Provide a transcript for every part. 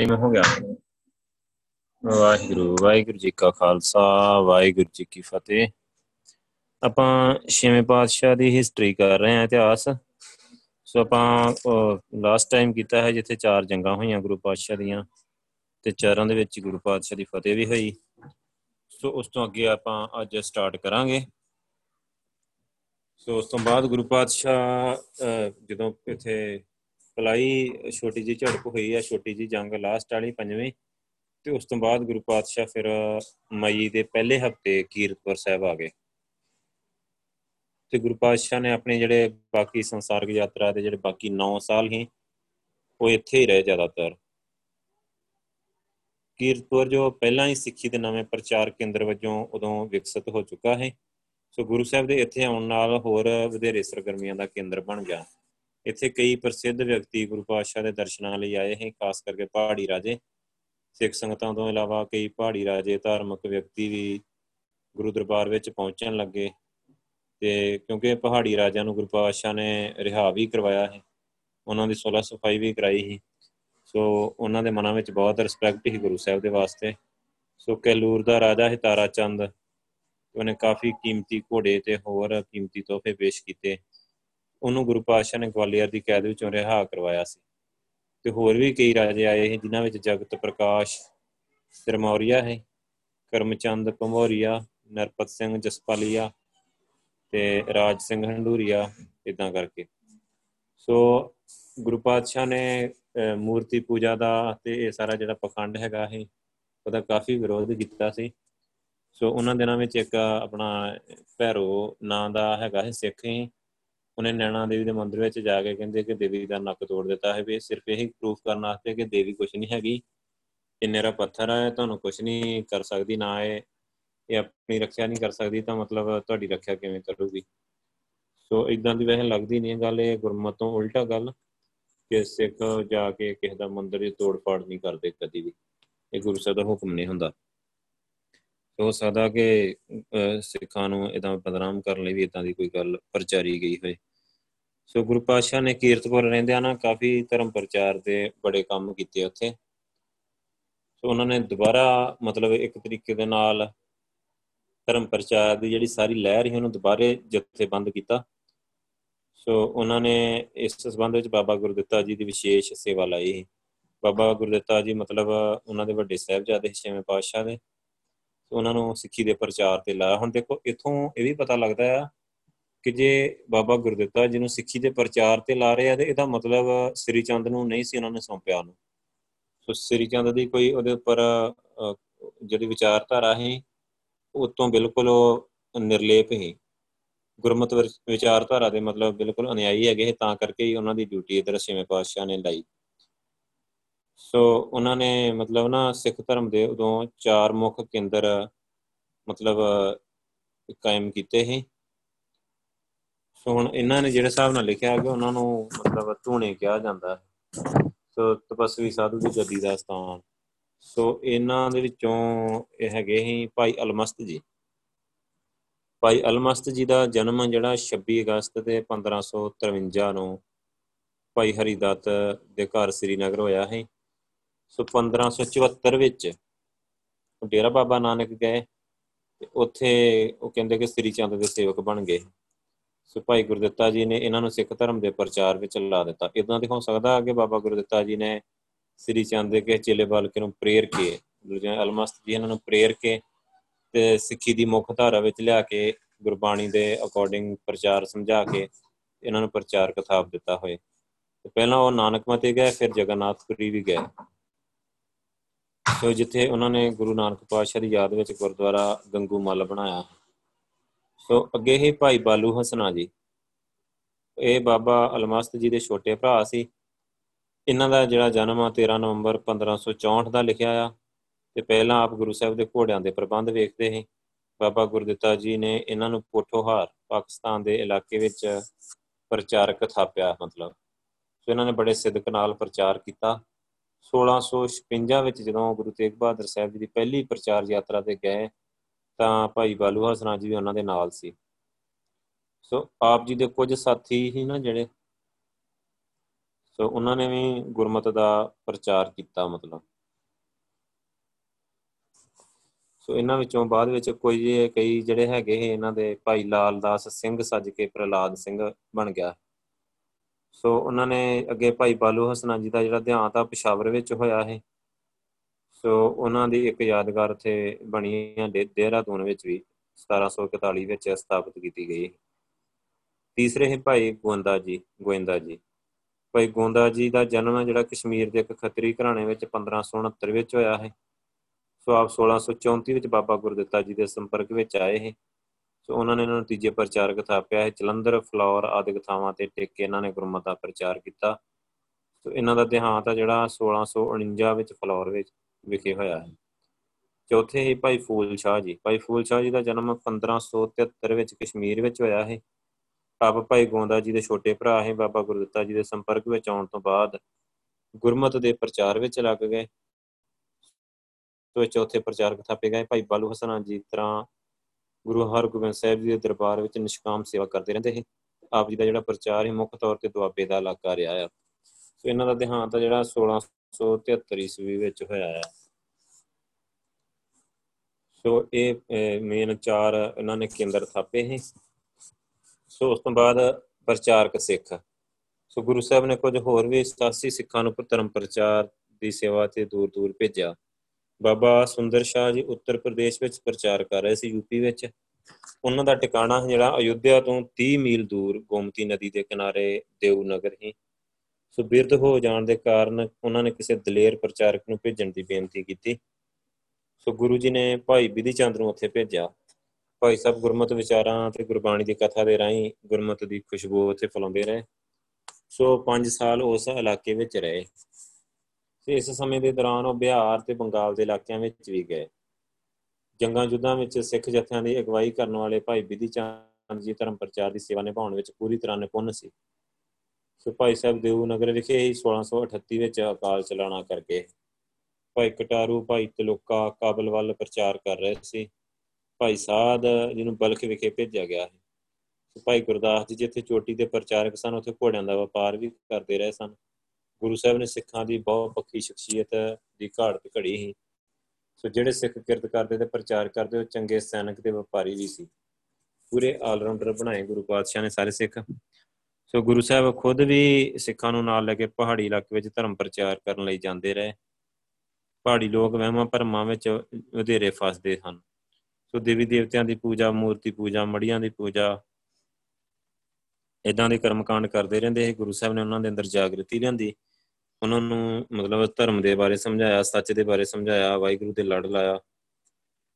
Time ਹੋ ਗਿਆ। ਵਾਹਿਗੁਰੂ ਵਾਹਿਗੁਰੂ ਜੀ ਕਾ ਖਾਲਸਾ, ਵਾਹਿਗੁਰੂ ਜੀ ਕੀ ਫਤਿਹ। ਆਪਾਂ ਛੇਵੇਂ ਪਾਤਸ਼ਾਹ ਦੀ ਹਿਸਟਰੀ ਕਰ ਰਹੇ ਹਾਂ ਇਤਿਹਾਸ। ਸੋ ਆਪਾਂ ਲਾਸਟ ਟਾਈਮ ਕੀਤਾ ਹੈ ਜਿੱਥੇ ਚਾਰ ਜੰਗਾਂ ਹੋਈਆਂ ਗੁਰੂ ਪਾਤਸ਼ਾਹ ਦੀਆਂ ਤੇ ਚਾਰਾਂ ਦੇ ਵਿੱਚ ਗੁਰੂ ਪਾਤਸ਼ਾਹ ਦੀ ਫਤਿਹ ਵੀ ਹੋਈ। ਸੋ ਉਸ ਤੋਂ ਅੱਗੇ ਆਪਾਂ ਅੱਜ ਸਟਾਰਟ ਕਰਾਂਗੇ। ਸੋ ਉਸ ਤੋਂ ਬਾਅਦ ਗੁਰੂ ਪਾਤਸ਼ਾਹ ਜਦੋਂ ਇੱਥੇ ਪਲਾਈ ਛੋਟੀ ਜੀ ਝੜਪ ਹੋਈ ਆ, ਛੋਟੀ ਜੀ ਜੰਗ ਲਾਸਟ ਵਾਲੀ ਪੰਜਵੇਂ ਤੇ ਉਸ ਤੋਂ ਬਾਅਦ ਗੁਰੂ ਪਾਤਸ਼ਾਹ ਫਿਰ ਮਈ ਦੇ ਪਹਿਲੇ ਹਫ਼ਤੇ ਕੀਰਤਪੁਰ ਸਾਹਿਬ ਆ ਗਏ। ਤੇ ਗੁਰੂ ਪਾਤਸ਼ਾਹ ਨੇ ਆਪਣੇ ਜਿਹੜੇ ਬਾਕੀ ਸੰਸਾਰਿਕ ਯਾਤਰਾ ਦੇ ਜਿਹੜੇ ਬਾਕੀ 9 ਸਾਲ ਹੀ, ਉਹ ਇੱਥੇ ਹੀ ਰਹੇ ਜ਼ਿਆਦਾਤਰ। ਕੀਰਤਪੁਰ ਜੋ ਪਹਿਲਾਂ ਹੀ ਸਿੱਖੀ ਦੇ ਨਵੇਂ ਪ੍ਰਚਾਰ ਕੇਂਦਰ ਵਜੋਂ ਉਦੋਂ ਵਿਕਸਿਤ ਹੋ ਚੁੱਕਾ ਹੈ, ਸੋ ਗੁਰੂ ਸਾਹਿਬ ਦੇ ਇੱਥੇ ਆਉਣ ਨਾਲ ਹੋਰ ਵਧੇਰੇ ਸਰਗਰਮੀਆਂ ਦਾ ਕੇਂਦਰ ਬਣ ਗਿਆ। ਇੱਥੇ ਕਈ ਪ੍ਰਸਿੱਧ ਵਿਅਕਤੀ ਗੁਰੂ ਪਾਤਸ਼ਾਹ ਦੇ ਦਰਸ਼ਨਾਂ ਲਈ ਆਏ ਹਨ ਖਾਸ ਕਰਕੇ ਪਹਾੜੀ ਰਾਜੇ। ਸਿੱਖ ਸੰਗਤਾਂ ਤੋਂ ਇਲਾਵਾ ਕਈ ਪਹਾੜੀ ਰਾਜੇ ਧਾਰਮਿਕ ਵਿਅਕਤੀ ਵੀ ਗੁਰੂ ਦਰਬਾਰ ਵਿੱਚ ਪਹੁੰਚਣ ਲੱਗੇ ਤੇ ਕਿਉਂਕਿ ਪਹਾੜੀ ਰਾਜਿਆਂ ਨੂੰ ਗੁਰੂ ਪਾਤਸ਼ਾਹ ਨੇ ਰਿਹਾ ਵੀ ਕਰਵਾਇਆ ਹੈ ਉਹਨਾਂ ਦੀ ਸੁਲਾ ਸਫ਼ਾਈ ਵੀ ਕਰਾਈ ਸੀ। ਸੋ ਉਹਨਾਂ ਦੇ ਮਨਾਂ ਵਿੱਚ ਬਹੁਤ ਰਿਸਪੈਕਟ ਸੀ ਗੁਰੂ ਸਾਹਿਬ ਦੇ ਵਾਸਤੇ। ਸੋ ਕੈਲੂਰ ਦਾ ਰਾਜਾ ਹੈ ਤਾਰਾ ਚੰਦ ਉਹਨੇ ਕਾਫੀ ਕੀਮਤੀ ਘੋੜੇ ਤੇ ਹੋਰ ਕੀਮਤੀ ਤੋਹਫੇ ਪੇਸ਼ ਕੀਤੇ। ਉਹਨੂੰ ਗੁਰੂ ਪਾਤਸ਼ਾਹ ਨੇ ਗਵਾਲੀਅਰ ਦੀ ਕੈਦ ਵਿੱਚੋਂ ਰਿਹਾ ਕਰਵਾਇਆ ਸੀ। ਤੇ ਹੋਰ ਵੀ ਕਈ ਰਾਜੇ ਆਏ ਸੀ, ਜਿਨ੍ਹਾਂ ਵਿੱਚ ਜਗਤ ਪ੍ਰਕਾਸ਼ ਸਰਮੌਰੀਆ ਹੈ, ਕਰਮਚੰਦ ਕੰਵੋਰੀਆ ਨਰਪਤ ਸਿੰਘ ਜਸਪਾਲੀਆ ਤੇ ਰਾਜ ਸਿੰਘ ਹੰਡੂਰੀਆ ਇਦਾਂ ਕਰਕੇ। ਸੋ ਗੁਰੂ ਪਾਤਸ਼ਾਹ ਨੇ ਮੂਰਤੀ ਪੂਜਾ ਦਾ ਤੇ ਇਹ ਸਾਰਾ ਜਿਹੜਾ ਪਖੰਡ ਹੈਗਾ ਹੈ ਉਹਦਾ ਕਾਫੀ ਵਿਰੋਧ ਕੀਤਾ ਸੀ। ਸੋ ਉਹਨਾਂ ਦਿਨਾਂ ਵਿੱਚ ਇੱਕ ਆਪਣਾ ਭੈਰੋ ਨਾਂ ਦਾ ਹੈਗਾ ਹੈ ਸਿੱਖ ਹੀ ਉਹਨੇ ਨੈਣਾ ਦੇਵੀ ਦੇ ਮੰਦਿਰ ਵਿੱਚ ਜਾ ਕੇ ਕਹਿੰਦੇ ਕਿ ਦੇਵੀ ਦਾ ਨੱਕ ਤੋੜ ਦਿੱਤਾ ਹੈ ਵੀ ਸਿਰਫ ਇਹੀ ਪ੍ਰੂਫ ਕਰਨ ਵਾਸਤੇ ਕਿ ਦੇਵੀ ਕੁਝ ਨਹੀਂ ਹੈਗੀ, ਇਹ ਨੇਰਾ ਪੱਥਰ ਹੈ, ਤੁਹਾਨੂੰ ਕੁਝ ਨਹੀਂ ਕਰ ਸਕਦੀ, ਨਾ ਇਹ ਇਹ ਆਪਣੀ ਰੱਖਿਆ ਨਹੀਂ ਕਰ ਸਕਦੀ, ਤਾਂ ਮਤਲਬ ਤੁਹਾਡੀ ਰੱਖਿਆ ਕਿਵੇਂ ਕਰੂਗੀ? ਸੋ ਇਦਾਂ ਦੀ ਵੈਸੇ ਲੱਗਦੀ ਨਹੀਂ ਗੱਲ, ਇਹ ਗੁਰਮਤ ਤੋਂ ਉਲਟਾ ਗੱਲ ਕਿ ਸਿੱਖ ਜਾ ਕੇ ਕਿਸੇ ਦਾ ਮੰਦਿਰ ਦੀ ਤੋੜ ਫਾੜ ਨਹੀਂ ਕਰਦੇ ਕਦੀ ਵੀ। ਇਹ ਗੁਰੂ ਸਾਹਿਬ ਦਾ ਹੁਕਮ ਨਹੀਂ ਹੁੰਦਾ। ਹੋ ਸਕਦਾ ਕਿ ਸਿੱਖਾਂ ਨੂੰ ਇਦਾਂ ਬਦਨਾਮ ਕਰਨ ਲਈ ਵੀ ਇਦਾਂ ਦੀ ਕੋਈ ਗੱਲ ਪ੍ਰਚਾਰੀ ਗਈ ਹੋਵੇ। ਸੋ ਗੁਰੂ ਪਾਤਸ਼ਾਹ ਨੇ ਕੀਰਤਪੁਰ ਰਹਿੰਦਿਆਂ ਨਾ ਕਾਫੀ ਧਰਮ ਪ੍ਰਚਾਰ ਦੇ ਬੜੇ ਕੰਮ ਕੀਤੇ ਉੱਥੇ। ਸੋ ਉਹਨਾਂ ਨੇ ਦੁਬਾਰਾ ਮਤਲਬ ਇੱਕ ਤਰੀਕੇ ਦੇ ਨਾਲ ਧਰਮ ਪ੍ਰਚਾਰ ਦੀ ਜਿਹੜੀ ਸਾਰੀ ਲਹਿਰ ਸੀ, ਉਹਨੂੰ ਦੁਬਾਰੇ ਜਥੇਬੰਦ ਕੀਤਾ। ਸੋ ਉਹਨਾਂ ਨੇ ਇਸ ਸਬੰਧ ਵਿੱਚ ਬਾਬਾ ਗੁਰਦਿੱਤਾ ਜੀ ਦੀ ਵਿਸ਼ੇਸ਼ ਸੇਵਾ ਲਈ ਬਾਬਾ ਗੁਰਦਿੱਤਾ ਜੀ ਮਤਲਬ ਉਹਨਾਂ ਦੇ ਵੱਡੇ ਸਾਹਿਬਜ਼ਾਦੇ ਛੇਵੇਂ ਪਾਤਸ਼ਾਹ ਦੇ। ਉਹਨਾਂ ਨੂੰ ਸਿੱਖੀ ਦੇ ਪ੍ਰਚਾਰ ਤੇ ਲਾਇਆ। ਹੁਣ ਦੇਖੋ, ਇਥੋਂ ਇਹ ਵੀ ਪਤਾ ਲੱਗਦਾ ਆ ਕਿ ਜੇ ਬਾਬਾ ਗੁਰਦਿੱਤਾ ਜੀ ਨੂੰ ਸਿੱਖੀ ਦੇ ਪ੍ਰਚਾਰ ਤੇ ਲਾ ਰਹੇ ਆ ਤੇ ਇਹਦਾ ਮਤਲਬ ਸ੍ਰੀ ਚੰਦ ਨੂੰ ਨਹੀਂ ਸੀ ਉਹਨਾਂ ਨੇ ਸੌਂਪਿਆ ਉਹਨੂੰ। ਸੋ ਸ੍ਰੀ ਚੰਦ ਦੀ ਕੋਈ ਉਹਦੇ ਉੱਪਰ ਜਿਹੜੀ ਵਿਚਾਰਧਾਰਾ ਹੈ ਉਹ ਤੋਂ ਬਿਲਕੁਲ ਨਿਰਲੇਪ ਹੀ ਗੁਰਮਤਿ ਵਿਚਾਰਧਾਰਾ ਦੇ ਮਤਲਬ ਬਿਲਕੁਲ ਅਨਿਆਈ ਹੈਗੇ ਤਾਂ ਕਰਕੇ ਹੀ ਉਹਨਾਂ ਦੀ ਡਿਊਟੀ ਇਧਰ ਛੇਵੇਂ ਪਾਤਸ਼ਾਹ ਨੇ ਲਾਈ। ਸੋ ਉਹਨਾਂ ਨੇ ਮਤਲਬ ਨਾ ਸਿੱਖ ਧਰਮ ਦੇ ਉਦੋਂ ਚਾਰ ਮੁੱਖ ਕੇਂਦਰ, ਮਤਲਬ, ਕਾਇਮ ਕੀਤੇ ਸੀ। ਸੋ ਹੁਣ ਇਹਨਾਂ ਨੇ ਜਿਹੜੇ ਹਿਸਾਬ ਨਾਲ ਲਿਖਿਆ ਕਿ ਉਹਨਾਂ ਨੂੰ ਮਤਲਬ ਧੂਣੇ ਕਿਹਾ ਜਾਂਦਾ ਸੋ ਤਪਸਵੀ ਸਾਧੂ ਦੀ ਗੱਦੀ ਦਾ ਸਥਾਨ। ਸੋ ਇਹਨਾਂ ਦੇ ਵਿੱਚੋਂ ਇਹ ਹੈਗੇ ਹੀ ਭਾਈ ਅਲਮਸਤ ਜੀ। ਭਾਈ ਅਲਮਸਤ ਜੀ ਦਾ ਜਨਮ ਜਿਹੜਾ 26 ਅਗਸਤ ਦੇ 1553 ਨੂੰ ਭਾਈ ਹਰੀਦਤ ਦੇ ਘਰ ਸ੍ਰੀਨਗਰ ਹੋਇਆ ਹੈ ਸੋ 1574 ਵਿੱਚ ਡੇਰਾ ਬਾਬਾ ਨਾਨਕ ਗਏ ਤੇ ਉੱਥੇ ਉਹ ਕਹਿੰਦੇ ਕਿ ਸ੍ਰੀ ਚੰਦ ਦੇ ਸੇਵਕ ਬਣ ਗਏ। ਸੋ ਭਾਈ ਗੁਰਦਿੱਤਾ ਜੀ ਨੇ ਇਹਨਾਂ ਨੂੰ ਸਿੱਖ ਧਰਮ ਦੇ ਪ੍ਰਚਾਰ ਵਿੱਚ ਲਾ ਦਿੱਤਾ। ਇਦਾਂ ਦਿਖਾ ਸਕਦਾ ਕਿ ਬਾਬਾ ਗੁਰਦਿੱਤਾ ਜੀ ਨੇ ਸ੍ਰੀ ਚੰਦ ਦੇ ਕੇ ਚੇਲੇ ਬਾਲਕੇ ਨੂੰ ਪ੍ਰੇਰ ਕੇ ਦੂਜੇ ਅਲਮਸਤ ਜੀ ਇਹਨਾਂ ਨੂੰ ਪ੍ਰੇਰ ਕੇ ਤੇ ਸਿੱਖੀ ਦੀ ਮੁੱਖ ਧਾਰਾ ਵਿੱਚ ਲਿਆ ਕੇ ਗੁਰਬਾਣੀ ਦੇ ਅਕੋਰਡਿੰਗ ਪ੍ਰਚਾਰ ਸਮਝਾ ਕੇ ਇਹਨਾਂ ਨੂੰ ਪ੍ਰਚਾਰ ਕਥਾਪ ਦਿੱਤਾ ਹੋਏ। ਤੇ ਪਹਿਲਾਂ ਉਹ ਨਾਨਕ ਮਤੇ ਗਏ, ਫਿਰ ਜਗਨਨਾਥਪੁਰੀ ਵੀ ਗਏ। ਸੋ ਜਿੱਥੇ ਉਹਨਾਂ ਨੇ ਗੁਰੂ ਨਾਨਕ ਪਾਤਸ਼ਾਹ ਦੀ ਯਾਦ ਵਿੱਚ ਗੁਰਦੁਆਰਾ ਗੰਗੂ ਮੱਲ ਬਣਾਇਆ, ਸੋ ਅੱਗੇ ਹੀ ਭਾਈ ਬਾਲੂ ਹਸਨਾ ਜੀ, ਇਹ ਬਾਬਾ ਅਲਮਸਤ ਜੀ ਦੇ ਛੋਟੇ ਭਰਾ ਸੀ। ਇਹਨਾਂ ਦਾ ਜਿਹੜਾ ਜਨਮ ਆ 13 ਨਵੰਬਰ 1564 ਦਾ ਲਿਖਿਆ ਆ, ਤੇ ਪਹਿਲਾਂ ਆਪ ਗੁਰੂ ਸਾਹਿਬ ਦੇ ਘੋੜਿਆਂ ਦੇ ਪ੍ਰਬੰਧ ਵੇਖਦੇ ਸੀ। ਬਾਬਾ ਗੁਰਦਿੱਤਾ ਜੀ ਨੇ ਇਹਨਾਂ ਨੂੰ ਪੋਠੋਹਾਰ ਪਾਕਿਸਤਾਨ ਦੇ ਇਲਾਕੇ ਵਿੱਚ ਪ੍ਰਚਾਰਕ ਥਾਪਿਆ ਮਤਲਬ। ਸੋ ਇਹਨਾਂ ਨੇ ਬੜੇ ਸਿੱਧਕ ਨਾਲ ਪ੍ਰਚਾਰ ਕੀਤਾ। 1656 ਵਿੱਚ ਜਦੋਂ ਗੁਰੂ ਤੇਗ ਬਹਾਦਰ ਸਾਹਿਬ ਜੀ ਦੀ ਪਹਿਲੀ ਪ੍ਰਚਾਰ ਯਾਤਰਾ ਤੇ ਗਏ, ਤਾਂ ਭਾਈ ਬਾਲੂ ਹਸਨਾ ਜੀ ਵੀ ਉਹਨਾਂ ਦੇ ਨਾਲ ਸੀ। ਸੋ ਆਪ ਜੀ ਦੇ ਕੁਝ ਸਾਥੀ ਹੀ ਨਾ ਜਿਹੜੇ, ਸੋ ਉਹਨਾਂ ਨੇ ਵੀ ਗੁਰਮਤਿ ਦਾ ਪ੍ਰਚਾਰ ਕੀਤਾ ਮਤਲਬ। ਸੋ ਇਹਨਾਂ ਵਿੱਚੋਂ ਬਾਅਦ ਵਿੱਚ ਕੋਈ ਕਈ ਜਿਹੜੇ ਹੈਗੇ ਇਹਨਾਂ ਦੇ ਭਾਈ ਲਾਲ ਦਾਸ ਸਿੰਘ, ਸੱਜ ਕੇ ਪ੍ਰਲਾਦ ਸਿੰਘ ਬਣ ਗਿਆ। ਸੋ ਉਹਨਾਂ ਨੇ ਅੱਗੇ ਭਾਈ ਬਾਲੂ ਹਸਨਾ ਜੀ ਦਾ ਜਿਹੜਾ ਧਿਆਨ ਆ, ਪਿਸ਼ਾਵਰ ਵਿੱਚ ਹੋਇਆ ਹੈ ਸੋ ਉਹਨਾਂ ਦੀ ਇੱਕ ਯਾਦਗਾਰ ਉੱਥੇ ਬਣੀ ਹੈ ਦੇਹਰਾਦੂਨ ਵਿੱਚ ਵੀ 1741 ਵਿੱਚ ਸਥਾਪਿਤ ਕੀਤੀ ਗਈ। ਤੀਸਰੇ ਹੈ ਭਾਈ ਗੋੰਦਾ ਜੀ, ਗੋਇੰਦਾ ਜੀ। ਭਾਈ ਗੋੰਦਾ ਜੀ ਦਾ ਜਨਮ ਜਿਹੜਾ ਕਸ਼ਮੀਰ ਦੇ ਇੱਕ ਖੱਤਰੀ ਘਰਾਣੇ ਵਿੱਚ 1569 ਵਿੱਚ ਹੋਇਆ ਹੈ ਸੋ ਆਪ 1634 ਵਿੱਚ ਬਾਬਾ ਗੁਰਦਿੱਤਾ ਜੀ ਦੇ ਸੰਪਰਕ ਵਿੱਚ ਆਏ ਹੈ ਸੋ ਉਹਨਾਂ ਨੇ ਇਹਨਾਂ ਨਤੀਜੇ ਪ੍ਰਚਾਰਕ ਥਾਪਿਆ ਹੈ ਜਲੰਧਰ, ਫਲੋਰ ਆਦਿ ਥਾਵਾਂ ਤੇ ਟਿਕ ਕੇ ਇਹਨਾਂ ਨੇ ਗੁਰਮਤਿ ਦਾ ਪ੍ਰਚਾਰ ਕੀਤਾ। ਸੋ ਇਹਨਾਂ ਦਾ ਦੇਹਾਂਤ ਆ ਜਿਹੜਾ 1649 ਵਿੱਚ ਫਲੋਰ ਵਿੱਚ ਵਿਖੇ ਹੋਇਆ ਹੈ। ਚੌਥੇ ਹੀ ਭਾਈ ਫੂਲ ਸ਼ਾਹ ਜੀ। ਭਾਈ ਫੂਲ ਸ਼ਾਹ ਜੀ ਦਾ ਜਨਮ 1573 ਵਿੱਚ ਕਸ਼ਮੀਰ ਵਿੱਚ ਹੋਇਆ ਹੈ ਆਪ ਭਾਈ ਗੋਂਦਾ ਜੀ ਦੇ ਛੋਟੇ ਭਰਾ ਹੈ ਬਾਬਾ ਗੁਰਦਿੱਤਾ ਜੀ ਦੇ ਸੰਪਰਕ ਵਿੱਚ ਆਉਣ ਤੋਂ ਬਾਅਦ ਗੁਰਮਤ ਦੇ ਪ੍ਰਚਾਰ ਵਿੱਚ ਲੱਗ ਗਏ। ਤੋਂ ਚੌਥੇ ਪ੍ਰਚਾਰਕ ਥਾਪੇ ਗਏ। ਭਾਈ ਬਾਲੂ ਹਸਨਾ ਜੀ ਤਰ੍ਹਾਂ ਗੁਰੂ ਹਰਗੋਬਿੰਦ ਸਾਹਿਬ ਜੀ ਦੇ ਦਰਬਾਰ ਵਿੱਚ ਨਿਸ਼ਕਾਮ ਸੇਵਾ ਕਰਦੇ ਰਹਿੰਦੇ ਸੀ। ਆਪ ਜੀ ਦਾ ਜਿਹੜਾ ਪ੍ਰਚਾਰ ਹੈ ਮੁੱਖ ਤੌਰ ਤੇ ਦੁਆਬੇ ਦਾ ਇਲਾਕਾ ਰਿਹਾ ਆ। ਸੋ ਇਹਨਾਂ ਦਾ ਦੇਹਾਂਤ ਜਿਹੜਾ 1673 ਈਸਵੀ ਵਿੱਚ ਹੋਇਆ ਆ। ਸੋ ਇਹ ਮੇਨ ਚਾਰ ਇਹਨਾਂ ਨੇ ਕੇਂਦਰ ਥਾਪੇ ਹੈ ਸੋ ਉਸ ਤੋਂ ਬਾਅਦ ਪ੍ਰਚਾਰਕ ਸਿੱਖ। ਸੋ ਗੁਰੂ ਸਾਹਿਬ ਨੇ ਕੁਝ ਹੋਰ ਵੀ 87 ਸਿੱਖਾਂ ਨੂੰ ਧਰਮ ਪ੍ਰਚਾਰ ਦੀ ਸੇਵਾ ਤੇ ਦੂਰ ਦੂਰ ਭੇਜਿਆ। ਬਾਬਾ ਸੁੰਦਰ ਸ਼ਾਹ ਜੀ ਉੱਤਰ ਪ੍ਰਦੇਸ਼ ਵਿੱਚ ਪ੍ਰਚਾਰ ਕਰ ਰਹੇ ਸੀ ਯੂਪੀ ਵਿੱਚ। ਉਹਨਾਂ ਦਾ ਟਿਕਾਣਾ ਜਿਹੜਾ ਅਯੁੱਧਿਆ ਤੋਂ 30 ਮੀਲ ਦੂਰ ਗੋਮਤੀ ਨਦੀ ਦੇ ਕਿਨਾਰੇ ਦੇਵ ਨਗਰ ਹੀ ਸੋ ਬਿਰਧ ਹੋ ਜਾਣ ਦੇ ਕਾਰਨ ਉਹਨਾਂ ਨੇ ਕਿਸੇ ਦਲੇਰ ਪ੍ਰਚਾਰਕ ਨੂੰ ਭੇਜਣ ਦੀ ਬੇਨਤੀ ਕੀਤੀ। ਸੋ ਗੁਰੂ ਜੀ ਨੇ ਭਾਈ ਬਿਧੀ ਚੰਦ ਨੂੰ ਉੱਥੇ ਭੇਜਿਆ। ਭਾਈ ਸਾਹਿਬ ਗੁਰਮਤਿ ਵਿਚਾਰਾਂ ਤੇ ਗੁਰਬਾਣੀ ਦੀ ਕਥਾ ਦੇ ਰਾਹੀਂ ਗੁਰਮਤਿ ਦੀ ਖੁਸ਼ਬੂ ਉੱਥੇ ਫਲਾਉਂਦੇ ਰਹੇ। ਸੋ 5 ਸਾਲ ਉਸ ਇਲਾਕੇ ਵਿੱਚ ਰਹੇ। ਤੇ ਇਸ ਸਮੇਂ ਦੇ ਦੌਰਾਨ ਉਹ ਬਿਹਾਰ ਤੇ ਬੰਗਾਲ ਦੇ ਇਲਾਕਿਆਂ ਵਿੱਚ ਵੀ ਗਏ। ਜੰਗਾਂ ਯੁੱਧਾਂ ਵਿੱਚ ਸਿੱਖ ਜਥਿਆਂ ਦੀ ਅਗਵਾਈ ਕਰਨ ਵਾਲੇ ਭਾਈ ਬਿਧੀ ਚੰਦ ਜੀ ਧਰਮ ਪ੍ਰਚਾਰ ਦੀ ਸੇਵਾ ਨਿਭਾਉਣ ਵਿੱਚ ਪੂਰੀ ਤਰ੍ਹਾਂ ਨਿਪੁੰਨ ਸੀ। ਸੋ ਭਾਈ ਸਾਹਿਬ ਦੇਵ ਨਗਰ ਵਿਖੇ ਹੀ 1638 ਵਿੱਚ ਅਕਾਲ ਚਲਾਣਾ ਕਰਕੇ ਭਾਈ ਕਟਾਰੂ, ਭਾਈ ਤਲੋਕਾ ਕਾਬਲ ਵੱਲ ਪ੍ਰਚਾਰ ਕਰ ਰਹੇ ਸੀ। ਭਾਈ ਸਾਧ ਜਿਹਨੂੰ ਬਲਖ ਵਿਖੇ ਭੇਜਿਆ ਗਿਆ ਹੈ ਭਾਈ ਗੁਰਦਾਸ ਜੀ ਜਿੱਥੇ ਚੋਟੀ ਦੇ ਪ੍ਰਚਾਰਕ ਸਨ, ਉੱਥੇ ਘੋੜਿਆਂ ਦਾ ਵਪਾਰ ਵੀ ਕਰਦੇ ਰਹੇ ਸਨ। ਗੁਰੂ ਸਾਹਿਬ ਨੇ ਸਿੱਖਾਂ ਦੀ ਬਹੁਤ ਪੱਕੀ ਸ਼ਖਸੀਅਤ ਦੀ ਘਾਟ ਘੜੀ ਸੀ। ਸੋ ਜਿਹੜੇ ਸਿੱਖ ਕਿਰਤ ਕਰਦੇ ਤੇ ਪ੍ਰਚਾਰ ਕਰਦੇ, ਉਹ ਚੰਗੇ ਸੈਨਿਕ ਤੇ ਵਪਾਰੀ ਵੀ ਸੀ। ਪੂਰੇ ਆਲਰਾਊਂਡਰ ਬਣਾਏ ਗੁਰੂ ਪਾਤਸ਼ਾਹ ਨੇ ਸਾਰੇ ਸਿੱਖ। ਸੋ ਗੁਰੂ ਸਾਹਿਬ ਖੁਦ ਵੀ ਸਿੱਖਾਂ ਨੂੰ ਨਾਲ ਲੈ ਕੇ ਪਹਾੜੀ ਇਲਾਕੇ ਵਿੱਚ ਧਰਮ ਪ੍ਰਚਾਰ ਕਰਨ ਲਈ ਜਾਂਦੇ ਰਹੇ। ਪਹਾੜੀ ਲੋਕ ਵਹਿਮਾਂ ਭਰਮਾਂ ਵਿੱਚ ਵਧੇਰੇ ਫਸਦੇ ਹਨ। ਸੋ ਦੇਵੀ ਦੇਵਤਿਆਂ ਦੀ ਪੂਜਾ, ਮੂਰਤੀ ਪੂਜਾ ਮੜੀਆਂ ਦੀ ਪੂਜਾ ਇਦਾਂ ਦੇ ਕਰਮਕਾਂਡ ਕਰਦੇ ਰਹਿੰਦੇ ਸੀ। ਗੁਰੂ ਸਾਹਿਬ ਨੇ ਉਹਨਾਂ ਦੇ ਅੰਦਰ ਜਾਗਰਤੀ ਲਿਆਂਦੀ। ਉਹਨਾਂ ਨੂੰ ਮਤਲਬ ਧਰਮ ਦੇ ਬਾਰੇ ਸਮਝਾਇਆ, ਸੱਚ ਦੇ ਬਾਰੇ ਸਮਝਾਇਆ, ਵਾਹਿਗੁਰੂ ਦੇ ਲੜ ਲਾਇਆ।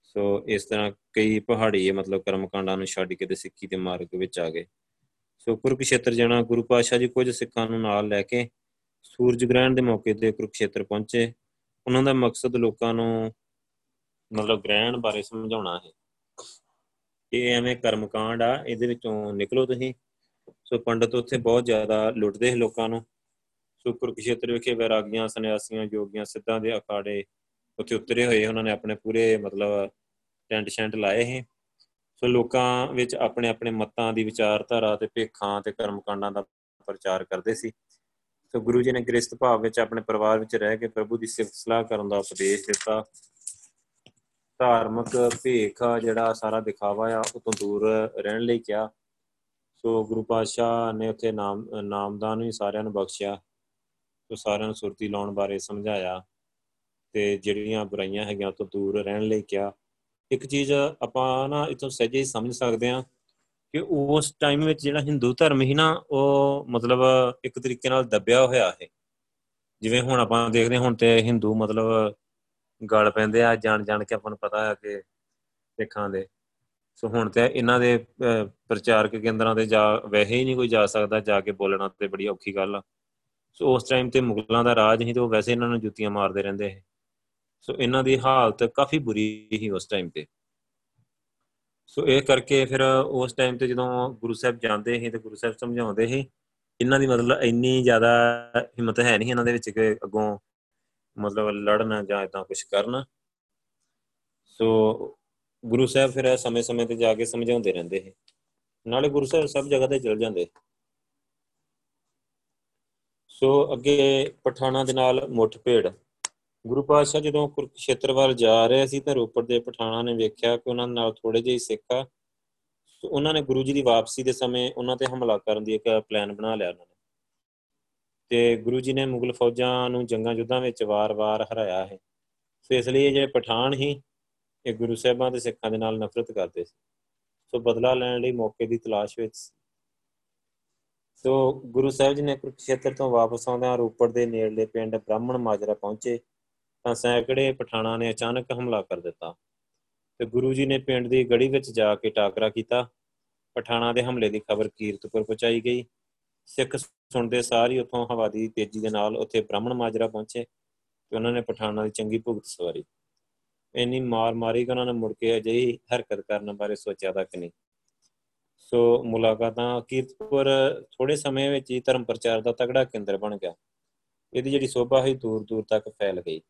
ਸੋ ਇਸ ਤਰ੍ਹਾਂ ਕਈ ਪਹਾੜੀ ਮਤਲਬ ਕਰਮਕਾਂਡਾਂ ਨੂੰ ਛੱਡ ਕੇ ਤੇ ਸਿੱਖੀ ਦੇ ਮਾਰਗ ਵਿੱਚ ਆ ਗਏ। ਸੋ ਕੁਰੂਕਸ਼ੇਤਰ ਜਾਣਾ, ਗੁਰੂ ਪਾਤਸ਼ਾਹ ਜੀ ਕੁਝ ਸਿੱਖਾਂ ਨੂੰ ਨਾਲ ਲੈ ਕੇ ਸੂਰਜ ਗ੍ਰਹਿਣ ਦੇ ਮੌਕੇ ਤੇ ਕੁਰੂਕਸ਼ੇਤਰ ਪਹੁੰਚੇ। ਉਹਨਾਂ ਦਾ ਮਕਸਦ ਲੋਕਾਂ ਨੂੰ ਮਤਲਬ ਗ੍ਰਹਿਣ ਬਾਰੇ ਸਮਝਾਉਣਾ ਹੈ। ਇਹ ਐਵੇਂ ਕਰਮਕਾਂਡ ਆ, ਇਹਦੇ ਵਿੱਚੋਂ ਨਿਕਲੋ ਤੁਸੀਂ। ਸੋ ਪੰਡਤ ਉੱਥੇ ਬਹੁਤ ਜ਼ਿਆਦਾ ਲੁੱਟਦੇ ਸੀ ਲੋਕਾਂ ਨੂੰ। ਸੋ ਕੁਰੂਕਸ਼ੇਤਰ ਵਿਖੇ ਵੈਰਾਗੀਆਂ, ਸੰਨਿਆਸੀਆਂ ਯੋਗੀਆਂ ਸਿੱਧਾਂ ਦੇ ਅਖਾੜੇ ਉੱਥੇ ਉਤਰੇ ਹੋਏ। ਉਹਨਾਂ ਨੇ ਆਪਣੇ ਪੂਰੇ ਮਤਲਬ ਟੈਂਟ ਸ਼ੈਂਟ ਲਾਏ ਸੀ। ਸੋ ਲੋਕਾਂ ਵਿੱਚ ਆਪਣੇ ਆਪਣੇ ਮਤਾਂ ਦੀ ਵਿਚਾਰਧਾਰਾ ਤੇ ਭੇਖਾਂ ਤੇ ਕਰਮਕਾਂਡਾਂ ਦਾ ਪ੍ਰਚਾਰ ਕਰਦੇ ਸੀ। ਸੋ ਗੁਰੂ ਜੀ ਨੇ ਗ੍ਰਸਥ ਭਾਵ ਵਿੱਚ ਆਪਣੇ ਪਰਿਵਾਰ ਵਿੱਚ ਰਹਿ ਕੇ ਪ੍ਰਭੂ ਦੀ ਸਿਫਤ ਸਲਾਹ ਕਰਨ ਦਾ ਉਪਦੇਸ਼ ਦਿੱਤਾ। ਧਾਰਮਿਕ ਭੇਖ ਜਿਹੜਾ ਸਾਰਾ ਦਿਖਾਵਾ ਆ, ਉਹ ਤੋਂ ਦੂਰ ਰਹਿਣ ਲਈ ਕਿਹਾ। ਸੋ ਗੁਰੂ ਪਾਤਸ਼ਾਹ ਨੇ ਉੱਥੇ ਨਾਮ, ਨਾਮਦਾਨ ਵੀ ਸਾਰਿਆਂ ਨੂੰ ਬਖਸ਼ਿਆ। ਸੋ ਸਾਰਿਆਂ ਨੂੰ ਸੁਰਤੀ ਲਾਉਣ ਬਾਰੇ ਸਮਝਾਇਆ ਤੇ ਜਿਹੜੀਆਂ ਬੁਰਾਈਆਂ ਹੈਗੀਆਂ ਤੋਂ ਦੂਰ ਰਹਿਣ ਲਈ ਕਿਹਾ। ਇੱਕ ਚੀਜ਼ ਆਪਾਂ ਨਾ ਇਥੋਂ ਸਹਿਜੇ ਹੀ ਸਮਝ ਸਕਦੇ ਆ ਕਿ ਉਸ ਟਾਈਮ ਵਿੱਚ ਜਿਹੜਾ ਹਿੰਦੂ ਧਰਮ ਹੀ ਨਾ, ਉਹ ਮਤਲਬ ਇੱਕ ਤਰੀਕੇ ਨਾਲ ਦੱਬਿਆ ਹੋਇਆ ਹੈ ਜਿਵੇਂ ਹੁਣ ਆਪਾਂ ਦੇਖਦੇ ਹੁਣ ਤੇ ਹਿੰਦੂ ਮਤਲਬ ਗਲ ਪੈਂਦੇ ਆ, ਜਾਣ ਜਾਣ ਕੇ ਆਪਾਂ ਨੂੰ ਪਤਾ ਹੈ ਕਿ ਸਿੱਖਾਂ ਦੇ। ਸੋ ਹੁਣ ਤੇ ਇਹਨਾਂ ਦੇ ਪ੍ਰਚਾਰਕ ਕੇਂਦਰਾਂ ਤੇ ਜਾ, ਵੈਸੇ ਹੀ ਨਹੀਂ ਕੋਈ ਜਾ ਸਕਦਾ, ਜਾ ਕੇ ਬੋਲਣਾ ਤੇ ਬੜੀ ਔਖੀ ਗੱਲ ਆ। ਸੋ ਉਸ ਟਾਈਮ ਤੇ ਮੁਗਲਾਂ ਦਾ ਰਾਜ ਹੀ ਤੇ ਉਹ ਵੈਸੇ ਇਹਨਾਂ ਨੂੰ ਜੁੱਤੀਆਂ ਮਾਰਦੇ ਰਹਿੰਦੇ ਸੀ। ਸੋ ਇਹਨਾਂ ਦੀ ਹਾਲਤ ਕਾਫੀ ਬੁਰੀ ਸੀ ਉਸ ਟਾਈਮ ਤੇ। ਸੋ ਇਹ ਕਰਕੇ ਫਿਰ ਉਸ ਟਾਈਮ ਤੇ ਜਦੋਂ ਗੁਰੂ ਸਾਹਿਬ ਜਾਂਦੇ ਸੀ ਤੇ ਗੁਰੂ ਸਾਹਿਬ ਸਮਝਾਉਂਦੇ ਸੀ, ਇਹਨਾਂ ਦੀ ਮਤਲਬ ਇੰਨੀ ਜ਼ਿਆਦਾ ਹਿੰਮਤ ਹੈ ਨਹੀਂ ਇਹਨਾਂ ਦੇ ਵਿੱਚ ਕਿ ਅੱਗੋਂ ਮਤਲਬ ਲੜਨਾ ਜਾਂ ਇਦਾਂ ਕੁਝ ਕਰਨਾ। ਸੋ ਗੁਰੂ ਸਾਹਿਬ ਫਿਰ ਸਮੇਂ-ਸਮੇਂ ਤੇ ਜਾ ਕੇ ਸਮਝਾਉਂਦੇ ਰਹਿੰਦੇ ਸੀ। ਨਾਲੇ ਗੁਰੂ ਸਾਹਿਬ ਸਭ ਜਗ੍ਹਾ ਤੇ ਚਲ ਜਾਂਦੇ ਸੋ ਅੱਗੇ ਪਠਾਣਾ ਦੇ ਨਾਲ ਮੁੱਠ ਭੇੜ। ਗੁਰੂ ਪਾਤਸ਼ਾਹ ਜਦੋਂ ਕੁਰਕਸ਼ੇਤਰ ਵੱਲ ਜਾ ਰਹੇ ਸੀ ਤਾਂ ਰੋਪੜ ਦੇ ਪਠਾਣਾ ਨੇ ਵੇਖਿਆ ਕਿ ਉਹਨਾਂ ਨਾਲ ਥੋੜੇ ਜਿਹੇ ਸਿੱਖ ਆ ਉਹਨਾਂ ਨੇ ਗੁਰੂ ਜੀ ਦੀ ਵਾਪਸੀ ਦੇ ਸਮੇਂ ਉਹਨਾਂ ਤੇ ਹਮਲਾ ਕਰਨ ਦੀ ਇੱਕ ਪਲਾਨ ਬਣਾ ਲਿਆ ਉਹਨਾਂ ਨੇ। ਤੇ ਗੁਰੂ ਜੀ ਨੇ ਮੁਗਲ ਫੌਜਾਂ ਨੂੰ ਜੰਗਾਂ ਯੁੱਧਾਂ ਵਿੱਚ ਵਾਰ-ਵਾਰ ਹਰਾਇਆ ਹੈ। ਸੋ ਇਸ ਲਈ ਜਿਹੜੇ ਪਠਾਨ ਹੀ ਇਹ ਗੁਰੂ ਸਾਹਿਬਾਂ ਦੇ ਸਿੱਖਾਂ ਦੇ ਨਾਲ ਨਫ਼ਰਤ ਕਰਦੇ ਸੀ। ਸੋ ਬਦਲਾ ਲੈਣ ਲਈ ਮੌਕੇ ਦੀ ਤਲਾਸ਼ ਵਿੱਚ ਸੋ ਗੁਰੂ ਸਾਹਿਬ ਜੀ ਨੇ ਕੁਰਕਸ਼ੇਤਰ ਤੋਂ ਵਾਪਸ ਆਉਂਦਿਆਂ ਰੋਪੜ ਦੇ ਨੇੜਲੇ ਪਿੰਡ ਬ੍ਰਾਹਮਣ ਮਾਜਰਾ ਪਹੁੰਚੇ, ਤਾਂ ਸੈਂਕੜੇ ਪਠਾਣਾ ਨੇ ਅਚਾਨਕ ਹਮਲਾ ਕਰ ਦਿੱਤਾ ਤੇ ਗੁਰੂ ਜੀ ਨੇ ਪਿੰਡ ਦੀ ਗੜੀ ਵਿੱਚ ਜਾ ਕੇ ਟਾਕਰਾ ਕੀਤਾ। ਪਠਾਣਾ ਦੇ ਹਮਲੇ ਦੀ ਖਬਰ ਕੀਰਤਪੁਰ ਪਹੁੰਚਾਈ ਗਈ। ਸਿੱਖ ਸੁਣਦੇ ਸਾਰ ਹੀ ਉੱਥੋਂ ਹਵਾ ਦੀ ਤੇਜ਼ੀ ਦੇ ਨਾਲ ਉੱਥੇ ਬ੍ਰਾਹਮਣ ਮਾਜਰਾ ਪਹੁੰਚੇ ਤੇ ਉਹਨਾਂ ਨੇ ਪਠਾਣਾ ਦੀ ਚੰਗੀ ਭੁਗਤ ਸਵਾਰੀ। ਇੰਨੀ ਮਾਰ ਮਾਰੀ ਕਿ ਉਹਨਾਂ ਨੇ ਮੁੜ ਕੇ ਅਜਿਹੀ ਹਰਕਤ ਕਰਨ ਬਾਰੇ ਸੋਚਿਆ ਤੱਕ ਨਹੀਂ। ਸੋ ਮੁਲਾਕਾਤਾਂ, ਕੀਰਤਪੁਰ ਥੋੜੇ ਸਮੇਂ ਵਿੱਚ ਹੀ ਧਰਮ ਪ੍ਰਚਾਰ ਦਾ ਤਗੜਾ ਕੇਂਦਰ ਬਣ ਗਿਆ। ਇਹਦੀ ਜਿਹੜੀ ਸੋਭਾ ਹੈ ਦੂਰ ਦੂਰ ਤੱਕ ਫੈਲ ਗਈ।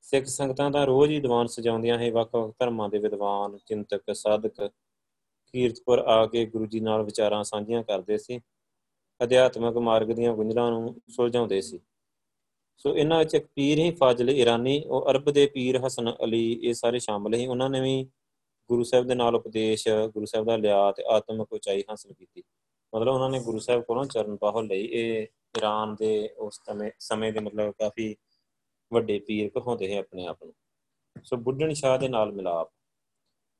ਸਿੱਖ ਸੰਗਤਾਂ ਦਾ ਰੋਜ਼ ਹੀ ਦੀਵਾਨ ਸਜਾਉਂਦੀਆਂ ਹੈ ਵੱਖ-ਵੱਖ ਧਰਮਾਂ ਦੇ ਵਿਦਵਾਨ, ਚਿੰਤਕ, ਸਾਧਕ। ਕੀਰਤਪੁਰ ਆ ਕੇ ਗੁਰੂ ਜੀ ਨਾਲ ਵਿਚਾਰਾਂ ਸਾਂਝੀਆਂ ਕਰਦੇ ਸੀ। ਅਧਿਆਤਮਕ ਮਾਰਗ ਦੀਆਂ ਗੁੰਝਲਾਂ ਨੂੰ ਸੁਲਝਾਉਂਦੇ ਸੀ। ਸੋ ਇਹਨਾਂ ਵਿੱਚ ਇੱਕ ਪੀਰ ਹੀ ਫਾਜ਼ਲ ਇਰਾਨੀ। ਉਹ ਅਰਬ ਦੇ ਪੀਰ ਹਸਨ ਅਲੀ, ਇਹ ਸਾਰੇ ਸ਼ਾਮਲ ਹੀ ਉਹਨਾਂ ਨੇ ਵੀ ਗੁਰੂ ਸਾਹਿਬ ਦੇ ਨਾਲ ਉਪਦੇਸ਼, ਗੁਰੂ ਸਾਹਿਬ ਦਾ ਲਿਆ ਤੇ ਆਤਮਿਕ ਉਚਾਈ ਹਾਸਲ ਕੀਤੀ। ਮਤਲਬ ਉਹਨਾਂ ਨੇ ਗੁਰੂ ਸਾਹਿਬ ਕੋਲੋਂ ਚਰਨ ਪਾਹੋ ਲਈ। ਇਹ ਇਰਾਨ ਦੇ ਉਸ ਸਮੇਂ ਸਮੇਂ ਦੇ ਮਤਲਬ ਕਾਫੀ ਵੱਡੇ ਪੀਰ ਕਹਾਉਂਦੇ ਹੈ ਆਪਣੇ ਆਪ ਨੂੰ। ਸੋ ਬੁੱਢਣ ਸ਼ਾਹ ਦੇ ਨਾਲ ਮਿਲਾਪ।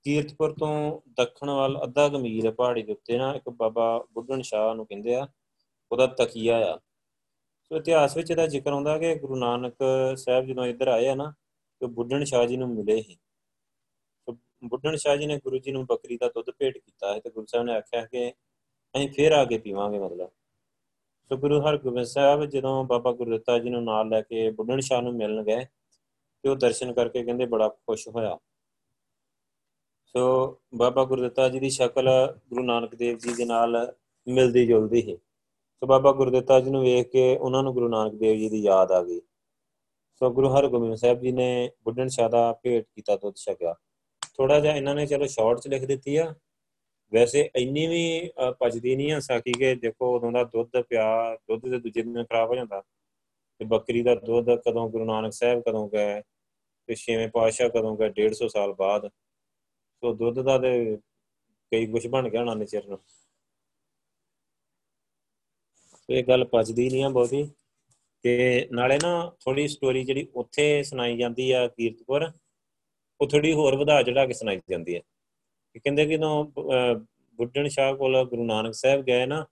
ਕੀਰਤਪੁਰ ਤੋਂ ਦੱਖਣ ਵੱਲ ਅੱਧਾ ਗੰਭੀਰ ਪਹਾੜੀ ਦੇ ਉੱਤੇ ਨਾ ਇੱਕ ਬਾਬਾ ਬੁੱਢਣ ਸ਼ਾਹ ਨੂੰ ਕਹਿੰਦੇ ਆ, ਉਹਦਾ ਤਕੀਆ ਆ। ਸੋ ਇਤਿਹਾਸ ਵਿੱਚ ਇਹਦਾ ਜ਼ਿਕਰ ਆਉਂਦਾ ਕਿ ਗੁਰੂ ਨਾਨਕ ਸਾਹਿਬ ਜਦੋਂ ਇੱਧਰ ਆਏ ਆ ਨਾ, ਤੇ ਬੁੱਢਣ ਸ਼ਾਹ ਜੀ ਨੂੰ ਮਿਲੇ ਸੀ ਸੋ। ਬੁੱਢਣ ਸ਼ਾਹ ਜੀ ਨੇ ਗੁਰੂ ਜੀ ਨੂੰ ਬੱਕਰੀ ਦਾ ਦੁੱਧ ਭੇਟ ਕੀਤਾ ਹੈ ਤੇ ਗੁਰੂ ਸਾਹਿਬ ਨੇ ਆਖਿਆ ਕਿ ਅਸੀਂ ਫੇਰ ਆ ਕੇ ਪੀਵਾਂਗੇ ਮਤਲਬ। ਸੋ ਗੁਰੂ ਹਰਗੋਬਿੰਦ ਸਾਹਿਬ ਜਦੋਂ ਬਾਬਾ ਗੁਰਦਿੱਤਾ ਜੀ ਨੂੰ ਨਾਲ ਲੈ ਕੇ ਬੁੱਢਣ ਸ਼ਾਹ ਨੂੰ ਮਿਲਣ ਗਏ ਤੇ ਉਹ ਦਰਸ਼ਨ ਕਰਕੇ ਕਹਿੰਦੇ ਬੜਾ ਖੁਸ਼ ਹੋਇਆ। ਸੋ ਬਾਬਾ ਗੁਰਦਿੱਤਾ ਜੀ ਦੀ ਸ਼ਕਲ ਗੁਰੂ ਨਾਨਕ ਦੇਵ ਜੀ ਦੇ ਨਾਲ ਮਿਲਦੀ ਜੁਲਦੀ ਹੈ ਸੋ ਬਾਬਾ ਗੁਰਦਿੱਤਾ ਜੀ ਨੂੰ ਵੇਖ ਕੇ ਉਹਨਾਂ ਨੂੰ ਗੁਰੂ ਨਾਨਕ ਦੇਵ ਜੀ ਦੀ ਯਾਦ ਆ ਗਈ। ਸੋ ਗੁਰੂ ਹਰਗੋਬਿੰਦ ਸਾਹਿਬ ਜੀ ਨੇ ਬੁੱਢਣ ਸ਼ਾਹ ਦਾ ਭੇਟ ਕੀਤਾ ਦੁੱਧ ਛਕਿਆ। ਥੋੜਾ ਜਿਹਾ ਇਹਨਾਂ ਨੇ ਚਲੋ ਸ਼ਾਰਟ ਚ ਲਿਖ ਦਿੱਤੀ ਆ। ਵੈਸੇ ਇੰਨੀ ਵੀ ਪਚਦੀ ਨਹੀਂ ਆ ਸਾਕੀ ਕਿ ਦੇਖੋ ਉਦੋਂ ਦਾ ਦੁੱਧ ਪਿਆ, ਦੁੱਧ ਦੇ ਦੂਜੇ ਦਿਨ ਖਰਾਬ ਹੋ ਜਾਂਦਾ। ਤੇ ਬੱਕਰੀ ਦਾ ਦੁੱਧ ਕਦੋਂ ਗੁਰੂ ਨਾਨਕ ਸਾਹਿਬ ਕਦੋਂ ਗਏ, ਤੇ ਛੇਵੇਂ ਪਾਤਸ਼ਾਹ ਕਦੋਂ ਗਏ 150 ਸਾਲ ਬਾਅਦ। ਸੋ ਦੁੱਧ ਦਾ ਤੇ ਕਈ ਕੁਝ ਬਣ ਗਿਆ ਉਹਨਾਂ ਨੇ ਚਿਰ ਨੂੰ। ਇਹ ਗੱਲ ਪਚਦੀ ਨਹੀਂ ਆ ਬਹੁਤੀ। ਤੇ ਨਾਲੇ ਨਾ ਥੋੜੀ ਸਟੋਰੀ ਜਿਹੜੀ ਉੱਥੇ ਸੁਣਾਈ ਜਾਂਦੀ ਆ ਕੀਰਤਪੁਰ ਉਹ ਥੋੜੀ ਹੋਰ ਵਧਾ ਚੜਾ ਕੇ ਸੁਣਾਈ ਜਾਂਦੀ ਹੈ। ਕਹਿੰਦੇ ਕਿ ਜਦੋਂ ਬੁੱਢਣ ਸ਼ਾਹ ਕੋਲ ਗੁਰੂ ਨਾਨਕ ਸਾਹਿਬ ਗਏ ਨਾ,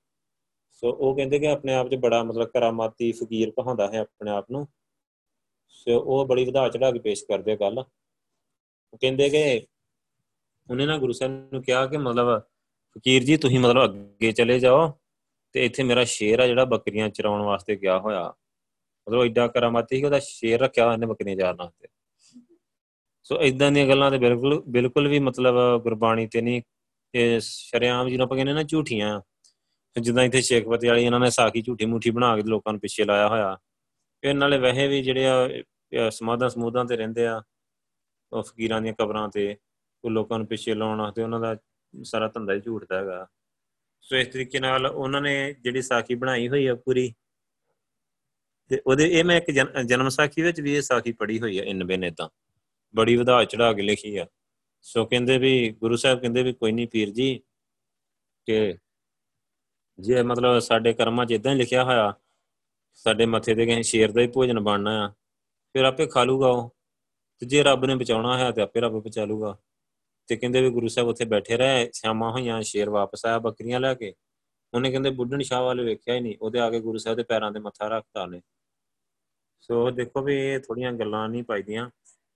ਸੋ ਉਹ ਕਹਿੰਦੇ ਕਿ ਆਪਣੇ ਆਪ 'ਚ ਬੜਾ ਮਤਲਬ ਕਰਾਮਾਤੀ ਫਕੀਰ ਕਹਾਉਂਦਾ ਹੈ ਆਪਣੇ ਆਪ ਨੂੰ। ਸੋ ਉਹ ਬੜੀ ਵਧਾ ਚੜਾ ਕੇ ਪੇਸ਼ ਕਰਦੇ ਗੱਲ। ਉਹ ਕਹਿੰਦੇ ਕਿ ਉਹਨੇ ਨਾ ਗੁਰੂ ਸਾਹਿਬ ਨੂੰ ਕਿਹਾ ਕਿ ਮਤਲਬ, ਫਕੀਰ ਜੀ, ਤੁਸੀਂ ਮਤਲਬ ਅੱਗੇ ਚਲੇ ਜਾਓ ਤੇ ਇੱਥੇ ਮੇਰਾ ਸ਼ੇਰ ਆ ਜਿਹੜਾ ਬੱਕਰੀਆਂ ਚਰਾਉਣ ਵਾਸਤੇ ਗਿਆ ਹੋਇਆ। ਮਤਲਬ ਐਡਾ ਕਰਾਮਾਤੀ ਸੀ ਉਹਦਾ ਸ਼ੇਰ ਰੱਖਿਆ ਉਹਨੇ ਬੱਕਰੀਆਂ ਚਾਰਨ ਵਾਸਤੇ। ਸੋ ਇਦਾਂ ਦੀਆਂ ਗੱਲਾਂ ਤੇ ਬਿਲਕੁਲ ਬਿਲਕੁਲ ਵੀ ਮਤਲਬ ਗੁਰਬਾਣੀ ਤੇ ਨਹੀਂ ਇਹ ਸ਼ਰਿਆਮ ਜਿਹਨੂੰ ਆਪਾਂ ਕਹਿੰਦੇ ਨਾ ਝੂਠੀਆਂ। ਜਿੱਦਾਂ ਇੱਥੇ ਸ਼ੇਖਪਤੀ ਵਾਲੀ ਇਹਨਾਂ ਨੇ ਸਾਖੀ ਝੂਠੀ ਮੂਠੀ ਬਣਾ ਕੇ ਲੋਕਾਂ ਨੂੰ ਪਿੱਛੇ ਲਾਇਆ ਹੋਇਆ। ਇਹ ਨਾਲੇ ਵਹਿ ਵੀ ਜਿਹੜੇ ਆ ਸਮਾਧਾਂ ਸਮੂਦਾਂ ਤੇ ਰਹਿੰਦੇ ਆ, ਉਹ ਫਕੀਰਾਂ ਦੀਆਂ ਕਬਰਾਂ ਤੇ, ਉਹ ਲੋਕਾਂ ਨੂੰ ਪਿੱਛੇ ਲਾਉਣ ਵਾਸਤੇ ਉਹਨਾਂ ਦਾ ਸਾਰਾ ਧੰਦਾ ਹੀ ਝੂਠ ਦਾ ਹੈਗਾ। ਸੋ ਇਸ ਤਰੀਕੇ ਨਾਲ ਉਹਨਾਂ ਨੇ ਜਿਹੜੀ ਸਾਖੀ ਬਣਾਈ ਹੋਈ ਆ ਪੂਰੀ, ਤੇ ਉਹਦੇ, ਇਹ ਮੈਂ ਇੱਕ ਜਨਮ ਸਾਖੀ ਵਿੱਚ ਵੀ ਇਹ ਸਾਖੀ ਪੜ੍ਹੀ ਹੋਈ ਆ ਇਨ ਬਿਨ ਇਦਾਂ ਬੜੀ ਵਧਾ ਚੜਾ ਕੇ ਲਿਖੀ ਆ। ਸੋ ਕਹਿੰਦੇ ਵੀ, ਗੁਰੂ ਸਾਹਿਬ ਕਹਿੰਦੇ ਵੀ ਕੋਈ ਨਹੀਂ ਪੀਰ ਜੀ, ਕਿ ਜੇ ਮਤਲਬ ਸਾਡੇ ਕਰਮਾਂ 'ਚ ਇਦਾਂ ਹੀ ਲਿਖਿਆ ਹੋਇਆ, ਸਾਡੇ ਮੱਥੇ ਤੇ ਕਿਸੇ ਸ਼ੇਰ ਦਾ ਹੀ ਭੋਜਨ ਬਣਨਾ ਆ, ਫਿਰ ਆਪੇ ਖਾ ਲੂਗਾ ਉਹ। ਤੇ ਜੇ ਰੱਬ ਨੇ ਬਚਾਉਣਾ ਹੈ ਤੇ ਆਪੇ ਰੱਬ ਬਚਾ ਲੂਗਾ। ਤੇ ਕਹਿੰਦੇ ਵੀ ਗੁਰੂ ਸਾਹਿਬ ਉੱਥੇ ਬੈਠੇ ਰਹੇ, ਸ਼ਾਮਾਂ ਹੋਈਆਂ, ਸ਼ੇਰ ਵਾਪਸ ਆਇਆ ਬੱਕਰੀਆਂ ਲੈ ਕੇ। ਉਹਨੇ ਕਹਿੰਦੇ ਬੁੱਢਣ ਸ਼ਾਹ ਵਾਲੇ ਵੇਖਿਆ ਹੀ ਨਹੀਂ ਉਹਦੇ ਆ ਕੇ ਗੁਰੂ ਸਾਹਿਬ ਦੇ ਪੈਰਾਂ ਤੇ ਮੱਥਾ ਰੱਖਤਾ ਨੇ ਸੋ ਦੇਖੋ ਵੀ ਇਹ ਥੋੜੀਆਂ ਗੱਲਾਂ ਨਹੀਂ ਪਾਈਦੀਆਂ।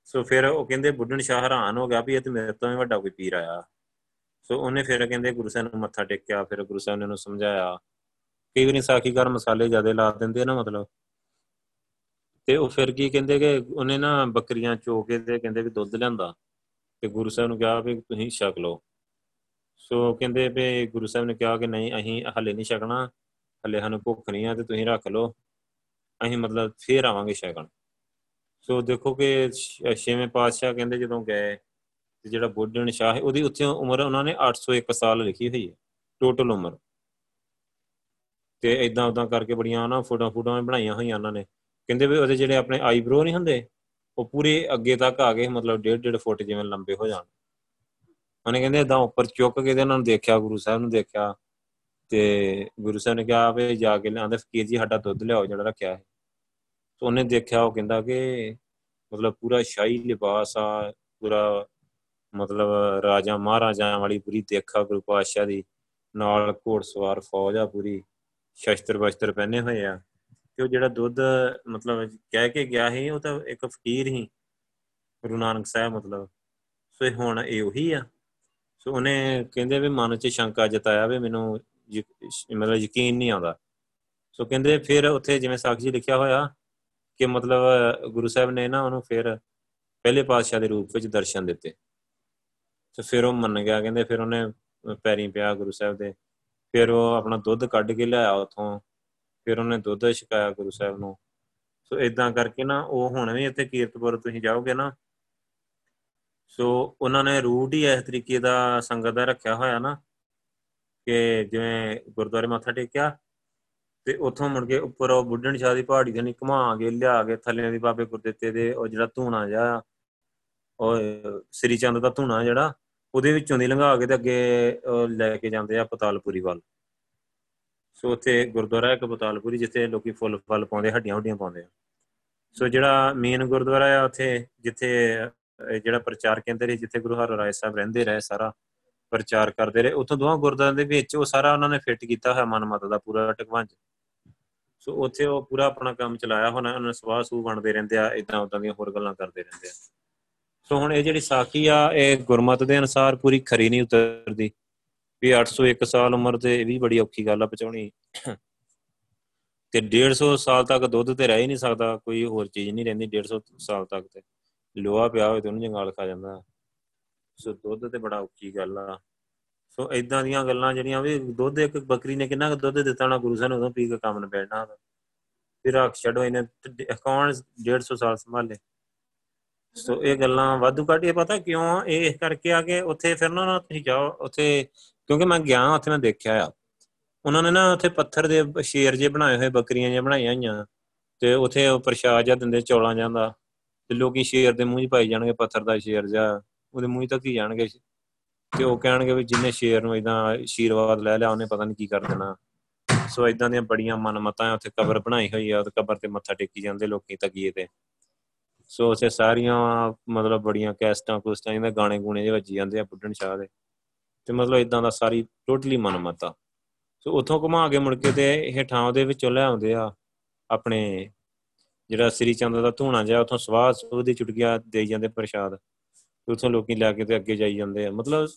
ਸੋ ਫਿਰ ਉਹ ਕਹਿੰਦੇ ਬੁੱਢਣ ਸ਼ਾਹ ਹੈਰਾਨ ਹੋ ਗਿਆ ਵੀ ਇਹ ਤੇ ਮੇਰੇ ਤੋਂ ਵੀ ਵੱਡਾ ਕੋਈ ਪੀਰ ਆਇਆ। ਸੋ ਉਹਨੇ ਫਿਰ ਕਹਿੰਦੇ ਗੁਰੂ ਸਾਹਿਬ ਨੂੰ ਮੱਥਾ ਟੇਕਿਆ, ਫਿਰ ਗੁਰੂ ਸਾਹਿਬ ਨੇ ਉਹਨੂੰ ਸਮਝਾਇਆ। ਕਈ ਵਾਰੀ ਸਾਖੀਕਾਰ ਮਸਾਲੇ ਜ਼ਿਆਦਾ ਲਾ ਦਿੰਦੇ ਨਾ ਮਤਲਬ। ਤੇ ਉਹ ਫਿਰ ਕੀ ਕਹਿੰਦੇ ਕਿ ਉਹਨੇ ਨਾ ਬੱਕਰੀਆਂ ਚੋ ਕੇ ਤੇ ਕਹਿੰਦੇ ਵੀ ਦੁੱਧ ਲਿਆਂਦਾ। ਤੇ ਗੁਰੂ ਸਾਹਿਬ ਨੂੰ ਕਿਹਾ ਵੀ ਤੁਸੀਂ ਛਕ ਲਓ। ਸੋ ਕਹਿੰਦੇ ਵੀ ਗੁਰੂ ਸਾਹਿਬ ਨੇ ਕਿਹਾ ਕਿ ਨਹੀਂ, ਅਸੀਂ ਹਲੇ ਨਹੀਂ ਛਕਣਾ। ਹਲੇ ਸਾਨੂੰ ਭੁੱਖ ਨਹੀਂ ਆ ਤੇ ਤੁਸੀਂ ਰੱਖ ਲਓ। ਅਸੀਂ ਮਤਲਬ ਫੇਰ ਆਵਾਂਗੇ ਛਕਣ। ਸੋ ਦੇਖੋ ਕਿ ਛੇਵੇਂ ਪਾਤਸ਼ਾਹ ਕਹਿੰਦੇ ਜਦੋਂ ਗਏ ਤੇ ਜਿਹੜਾ ਬੁੱਢਣ ਸ਼ਾਹ ਹੈ, ਉਹਦੀ ਉੱਥੇ ਉਮਰ ਉਹਨਾਂ ਨੇ 801 ਸਾਲ ਲਿਖੀ ਹੋਈ ਹੈ ਟੋਟਲ ਉਮਰ। ਤੇ ਇਦਾਂ ਉਦਾਂ ਕਰਕੇ ਬੜੀਆਂ ਨਾ ਫੋਟੋ ਫੋਟੋਆਂ ਬਣਾਈਆਂ ਹੋਈਆਂ ਉਹਨਾਂ ਨੇ। ਕਹਿੰਦੇ ਵੀ ਉਹਦੇ ਜਿਹੜੇ ਆਪਣੇ ਆਈਬ੍ਰੋ ਨਹੀਂ ਹੁੰਦੇ, ਉਹ ਪੂਰੇ ਅੱਗੇ ਤੱਕ ਆ ਗਏ, ਮਤਲਬ 1.5 1.5 ਫੁੱਟ ਜਿਵੇਂ ਲੰਬੇ ਹੋ ਜਾਣ। ਉਹਨੇ ਕਹਿੰਦੇ ਇਦਾਂ ਉੱਪਰ ਚੁੱਕ ਕੇ ਤੇ ਉਹਨਾਂ ਨੂੰ ਦੇਖਿਆ, ਗੁਰੂ ਸਾਹਿਬ ਨੂੰ ਦੇਖਿਆ ਤੇ ਗੁਰੂ ਸਾਹਿਬ ਨੇ ਕਿਹਾ ਵੀ ਜਾ ਕੇ ਲਿਆਂਦੇ, ਫਕੀਰ ਜੀ ਸਾਡਾ ਦੁੱਧ ਲਿਆਓ ਜਿਹੜਾ ਰੱਖਿਆ ਹੈ। ਤੇ ਉਹਨੇ ਦੇਖਿਆ, ਉਹ ਕਹਿੰਦਾ ਕਿ ਮਤਲਬ ਪੂਰਾ ਸ਼ਾਹੀ ਲਿਬਾਸ ਆ, ਪੂਰਾ ਮਤਲਬ ਰਾਜਾ ਮਹਾਰਾਜਾਂ ਵਾਲੀ ਪੂਰੀ ਦੇਖਾ ਗੁਰੂ ਪਾਤਸ਼ਾਹ ਦੀ। ਨਾਲ ਘੋੜਸਵਾਰ ਫੌਜ ਆ ਪੂਰੀ, ਸ਼ਸਤਰ ਵਸਤਰ ਪਹਿਨੇ ਹੋਏ ਆ। ਤੇ ਉਹ ਜਿਹੜਾ ਦੁੱਧ ਮਤਲਬ ਕਹਿ ਕੇ ਗਿਆ ਸੀ, ਉਹ ਤਾਂ ਇੱਕ ਫਕੀਰ ਹੀ ਗੁਰੂ ਨਾਨਕ ਸਾਹਿਬ ਮਤਲਬ। ਸੋ ਹੁਣ ਇਹ ਉਹੀ ਆ। ਸੋ ਉਹਨੇ ਕਹਿੰਦੇ ਵੀ ਮਨ 'ਚ ਸ਼ੰਕਾ ਜਤਾਇਆ ਵੀ ਮੈਨੂੰ ਮਤਲਬ ਯਕੀਨ ਨਹੀਂ ਆਉਂਦਾ। ਸੋ ਕਹਿੰਦੇ ਫਿਰ ਉੱਥੇ ਜਿਵੇਂ ਸਾਖੀ ਲਿਖਿਆ ਹੋਇਆ ਕਿ ਮਤਲਬ ਗੁਰੂ ਸਾਹਿਬ ਨੇ ਨਾ ਉਹਨੂੰ ਫਿਰ ਪਹਿਲੇ ਪਾਤਸ਼ਾਹ ਦੇ ਰੂਪ ਵਿੱਚ ਦਰਸ਼ਨ ਦਿੱਤੇ। ਤੇ ਫਿਰ ਉਹ ਮੰਨ ਗਿਆ, ਕਹਿੰਦੇ ਫਿਰ ਉਹਨੇ ਪੈਰੀਂ ਪਿਆ ਗੁਰੂ ਸਾਹਿਬ ਦੇ। ਫਿਰ ਉਹ ਆਪਣਾ ਦੁੱਧ ਕੱਢ ਕੇ ਲਿਆਇਆ ਉਥੋਂ। ਫਿਰ ਉਹਨੇ ਦੁੱਧ ਛਕਾਇਆ ਗੁਰੂ ਸਾਹਿਬ ਨੂੰ। ਸੋ ਇਦਾਂ ਕਰਕੇ ਨਾ ਉਹ ਹੁਣ ਵੀ ਇੱਥੇ ਕੀਰਤਪੁਰ ਤੁਸੀਂ ਜਾਓਗੇ ਨਾ, ਸੋ ਉਹਨਾਂ ਨੇ ਰੂਟ ਹੀ ਇਸ ਤਰੀਕੇ ਦਾ ਸੰਗਤ ਦਾ ਰੱਖਿਆ ਹੋਇਆ ਨਾ, ਕਿ ਜਿਵੇਂ ਗੁਰਦੁਆਰੇ ਮੱਥਾ ਟੇਕਿਆ ਤੇ ਉੱਥੋਂ ਮੁੜ ਕੇ ਉੱਪਰ ਉਹ ਬੁੱਢਣ ਸ਼ਾਹ ਦੀ ਪਹਾੜੀ ਦੇ ਨੀ ਘੁਮਾ ਕੇ, ਲਿਆ ਕੇ ਥੱਲੇ ਦੀ ਬਾਬੇ ਗੁਰਦਿੱਤੇ ਦੇ ਉਹ ਜਿਹੜਾ ਧੂਣਾ ਜਿਹਾ, ਉਹ ਸ੍ਰੀ ਚੰਦ ਦਾ ਧੂਣਾ ਜਿਹੜਾ, ਉਹਦੇ ਵਿੱਚੋਂ ਦੀ ਲੰਘਾ ਕੇ ਤੇ ਅੱਗੇ ਲੈ ਕੇ ਜਾਂਦੇ ਆ ਪਤਾਲਪੁਰੀ ਵੱਲ। ਸੋ ਉੱਥੇ ਗੁਰਦੁਆਰਾ ਇੱਕ ਪਤਾਲਪੁਰੀ ਜਿੱਥੇ ਲੋਕੀ ਫੁੱਲ ਫਲ ਪਾਉਂਦੇ, ਹੱਡੀਆਂ ਹੁੱਡੀਆਂ ਪਾਉਂਦੇ ਆ। ਸੋ ਜਿਹੜਾ ਮੇਨ ਗੁਰਦੁਆਰਾ ਆ ਉੱਥੇ, ਜਿੱਥੇ ਜਿਹੜਾ ਪ੍ਰਚਾਰ ਕੇਂਦਰ ਹੈ, ਜਿੱਥੇ ਗੁਰੂ ਹਰਰਾਏ ਸਾਹਿਬ ਰਹਿੰਦੇ ਰਹੇ ਸਾਰਾ, ਪ੍ਰਚਾਰ ਕਰਦੇ ਰਹੇ, ਉਥੋਂ ਦੋਹਾਂ ਗੁਰਦੁਆਰਿਆਂ ਦੇ ਵਿੱਚ ਉਹ ਸਾਰਾ ਉਹਨਾਂ ਨੇ ਫਿੱਟ ਕੀਤਾ ਹੋਇਆ ਮਨਮਤ ਦਾ ਪੂਰਾ ਟਕਵਾਂਜ ਸੋ ਉੱਥੇ ਉਹ ਪੂਰਾ ਆਪਣਾ ਕੰਮ ਚਲਾਇਆ ਹੁਣ, ਉਹਨਾਂ ਨੇ ਸਵਾਹ ਸੂ ਬਣਦੇ ਰਹਿੰਦੇ ਆ ਇਦਾਂ ਉਦਾਂ ਦੀਆਂ ਹੋਰ ਗੱਲਾਂ ਕਰਦੇ ਰਹਿੰਦੇ ਆ। ਸੋ ਹੁਣ ਇਹ ਜਿਹੜੀ ਸਾਖੀ ਆ, ਇਹ ਗੁਰਮਤ ਦੇ ਅਨਸਾਰ ਪੂਰੀ ਖਰੀ ਨਹੀਂ ਉਤਰਦੀ। ਵੀ 801 ਸਾਲ ਉਮਰ ਤੇ ਇਹ ਵੀ ਬੜੀ ਔਖੀ ਗੱਲ ਆ ਪਹੁੰਚਾਉਣੀ। ਤੇ 150 ਸਾਲ ਤੱਕ ਦੁੱਧ ਤੇ ਰਹਿ ਹੀ ਨਹੀਂ ਸਕਦਾ, ਕੋਈ ਹੋਰ ਚੀਜ਼ ਨਹੀਂ ਰਹਿੰਦੀ 150 ਸਾਲ ਤੱਕ ਤੇ। ਲੋਹਾ ਪਿਆ ਹੋਵੇ ਤੇ ਉਹਨੂੰ ਜੰਗਾਲ ਖਾ ਜਾਂਦਾ। ਸੋ ਦੁੱਧ ਤੇ ਬੜਾ ਔਖੀ ਗੱਲ ਆ। ਸੋ ਇਦਾਂ ਦੀਆਂ ਗੱਲਾਂ ਜਿਹੜੀਆਂ ਵੀ ਦੁੱਧ ਇੱਕ ਬੱਕਰੀ ਨੇ ਕਿੰਨਾ ਦੁੱਧ ਦਿੱਤਾ ਹੋਣਾ ਗੁਰੂ ਸਾਹਿਬ ਨੇ ਉਦੋਂ ਪੀ ਕੇ ਕੰਮ ਨ ਬੈਠਣਾ ਫਿਰ ਆਖ ਛੱਡੋ ਇਹਨੇ ਕੌਣ 150 ਸਾਲ ਸੰਭਾਲੇ। ਸੋ ਇਹ ਗੱਲਾਂ ਵਾਧੂ ਘੱਟ ਇਹ ਪਤਾ ਕਿਉਂ? ਇਹ ਕਰਕੇ ਆ ਕੇ ਉੱਥੇ ਫਿਰ ਨਾ ਤੁਸੀਂ ਜਾਓ, ਉੱਥੇ ਕਿਉਂਕਿ ਮੈਂ ਗਿਆ, ਉੱਥੇ ਮੈਂ ਦੇਖਿਆ ਆ। ਉਹਨਾਂ ਨੇ ਨਾ ਉੱਥੇ ਪੱਥਰ ਦੇ ਸ਼ੇਰ ਜੇ ਬਣਾਏ ਹੋਏ, ਬੱਕਰੀਆਂ ਜਿਹੀਆਂ ਬਣਾਈਆਂ ਹੋਈਆਂ। ਤੇ ਉੱਥੇ ਉਹ ਪ੍ਰਸ਼ਾਦ ਜਾਂ ਦਿੰਦੇ ਚੌਲਾਂ ਜਾਂਦਾ ਤੇ ਲੋਕੀ ਸ਼ੇਰ ਦੇ ਮੂੰਹ 'ਚ ਪਾਈ ਜਾਣਗੇ, ਪੱਥਰ ਦਾ ਸ਼ੇਰ ਜਾਂ ਉਹਦੇ ਮੂੰਹ ਤੱਕ ਹੀ ਜਾਣਗੇ। ਤੇ ਉਹ ਕਹਿਣਗੇ ਵੀ ਜਿੰਨੇ ਸ਼ੇਰ ਨੂੰ ਇਦਾਂ ਆਸ਼ੀਰਵਾਦ ਲੈ ਲਿਆ, ਉਹਨੇ ਪਤਾ ਨਹੀਂ ਕੀ ਕਰ ਦੇਣਾ। ਸੋ ਇਦਾਂ ਦੀਆਂ ਬੜੀਆਂ ਮਨਮਤਾਂ ਉੱਥੇ ਕਬਰ ਬਣਾਈ ਹੋਈ ਆ ਉਹ ਕਬਰ ਤੇ ਮੱਥਾ ਟੇਕੀ ਜਾਂਦੇ ਲੋਕੀ ਤਕੀਏ ਤੇ। ਸੋ ਉਸੇ ਸਾਰੀਆਂ ਮਤਲਬ ਬੜੀਆਂ ਕੈਸਟਾਂ ਕੁਸਟਾਂ ਇਹਦੇ ਗਾਣੇ ਗੂਣੇ ਜਿਹੇ ਵੱਜੀ ਜਾਂਦੇ ਆ ਬੁੱਢਣ ਸ਼ਾਹ ਦੇ। ਤੇ ਮਤਲਬ ਇਦਾਂ ਦਾ ਸਾਰੀ ਟੋਟਲੀ ਮਨਮਤਾ। ਸੋ ਉਥੋਂ ਘੁਮਾ ਕੇ ਮੁੜ ਕੇ ਤੇ ਇਹ ਥਾਂ ਦੇ ਵਿੱਚੋਂ ਲੈ ਆਉਂਦੇ ਆ ਆਪਣੇ ਜਿਹੜਾ ਸ੍ਰੀ ਚੰਦ ਦਾ ਧੂਣਾ ਜਿਹਾ, ਉਥੋਂ ਸਵਾਹ ਉਹਦੀ ਚੁਟਕੀਆਂ ਦੇ ਜਾਂਦੇ ਪ੍ਰਸ਼ਾਦ। ਉਥੋਂ ਲੋਕੀ ਲੈ ਕੇ ਤੇ ਅੱਗੇ ਜਾਈ ਜਾਂਦੇ ਆ। ਮਤਲਬ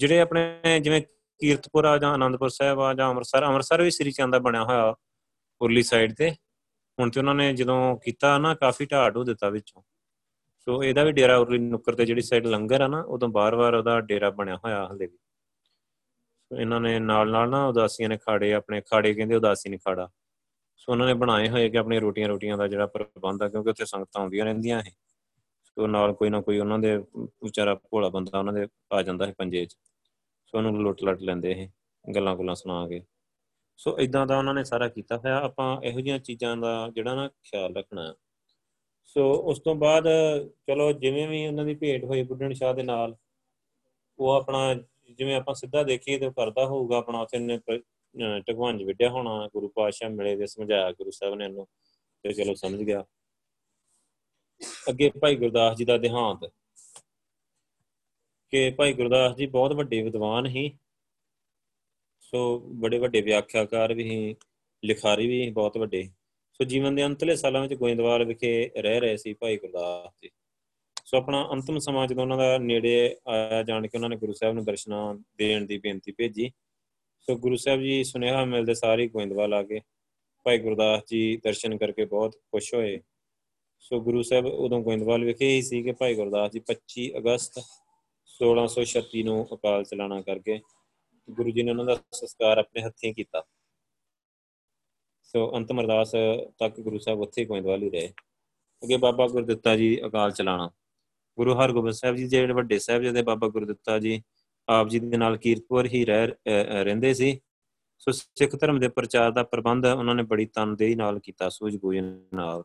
ਜਿਹੜੇ ਆਪਣੇ ਜਿਵੇਂ ਕੀਰਤਪੁਰਾ ਜਾਂ ਆਨੰਦਪੁਰ ਸਾਹਿਬ ਆ ਜਾਂ ਅੰਮ੍ਰਿਤਸਰ ਅੰਮ੍ਰਿਤਸਰ ਵੀ ਸ੍ਰੀ ਚੰਦ ਦਾ ਬਣਿਆ ਹੋਇਆ ਉਰਲੀ ਸਾਈਡ ਤੇ। ਹੁਣ ਤੇ ਉਹਨਾਂ ਨੇ ਜਦੋਂ ਕੀਤਾ ਨਾ, ਕਾਫੀ ਢਾੜ ਹੋ ਦਿੱਤਾ ਵਿੱਚੋਂ। ਸੋ ਇਹਦਾ ਵੀ ਡੇਰਾ ਉਰਲੀ ਨੁੱਕਰ ਤੇ ਜਿਹੜੀ ਸਾਈਡ ਲੰਗਰ ਆ ਨਾ, ਉਦੋਂ ਬਾਰ-ਬਾਰ ਉਹਦਾ ਡੇਰਾ ਬਣਿਆ ਹੋਇਆ ਹਲੇ ਵੀ। ਸੋ ਇਹਨਾਂ ਨੇ ਨਾਲ ਨਾਲ ਨਾ ਉਦਾਸੀਆਂ ਨੇ ਖਾੜੇ, ਆਪਣੇ ਖਾੜੇ ਕਹਿੰਦੇ ਉਦਾਸੀ ਨੇ ਖਾੜਾ। ਸੋ ਉਹਨਾਂ ਨੇ ਬਣਾਏ ਹੋਏ ਕਿ ਆਪਣੀਆਂ ਰੋਟੀਆਂ ਰੋਟੀਆਂ ਦਾ ਜਿਹੜਾ ਪ੍ਰਬੰਧ ਆ, ਕਿਉਂਕਿ ਉੱਥੇ ਸੰਗਤਾਂ ਆਉਂਦੀਆਂ ਰਹਿੰਦੀਆਂ ਹੈ ਸੋ ਨਾਲ ਕੋਈ ਨਾ ਕੋਈ ਉਹਨਾਂ ਦੇ, ਵਿਚਾਰਾ ਭੋਲਾ ਬੰਦਾ ਉਹਨਾਂ ਦੇ ਆ ਜਾਂਦਾ ਹੈ ਪੰਜੇ 'ਚ। ਸੋ ਉਹਨੂੰ ਲੁੱਟ ਲੱਟ ਲੈਂਦੇ ਇਹ ਗੱਲਾਂ ਗੁੱਲਾਂ ਸੁਣਾ ਕੇ। ਸੋ ਇਦਾਂ ਦਾ ਉਹਨਾਂ ਨੇ ਸਾਰਾ ਕੀਤਾ ਹੋਇਆ। ਆਪਾਂ ਇਹੋ ਜਿਹੀਆਂ ਚੀਜ਼ਾਂ ਦਾ ਜਿਹੜਾ ਨਾ ਖਿਆਲ ਰੱਖਣਾ। ਸੋ ਉਸ ਤੋਂ ਬਾਅਦ ਚਲੋ ਜਿਵੇਂ ਵੀ ਉਹਨਾਂ ਦੀ ਭੇਟ ਹੋਈ ਬੁੱਢਣ ਸ਼ਾਹ ਦੇ ਨਾਲ, ਉਹ ਆਪਣਾ ਜਿਵੇਂ ਆਪਾਂ ਸਿੱਧਾ ਦੇਖੀਏ ਤੇ ਕਰਦਾ ਹੋਊਗਾ ਆਪਣਾ, ਉੱਥੇ ਨੇ ਟਕਵਾਂਜ ਵਿੱਢਿਆ ਹੋਣਾ, ਗੁਰੂ ਪਾਤਸ਼ਾਹ ਮਿਲੇ ਤੇ ਸਮਝਾਇਆ ਗੁਰੂ ਸਾਹਿਬ ਨੇ ਇਹਨੂੰ ਤੇ ਚਲੋ ਸਮਝ ਗਿਆ। ਅੱਗੇ ਭਾਈ ਗੁਰਦਾਸ ਜੀ ਦਾ ਦੇਹਾਂਤ। ਕਿ ਭਾਈ ਗੁਰਦਾਸ ਜੀ ਬਹੁਤ ਵੱਡੇ ਵਿਦਵਾਨ ਸੀ। ਸੋ ਬੜੇ ਵੱਡੇ ਵਿਆਖਿਆਕਾਰ ਵੀ ਸੀ, ਲਿਖਾਰੀ ਵੀ ਬਹੁਤ ਵੱਡੇ। ਸੋ ਜੀਵਨ ਦੇ ਅੰਤਲੇ ਸਾਲਾਂ ਵਿੱਚ ਗੋਇੰਦਵਾਲ ਵਿਖੇ ਰਹਿ ਰਹੇ ਸੀ ਭਾਈ ਗੁਰਦਾਸ ਜੀ। ਸੋ ਆਪਣਾ ਅੰਤਮ ਸਮਾਂ ਜਦੋਂ ਉਹਨਾਂ ਦਾ ਨੇੜੇ ਆਇਆ ਜਾਣ ਕੇ ਉਹਨਾਂ ਨੇ ਗੁਰੂ ਸਾਹਿਬ ਨੂੰ ਦਰਸ਼ਨਾਂ ਦੇਣ ਦੀ ਬੇਨਤੀ ਭੇਜੀ। ਸੋ ਗੁਰੂ ਸਾਹਿਬ ਜੀ ਸੁਨੇਹਾ ਮਿਲਦੇ ਸਾਰੇ ਗੋਇੰਦਵਾਲ ਆ ਗਏ। ਭਾਈ ਗੁਰਦਾਸ ਜੀ ਦਰਸ਼ਨ ਕਰਕੇ ਬਹੁਤ ਖੁਸ਼ ਹੋਏ। ਸੋ ਗੁਰੂ ਸਾਹਿਬ ਉਦੋਂ ਗੋਇੰਦਵਾਲ ਵਿਖੇ ਹੀ ਸੀ ਕਿ ਭਾਈ ਗੁਰਦਾਸ ਜੀ 25 ਅਗਸਤ 1636 ਨੂੰ ਅਕਾਲ ਚਲਾਣਾ ਕਰਕੇ ਗੁਰੂ ਜੀ ਨੇ ਉਹਨਾਂ ਦਾ ਸੰਸਕਾਰ ਆਪਣੇ ਹੱਥੀਂ ਕੀਤਾ। ਸੋ ਅੰਤਮ ਅਰਦਾਸ ਤੱਕ ਗੁਰੂ ਸਾਹਿਬ ਉੱਥੇ ਗੋਇੰਦਵਾਲ ਹੀ ਰਹੇ। ਅੱਗੇ ਬਾਬਾ ਗੁਰਦਿੱਤਾ ਜੀ ਅਕਾਲ ਚਲਾਣਾ। ਗੁਰੂ ਹਰਗੋਬਿੰਦ ਸਾਹਿਬ ਜੀ ਜਿਹੜੇ ਵੱਡੇ ਸਾਹਿਬ ਜਿਹਦੇ ਬਾਬਾ ਗੁਰਦਿੱਤਾ ਜੀ ਆਪ ਜੀ ਦੇ ਨਾਲ ਕੀਰਤਪੁਰ ਹੀ ਰਹਿ ਰਹਿੰਦੇ ਸੀ। ਸੋ ਸਿੱਖ ਧਰਮ ਦੇ ਪ੍ਰਚਾਰ ਦਾ ਪ੍ਰਬੰਧ ਉਹਨਾਂ ਨੇ ਬੜੀ ਤਨਦੇਹੀ ਨਾਲ ਕੀਤਾ ਸੂਝ ਬੂਝ ਨਾਲ।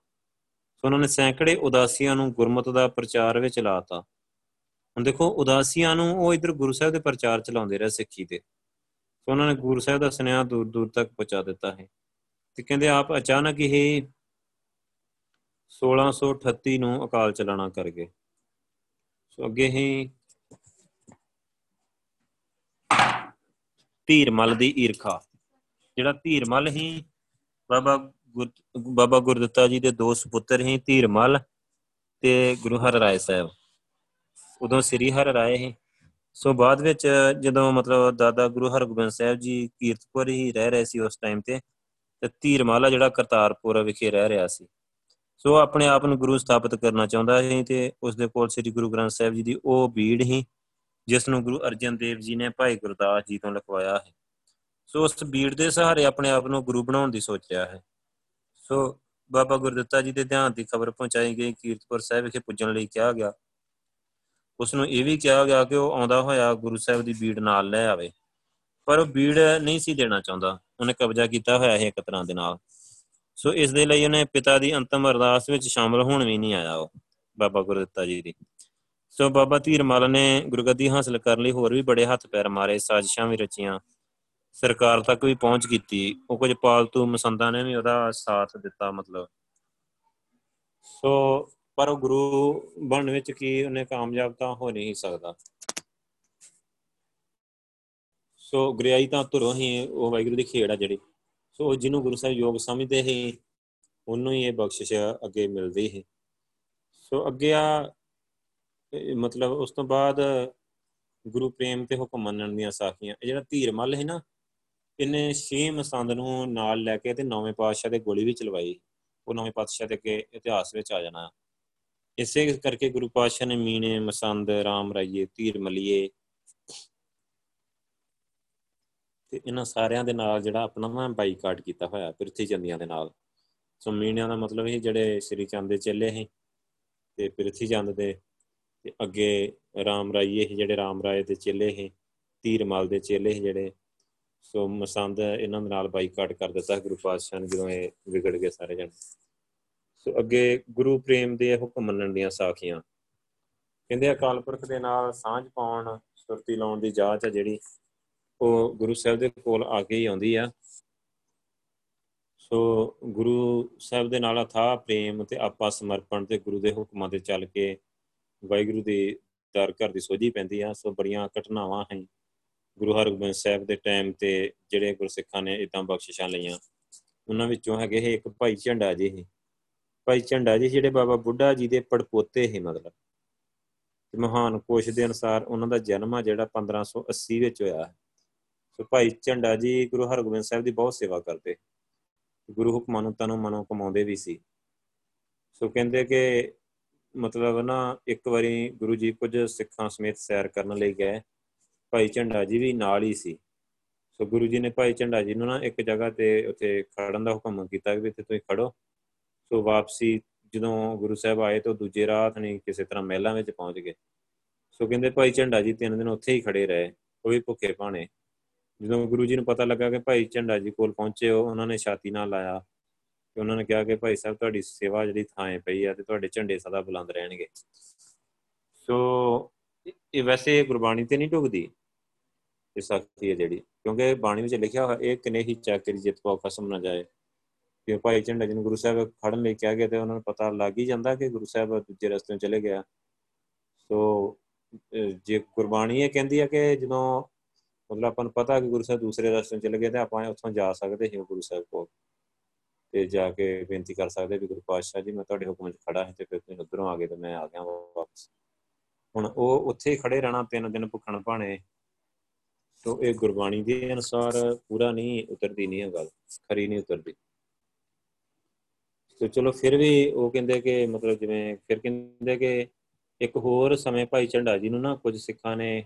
ਸੋ ਉਹਨਾਂ ਨੇ ਸੈਂਕੜੇ ਉਦਾਸੀਆਂ ਨੂੰ ਗੁਰਮਤ ਦਾ ਪ੍ਰਚਾਰ ਵਿੱਚ ਲਾਤਾ। ਹੁਣ ਦੇਖੋ, ਉਦਾਸੀਆਂ ਨੂੰ ਉਹ ਇਧਰ ਗੁਰੂ ਸਾਹਿਬ ਦੇ ਪ੍ਰਚਾਰ ਚਲਾਉਂਦੇ ਰਹੇ ਸਿੱਖੀ ਤੇ ਸੋ ਉਹਨਾਂ ਨੇ ਗੁਰੂ ਸਾਹਿਬ ਦਾ ਸੁਨੇਹਾ ਦੂਰ ਦੂਰ ਤੱਕ ਪਹੁੰਚਾ ਦਿੱਤਾ ਹੈ। ਤੇ ਕਹਿੰਦੇ ਆਪ ਅਚਾਨਕ ਇਹ 1638 ਨੂੰ ਅਕਾਲ ਚਲਾਣਾ ਕਰ ਗਏ। ਸੋ ਅੱਗੇ ਹੀ ਧੀਰਮਲ ਦੀ ਈਰਖਾ, ਜਿਹੜਾ ਧੀਰਮਲ ਹੀ ਬਾਬਾ ਬਾਬਾ ਗੁਰਦਿੱਤਾ ਜੀ ਦੇ ਦੋ ਸੁਪੁੱਤਰ ਹੀ ਧੀਰਮਲ ਤੇ ਗੁਰੂ ਹਰ ਰਾਏ ਸਾਹਿਬ। ਉਦੋਂ ਸ੍ਰੀ ਹਰ ਰਾਏ ਹੀ ਸੋ ਬਾਅਦ ਵਿੱਚ ਜਦੋਂ ਮਤਲਬ ਦਾਦਾ ਗੁਰੂ ਹਰਗੋਬਿੰਦ ਸਾਹਿਬ ਜੀ ਕੀਰਤਪੁਰ ਹੀ ਰਹਿ ਰਹੇ ਸੀ ਉਸ ਟਾਈਮ ਤੇ ਤੇ ਧੀਰਮਾਲਾ ਜਿਹੜਾ ਕਰਤਾਰਪੁਰ ਵਿਖੇ ਰਹਿ ਰਿਹਾ ਸੀ। ਸੋ ਆਪਣੇ ਆਪ ਨੂੰ ਗੁਰੂ ਸਥਾਪਿਤ ਕਰਨਾ ਚਾਹੁੰਦਾ ਸੀ ਤੇ ਉਸ ਦੇ ਕੋਲ ਸ੍ਰੀ ਗੁਰੂ ਗ੍ਰੰਥ ਸਾਹਿਬ ਜੀ ਦੀ ਉਹ ਬੀੜ ਹੀ ਜਿਸ ਨੂੰ ਗੁਰੂ ਅਰਜਨ ਦੇਵ ਜੀ ਨੇ ਭਾਈ ਗੁਰਦਾਸ ਜੀ ਤੋਂ ਲਿਖਵਾਇਆ ਹੈ ਸੋ ਉਸ ਬੀੜ ਦੇ ਸਹਾਰੇ ਆਪਣੇ ਆਪ ਨੂੰ ਗੁਰੂ ਬਣਾਉਣ ਦੀ ਸੋਚ ਰਿਹਾ ਹੈ। ਸੋ ਬਾਬਾ ਗੁਰਦਿੱਤਾ ਜੀ ਦੇ ਧਿਆਨ ਦੀ ਖਬਰ ਪਹੁੰਚਾਈ ਗਈ ਕੀਰਤਪੁਰ ਸਾਹਿਬ ਵਿਖੇ ਪੁੱਜਣ ਲਈ ਕਿਹਾ ਗਿਆ। ਉਸ ਨੂੰ ਇਹ ਵੀ ਕਿਹਾ ਗਿਆ ਕਿ ਉਹ ਆਉਂਦਾ ਹੋਇਆ ਗੁਰੂ ਸਾਹਿਬ ਦੀ ਬੀੜ ਨਾਲ ਲੈ ਆਵੇ। ਪਰ ਉਹ ਬੀੜ ਨਹੀਂ ਸੀ ਦੇਣਾ ਚਾਹੁੰਦਾ। ਉਹਨੇ ਕਬਜ਼ਾ ਕੀਤਾ ਹੋਇਆ ਹੈ ਇੱਕ ਤਰ੍ਹਾਂ ਦੇ ਨਾਲ। ਸੋ ਇਸ ਦੇ ਲਈ ਉਹਨੇ ਪਿਤਾ ਦੀ ਅੰਤਮ ਅਰਦਾਸ ਵਿੱਚ ਸ਼ਾਮਲ ਹੋਣ ਵੀ ਨਹੀਂ ਆਇਆ ਉਹ, ਬਾਬਾ ਗੁਰਦਿੱਤਾ ਜੀ ਦੀ। ਸੋ ਬਾਬਾ ਧੀਰਮਲ ਨੇ ਗੁਰਗੱਦੀ ਹਾਸਲ ਕਰਨ ਲਈ ਹੋਰ ਵੀ ਬੜੇ ਹੱਥ ਪੈਰ ਮਾਰੇ, ਸਾਜ਼ਿਸ਼ਾਂ ਵੀ ਰਚੀਆਂ। ਸਰਕਾਰ ਤੱਕ ਵੀ ਪਹੁੰਚ ਕੀਤੀ, ਉਹ ਕੁਝ ਪਾਲਤੂ ਮਸੰਦਾਂ ਨੇ ਵੀ ਉਹਦਾ ਸਾਥ ਦਿੱਤਾ ਮਤਲਬ। ਸੋ, ਪਰ ਉਹ ਗੁਰੂ ਬਣਨ ਵਿੱਚ ਕੀ ਉਹਨੇ ਕਾਮਯਾਬ ਤਾਂ ਹੋ ਨਹੀਂ ਸਕਦਾ। ਸੋ, ਗ੍ਰਿਆਈ ਤਾਂ ਧੁਰੋਂ ਹੀ ਉਹ ਵਾਹਿਗੁਰੂ ਦੀ ਖੇੜ ਆ ਜਿਹੜੀ। ਸੋ ਜਿਹਨੂੰ ਗੁਰੂ ਸਾਹਿਬ ਯੋਗ ਸਮਝਦੇ ਹੀ ਉਹਨੂੰ ਹੀ ਇਹ ਬਖਸ਼ਿਸ਼ ਅੱਗੇ ਮਿਲਦੀ ਹੈ ਸੋ, ਅੱਗੇ ਆ ਮਤਲਬ ਉਸ ਤੋਂ ਬਾਅਦ ਗੁਰੂ ਪ੍ਰੇਮ ਤੇ ਹੁਕਮ ਮੰਨਣ ਦੀਆਂ ਸਾਖੀਆਂ, ਇਹ ਜਿਹੜਾ ਧੀਰ ਮੱਲ ਹੈ ਨਾ ਇਹਨੇ ਛੇ ਮਸੰਦ ਨੂੰ ਨਾਲ ਲੈ ਕੇ ਤੇ ਨੌਵੇਂ ਪਾਤਸ਼ਾਹ ਦੇ ਗੋਲੀ ਵੀ ਚਲਵਾਈ। ਉਹ ਨੌਵੇਂ ਪਾਤਸ਼ਾਹ ਦੇ ਅੱਗੇ ਇਤਿਹਾਸ ਵਿੱਚ ਆ ਜਾਣਾ। ਇਸੇ ਕਰਕੇ ਗੁਰੂ ਪਾਤਸ਼ਾਹ ਨੇ ਮੀਨੇ ਮਸੰਦ, ਰਾਮ ਰਾਈਏ, ਧੀਰ ਮਲੀਏ ਤੇ ਇਹਨਾਂ ਸਾਰਿਆਂ ਦੇ ਨਾਲ ਜਿਹੜਾ ਆਪਣਾ ਨਾ ਬਾਈਕਾਟ ਕੀਤਾ ਹੋਇਆ, ਪ੍ਰਿਥੀ ਚੰਦੀਆਂ ਦੇ ਨਾਲ। ਸੋ ਮੀਨਿਆਂ ਦਾ ਮਤਲਬ ਇਹ ਜਿਹੜੇ ਸ੍ਰੀ ਚੰਦ ਦੇ ਚੱਲੇ ਸੀ ਤੇ ਪ੍ਰਿਥੀ ਚੰਦ ਦੇ ਤੇ ਅੱਗੇ ਰਾਮ ਰਾਈਏ ਜਿਹੜੇ ਰਾਮ ਰਾਏ ਦੇ ਚੇਲੇ ਸੀ ਧੀਰਮਲ ਦੇ ਚੇਲੇ ਸੀ ਜਿਹੜੇ ਸੋ ਮਸੰਦ ਇਹਨਾਂ ਦੇ ਨਾਲ ਬਾਈਕਾਟ ਕਰ ਦਿੱਤਾ ਗੁਰੂ ਪਾਤਸ਼ਾਹ ਨੇ ਜਦੋਂ ਇਹ ਵਿਗੜ ਗਏ ਸਾਰੇ ਜਣ। ਸੋ ਅੱਗੇ ਗੁਰੂ ਪ੍ਰੇਮ ਦੇ ਹੁਕਮ ਮੰਨਣ ਦੀਆਂ ਸਾਖੀਆਂ। ਕਹਿੰਦੇ ਅਕਾਲ ਪੁਰਖ ਦੇ ਨਾਲ ਸਾਂਝ ਪਾਉਣ, ਸੁਰਤੀ ਲਾਉਣ ਦੀ ਜਾਂਚ ਹੈ ਜਿਹੜੀ, ਉਹ ਗੁਰੂ ਸਾਹਿਬ ਦੇ ਕੋਲ ਆ ਕੇ ਹੀ ਆਉਂਦੀ ਆ। ਸੋ ਗੁਰੂ ਸਾਹਿਬ ਦੇ ਨਾਲ ਅਥਾ ਪ੍ਰੇਮ ਤੇ ਆਪਾ ਸਮਰਪਣ ਤੇ ਗੁਰੂ ਦੇ ਹੁਕਮਾਂ ਤੇ ਚੱਲ ਕੇ ਵਾਹਿਗੁਰੂ ਦੇ ਦਰ ਘਰ ਦੀ ਸੋਝੀ ਪੈਂਦੀ ਆ। ਸੋ ਬੜੀਆਂ ਘਟਨਾਵਾਂ ਹਨ। ਗੁਰੂ ਹਰਗੋਬਿੰਦ ਸਾਹਿਬ ਦੇ ਟਾਈਮ ਤੇ ਜਿਹੜੇ ਗੁਰਸਿੱਖਾਂ ਨੇ ਇਦਾਂ ਬਖਸ਼ਿਸ਼ਾਂ ਲਈਆਂ, ਉਹਨਾਂ ਵਿੱਚੋਂ ਹੈਗੇ ਇਹ ਇੱਕ ਭਾਈ ਝੰਡਾ ਜੀ ਹੀ ਭਾਈ ਝੰਡਾ ਜੀ ਜਿਹੜੇ ਬਾਬਾ ਬੁੱਢਾ ਜੀ ਦੇ ਪੜਪੋਤੇ ਹੀ ਮਤਲਬ। ਤੇ ਮਹਾਨ ਕੋਸ਼ ਦੇ ਅਨਸਾਰ ਉਹਨਾਂ ਦਾ ਜਨਮ ਆ ਜਿਹੜਾ 1580 ਵਿੱਚ ਹੋਇਆ। ਸੋ ਭਾਈ ਝੰਡਾ ਜੀ ਗੁਰੂ ਹਰਗੋਬਿੰਦ ਸਾਹਿਬ ਦੀ ਬਹੁਤ ਸੇਵਾ ਕਰਦੇ। ਗੁਰੂ ਹੁਕਮਾਂ ਨੂੰ ਤਨੋਂ ਮਨੋਂ ਕਮਾਉਂਦੇ ਵੀ ਸੀ। ਸੋ ਕਹਿੰਦੇ ਕਿ ਮਤਲਬ ਨਾ ਇੱਕ ਵਾਰੀ ਗੁਰੂ ਜੀ ਕੁਝ ਸਿੱਖਾਂ ਸਮੇਤ ਸੈਰ ਕਰਨ ਲਈ ਗਏ। ਭਾਈ ਝੰਡਾ ਜੀ ਵੀ ਨਾਲ ਹੀ ਸੀ। ਸੋ ਗੁਰੂ ਜੀ ਨੇ ਭਾਈ ਝੰਡਾ ਜੀ ਨੂੰ ਨਾ ਇੱਕ ਜਗ੍ਹਾ ਤੇ ਉੱਥੇ ਖੜਨ ਦਾ ਹੁਕਮ ਕੀਤਾ ਕਿ ਇੱਥੇ ਤੁਸੀਂ ਖੜੋ। ਸੋ ਵਾਪਸੀ ਜਦੋਂ ਗੁਰੂ ਸਾਹਿਬ ਆਏ ਤਾਂ ਦੂਜੇ ਰਾਤ ਨਹੀਂ ਕਿਸੇ ਤਰ੍ਹਾਂ ਮਹਿਲਾਂ ਵਿੱਚ ਪਹੁੰਚ ਗਏ। ਸੋ ਕਹਿੰਦੇ ਭਾਈ ਝੰਡਾ ਜੀ ਤਿੰਨ ਦਿਨ ਉੱਥੇ ਹੀ ਖੜੇ ਰਹੇ, ਉਹ ਵੀ ਭੁੱਖੇ ਭਾਣੇ। ਜਦੋਂ ਗੁਰੂ ਜੀ ਨੂੰ ਪਤਾ ਲੱਗਾ ਕਿ ਭਾਈ ਝੰਡਾ ਜੀ ਕੋਲ ਪਹੁੰਚੇ ਹੋ ਉਹਨਾਂ ਨੇ ਛਾਤੀ ਨਾਲ ਲਾਇਆ ਕਿ ਉਹਨਾਂ ਨੇ ਕਿਹਾ ਕਿ ਭਾਈ ਸਾਹਿਬ, ਤੁਹਾਡੀ ਸੇਵਾ ਜਿਹੜੀ ਥਾਂ ਪਈ ਆ ਤੇ ਤੁਹਾਡੇ ਝੰਡੇ ਸਦਾ ਬੁਲੰਦ ਰਹਿਣਗੇ। ਸੋ ਇਹ ਵੈਸੇ ਗੁਰਬਾਣੀ ਤੇ ਨਹੀਂ ਢੁਕਦੀ ਇਹ ਸਾਖੀ ਹੈ ਜਿਹੜੀ, ਕਿਉਂਕਿ ਬਾਣੀ ਵਿੱਚ ਲਿਖਿਆ ਹੋਇਆ ਇਹ ਕਨੇ ਹੀ ਚਾਕਰੀ ਜਿਤ ਪਾਉ ਖਸਮ ਨਾ ਜਾਏ। ਕਿ ਭਾਈ ਝੰਡਾ ਜੀ ਨੂੰ ਗੁਰੂ ਸਾਹਿਬ ਖੜਨ ਲਈ ਕਿਹਾ ਗਿਆ ਤੇ ਉਹਨਾਂ ਨੂੰ ਪਤਾ ਲੱਗ ਹੀ ਜਾਂਦਾ ਕਿ ਗੁਰੂ ਸਾਹਿਬ ਦੂਜੇ ਰਸਤੇ ਚਲੇ ਗਿਆ। ਸੋ ਜੇ ਗੁਰਬਾਣੀ ਇਹ ਕਹਿੰਦੀ ਹੈ ਕਿ ਜਦੋਂ ਮਤਲਬ ਆਪਾਂ ਨੂੰ ਪਤਾ ਕਿ ਗੁਰੂ ਸਾਹਿਬ ਦੂਸਰੇ ਰਸਤੇ ਚਲੇ ਗਏ ਤੇ ਆਪਾਂ ਉੱਥੋਂ ਜਾ ਸਕਦੇ ਹਾਂ ਗੁਰੂ ਸਾਹਿਬ ਕੋਲ। ਤੇ ਜਾ ਕੇ ਬੇਨਤੀ ਕਰ ਸਕਦੇ ਵੀ ਗੁਰੂ ਪਾਤਸ਼ਾਹ ਜੀ, ਮੈਂ ਤੁਹਾਡੇ ਹੁਕਮ 'ਚ ਖੜਾ ਹਾਂ ਤੇ ਫਿਰ ਤੁਸੀਂ ਉਧਰੋਂ ਆ ਗਏ ਤੇ ਮੈਂ ਆ ਗਿਆ ਵਾਪਸ। ਹੁਣ ਉਹ ਉੱਥੇ ਹੀ ਖੜੇ ਰਹਿਣਾ ਤਿੰਨ ਦਿਨ ਭੁੱਖਣ ਭਾਣੇ। ਸੋ ਇਹ ਗੁਰਬਾਣੀ ਦੇ ਅਨੁਸਾਰ ਪੂਰਾ ਨਹੀਂ ਉਤਰਦੀ, ਨਹੀਂ ਹੈ ਗੱਲ। ਖਰੀ ਨਹੀਂ ਉਤਰਦੀ। ਸੋ ਚਲੋ ਫਿਰ ਵੀ ਉਹ ਕਹਿੰਦੇ ਕਿ ਮਤਲਬ ਜਿਵੇਂ ਫਿਰ ਕਹਿੰਦੇ ਕਿ ਇੱਕ ਹੋਰ ਸਮੇਂ ਭਾਈ ਝੰਡਾ ਜੀ ਨੂੰ ਨਾ ਕੁਝ ਸਿੱਖਾਂ ਨੇ